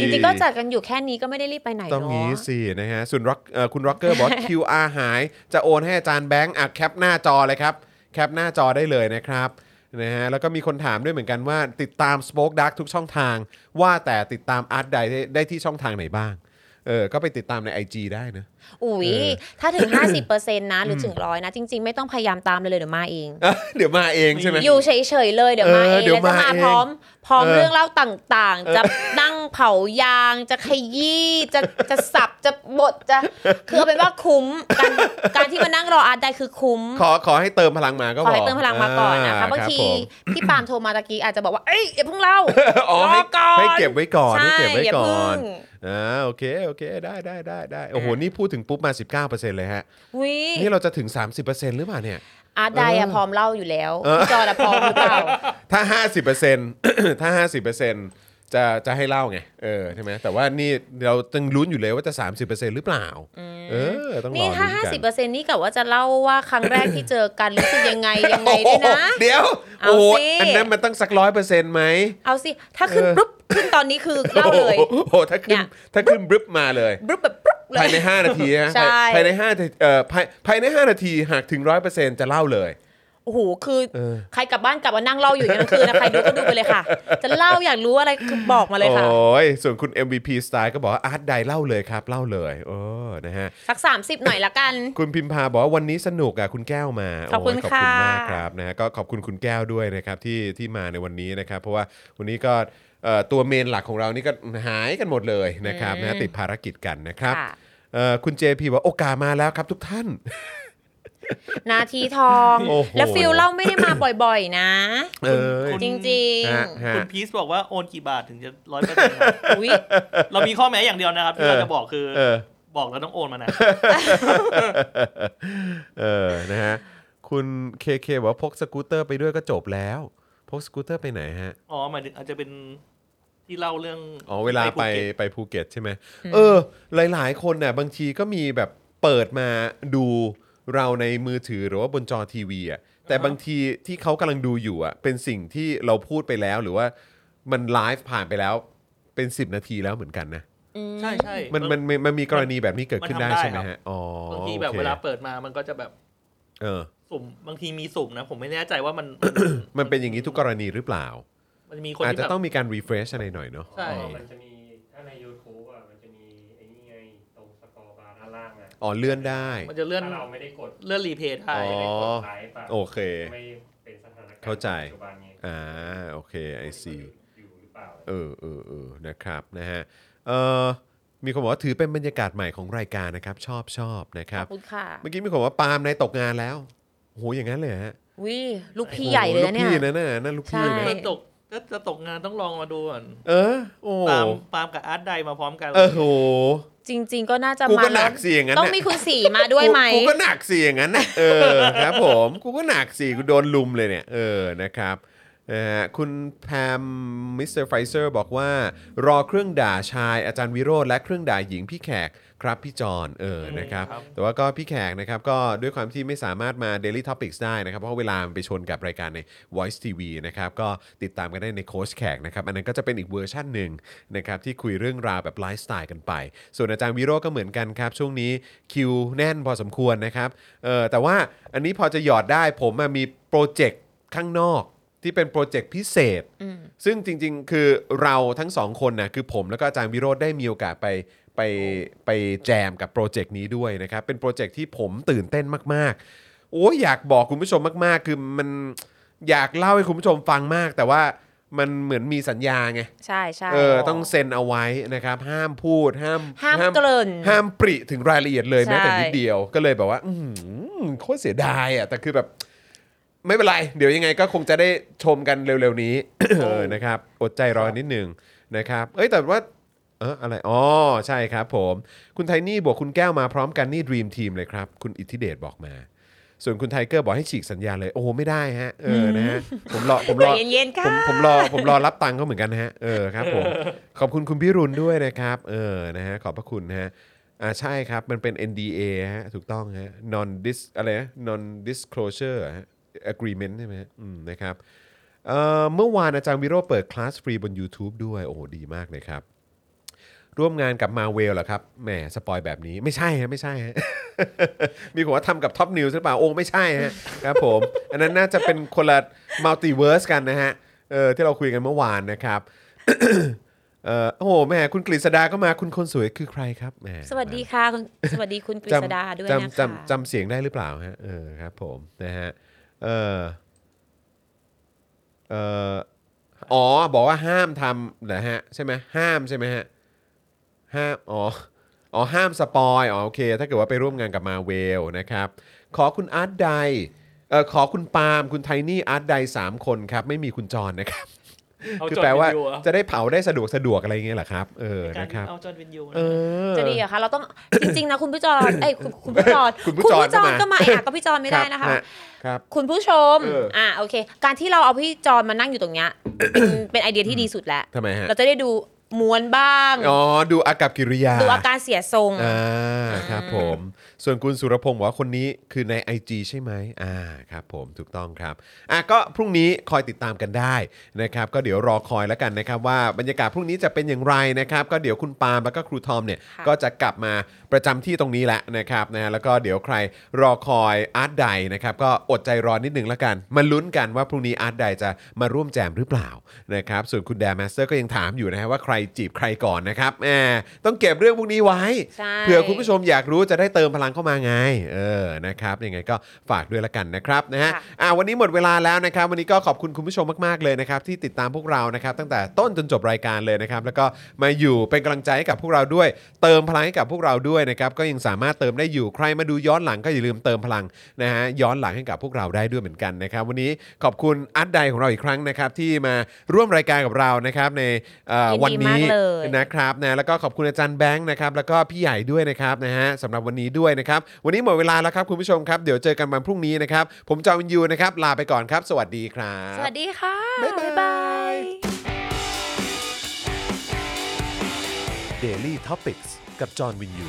จริงๆ ก็จัดกันอยู่แค่นี้ก็ไม่ได้รีบไปไหนต้องเนาะงี้สินะฮะส่วนร็อกเอ่อคุณร็อกเกอร์บอกว่า QR หาย จะโอนให้อาจารย์แบงค์อะแคปหน้าจอเลยครับ แคปหน้าจอได้เลยนะครับนะฮะแล้วก็มีคนถามด้วยเหมือนกันว่าติดตาม Spoke Dark ทุกช่องทาง ว่าแต่ติดตามอาร์ตได้ได้ที่ช่องทางไหนบ้าง เออก็ไปติดตามใน IG ได้นะ อุ๊ยเออถ้าถึง 50%นะหรือถึงร้อยนะ จริง ๆ ไม่ต้องพยายามตามเลยเลยเดี๋ยวมาเองอะเดี๋ยวมาเองใช่ไหมอยู่เฉยๆเลยเดี๋ยวมาเออเองเดี๋ยวแล้วจะมามาเองพร้อม พร้อมเออเรื่องเล่าต่างๆ จะนั่งเผายางจะขยี้จะจะสับจะบดจะคือเอาเป็นว่าคุ้มการการที่มานั่งรออาร์ตได้คือคุ้ม ขอขอให้เติมพลังมาก็ขพออให้เติมพลังมาก่อนนะคะบางรับทีผมพี่ปาล์มโทรมาตะกี้อาจจะบอกว่าเอ้ยอย่าเพิ่งเล่าอ๋อรให้อก่อนให้เก็บไว้ก่อนให้ใช่เก็บไว้อย่าก่อเพิ่นงอ่าโอเคโอเคได้ได้ได้ได้โอ้โหนี่พูดถึงปุ๊บมา 19%เลยฮะวินี่เราจะถึง 30%หรือเปล่าเนี่ย อาร์ตไดอะเออพร้อมเล่าอยู่แล้วเออพี่จอร์ดอะพร้อมหรือเปล่า ถ้า 50%ถ้า 50%จะจะให้เล่าไง เออใช่ไหมแต่ว่านี่เราต้องลุ้นอยู่เลยว่าจะ 30%หรือเปล่า เออ ต้องรอนี่ถ้า ลุ้นกัน50%นี่กับว่าจะเล่าว่าครั้งแรกที่เจอกันรู้สึกยังไงยังไงด้วยนะ โอ้โหเดี๋ยวเอาโอ้โหสิ อันนั้นมันต้องสักร้อยเปอร์เซ็นต์ไหม เอาสิ ถ้าขึ้นเออ ปุ๊บขึ้นตอนนี้คือเล่าเลย โอ้โหถ้าขึ้เนี่นยถ้าขึ้นบรึบมาเลย ปุ๊บแบบปุ๊บ เลภายยใน 5 นาทีนะใช่ ภายใน5นาทีเอ่อภายภายใน 5 นาทีหากถึง 100%จะเล่าเลย โอ้โห คือเออ ใครกลับบ้านกลับมานั่งเล่าอยู่กลางคืนนะ ใครดูก็ดูไปเลยค่ะ จะเล่าอยากรู้อะไรคือบอกมาเลยค่ะ โอ้ยส่วนคุณ MVP Style ก็บอกว่าอาร์ตไดเล่าเลยครับ เล่าเลยโอ้นะฮะ สัก 30 หน่อยละกัน คุณพิมพาบอกว่าวันนี้สนุกอะคุณแก้วมาขอบคุณโยขอบคุณค่ะมากครับนะฮะก็ขอบคุณคุณแก้วด้วยนะครับที่ที่มาในวันนี้นะครับ เพราะว่าวันนี้ก็เอ่อตัวเมนหลักของเรานี่ก็หายกันหมดเลยนะครับนะฮะติดภารกิจกันนะครับ ค่ะ เอ่อคุณ JP บอกโอกาสมาแล้วครับทุกท่าน นาทีทอง โอ้โห แล้ว feel เล่าไม่ได้มาบ่อยๆ นะ เออคุณ จริงฮะฮะ คุณพีซบอกว่าโอนกี่บาทถึงจะร้อยเปอร์เซ็นต์ๆอุ้ยเรามีข้อแม้อย่างเดียวนะครับ ที่เราจะบอกคือเออ บอกแล้วต้องโอนมานะ เออ นะฮะ คุณเคเคบอกว่าพกสกูตเตอร์ไปด้วยก็จบแล้ว พกสกูตเตอร์ไปไหนฮะ อ๋อหมายถึงอาจจะเป็น ที่เล่าเรื่องอ๋อเวลาไปภูเก็ตไปภูเก็ตใช่ไหมเออ หลาย ๆ คนน่ะบางทีก็มีแบบเปิดมาดูเราในมือถือหรือว่าบนจอทีวีอะแต่บางทีที่เขากำลังดูอยู่อะเป็นสิ่งที่เราพูดไปแล้วหรือว่ามันไลฟ์ผ่านไปแล้วเป็น 10 นาทีแล้วเหมือนกันนะใช่ใช่มันมันมันมันมีกรณีแบบนี้เกิดขึ้นได้มันทำได้ใช่ไหมครับฮะอ๋อบางทีแบบโอคเวลาเปิดมามันก็จะแบบ เออ สุ่มบางทีมีสุ่มนะ ผมไม่แน่ใจว่ามัน มันเป็นอย่างนี้ทุกกรณีหรือเปล่า มันจะมีคนอาจที่จะแบบ ต้องมีการ refresh อะไรหน่อยเนาะใช่ อ๋อมันจะมีถ้าใน YouTube อะมันจะมีไอ้นี่ไงตรง score bar ด้านล่างอะอ๋อเลื่อนได้ มันจะเลื่อนถ้าเราไม่ได้กดเลื่อน replay ได้ อ๋อ ไม่ได้กดไลฟ์อะโอเค ไม่เป็นสถานการณ์เข้าใจ ปัจจุบันไงอ่าโอเค I see อยู่หรือเปล่า เออเออเออนะครับนะฮะเออมีคนบอกว่าถือเป็นบรรยากาศใหม่ของรายการนะครับ ชอบชอบนะครัอบ คุณค่ะเมื่อกี้มีคนบอกว่าปาล์มนายตกงานแล้วโหอย่างนั้นเลยเหรอฮะวิลูกพี่ใหญ่เลยนะเนี่ยโอ้โหลูกพี่นะน่ะนั่นลูกพี่ใช่ นะถ้าตก ถ้าจะตกงานต้องลองมาดูก่อนเออ โอ้โหปาล์มปาล์มกับอาร์ตไดมาพร้อมกันเออโห จริง ๆ ก็น่าจะกูมาก็หนัแล้วกสิอย่างนั้นต้องน่ะมีคุณสีมาด้วยไหมกูกูก็หนักสิอย่างนั้นนะเออครับผมกูก็หนักสิกูโดนลุมเลยเนี่ย เออนะครับนะฮะคุณแพมมิสเตอร์ไฟเซอร์บอกว่า รอเครื่องด่าชายอาจารย์วิโรธและเครื่องด่าหญิงพี่แขก ครับพี่จอนเออนะครับครับแต่ว่าก็พี่แขกนะครับก็ด้วยความที่ไม่สามารถมา Daily Topics ได้นะครับ เพราะว่าเวลามันไปชนกับรายการใน Voice TV นะครับก็ติดตามกันได้ในโค้ชแขกนะครับ อันนั้นก็จะเป็นอีกเวอร์ชันหนึ่งนะครับที่คุยเรื่องราวแบบไลฟ์สไตล์กันไป ส่วนอาจารย์วิโรจน์ก็เหมือนกันครับ ช่วงนี้คิวแน่นพอสมควรนะครับเออแต่ว่าอันนี้พอจะหยอดได้ผมอะมีโปรเจกต์ข้างนอกที่เป็นโปรเจกต์พิเศษ ซึ่งจริง ๆ คือเราทั้งสองคนนะคือผมแล้วก็อาจารย์วิโรธได้มีโอกาสไป ไปไปแจมกับโปรเจกต์นี้ด้วยนะครับ เป็นโปรเจกต์ที่ผมตื่นเต้นมากๆ โอ้ยอยากบอกคุณผู้ชมมากๆ คือมันอยากเล่าให้คุณผู้ชมฟังมาก แต่ว่ามันเหมือนมีสัญญาไง ใช่ใช่เออต้องเซ็นเอาไว้นะครับ ห้ามพูดห้ามห้ามเกริ่นห้ามปริถึงรายละเอียดเลยใช่แม้แต่นิดเดียวก็เลยแบบว่า อืมโคตรเสียดายอะแต่คือแบบไม่เป็นไร เดี๋ยวยังไงก็คงจะได้ชมกันเร็วๆนี้เออนะครับ อดใจรอนิดหนึ่งนะครับ เอ้ยแต่ว่า เอออะไร อ๋อ ใช่ครับผม คุณไทนี่บอกคุณแก้วมาพร้อมกันนี่ Dream Team เลยครับ คุณอิทธิเดชบอกมา ส่วนคุณไทเกอร์บอกให้ฉีกสัญญาเลย โอ้โหไม่ได้ฮะ เออ นะฮะ ผมรอ ผมรใจอเย็นๆค่ะ ผมผมรอ ผมรอรับตังค์เขาเหมือนกันนะฮะ เออ ครับผม ขอบคุณคุณพิรุณด้วยนะครับ เออ นะฮะ ขอบพระคุณนะฮะ อ่า ใช่ครับ มันเป็น NDA ฮะ ถูกต้องฮะ non dis อะไรนะ non disclosure ฮะ agreement ใช่ไหมฮะอืม นะครับ เอ่อ เมื่อวานอาจารย์วิโรจน์เปิดคลาสฟรีบน YouTube ด้วย โอ้โห ดีมากเลยครับ ร่วมงานกับมาเวลเหรอครับแหม spoil แบบนี้ไม่ใช่ฮะไม่ใช่ฮะ มีคนว่าทำกับ Top News หรือเปล่าโอ้ไม่ใช่ฮะครับผม อันนั้นน่าจะเป็นคนละ multiverse กันนะฮะเออที่เราคุยกันเมื่อวานนะครับ เออโอ้โหแหม่คุณกฤษดาก็มาคุณคนสวยคือใครครับแหมสวัสดีค่ะคุณสวัสดีคุณกฤษดาด้วยจำนะคะจำจำเสียงได้หรือเปล่าฮะเออครับผมนะฮะเออเอออ๋อบอกว่าห้ามทำนะฮะใช่ไหมห้ามใช่ไหมฮะ ห้ามอ๋ออ๋อห้ามสปอยอ๋อโอเค ถ้าเกิดว่าไปร่วมงานกับมาเวลนะครับ ขอคุณอาร์ตไดเออขอคุณปาล์มคุณไทนี่อาร์ตไดสามคนครับ ไม่มีคุณจรนะครับ เอาคือจอแปลห์นว่าวินยูอะจะได้เผาได้สะดวกสะดวกอะไรอย่างเงี้ยเหรอครับ เออนะครับ เอาจอห์นวินยูเออ จะดีเหรอะคะเราต้องจริงๆนะคุณผู้จรเอ้ยคุณคุณผู้จรคุณผู้จรจรก็ก็มามาอะก็พี่จรไม่ได้นะคะรับครับ คุณผู้ชมเอออ่ อ่าโอเค การที่เราเอาพี่จรมานั่งอยู่ตรงเนี้ยเป็นเป็นไอเดียที่ดีสุดแล้ว ทำไมฮะ เราจะได้ดู ม้วนบ้าง อ๋อ ดูอากับกิริยา ดูอาการเสียทรงอ่าครับผม ส่วนคุณสุรพงศ์บอกว่าคนนี้คือใน IG ใช่ไหมอ่าครับผมถูกต้องครับอะก็พรุ่งนี้คอยติดตามกันได้นะครับก็เดี๋ยวรอคอยแล้วกันนะครับว่าบรรยากาศพรุ่งนี้จะเป็นอย่างไรนะครับก็เดี๋ยวคุณปาล์มแล้วก็ครูทอมเนี่ยค่ะ ก็จะกลับมาประจำที่ตรงนี้แหละนะครับนะแล้วก็เดี๋ยวใครรอคอยอาร์ตไดนะครับก็อดใจรอนิดหนึ่งแล้วกันมาลุ้นกันว่าพรุ่งนี้อาร์ตไดจะมาร่วมแจมหรือเปล่านะครับส่วนคุณแดมสเตอร์ก็ยังถามอยู่นะฮะว่าใครจีบใครก่อนนะครับแหมต้องเก็บเรื่องพวกนี้ไว้ใช่ เผื่อคุณผู้ชมอยากรู้จะได้เติมพลังเข้ามาไง เออ นะครับ ยังไงก็ฝากด้วยละกันนะครับนะฮะค่ะอ่าวันนี้หมดเวลาแล้วนะครับ วันนี้ก็ขอบคุณคุณผู้ชมมากๆเลยนะครับที่ติดตามพวกเรานะครับตั้งแต่ต้นจนจบรายการเลยนะครับ แล้วก็มาอยู่เป็นกำลังใจให้กับพวกเราด้วย เติมพลังให้กับพวกเราด้วยนะครับ ก็ยังสามารถเติมได้อยู่ ใครมาดูย้อนหลังก็อย่าลืมเติมพลังนะฮะ ย้อนหลังให้กับพวกเราได้ด้วยเหมือนกันนะครับ วันนี้ขอบคุณอัดไดของเราอีกครั้งนะครับที่มาร่วมรายการกับเรานะครับในเอ่อยินดีวันนี้มากเลยนะครับนะแล้วก็ขอบคุณอาจารย์แบงค์นะครับแล้วก็พี่ใหญ่ด้วยนะครับนะฮะสำหรับวันนี้ด้วยนะครับ วันนี้หมดเวลาแล้วครับคุณผู้ชมครับ เดี๋ยวเจอกันวันพรุ่งนี้นะครับ ผมจอมินยูนะครับ ลาไปก่อนครับ สวัสดีครับ สวัสดีค่ะ บ๊ายบาย Daily t o p i c กกับจอห์นวินยู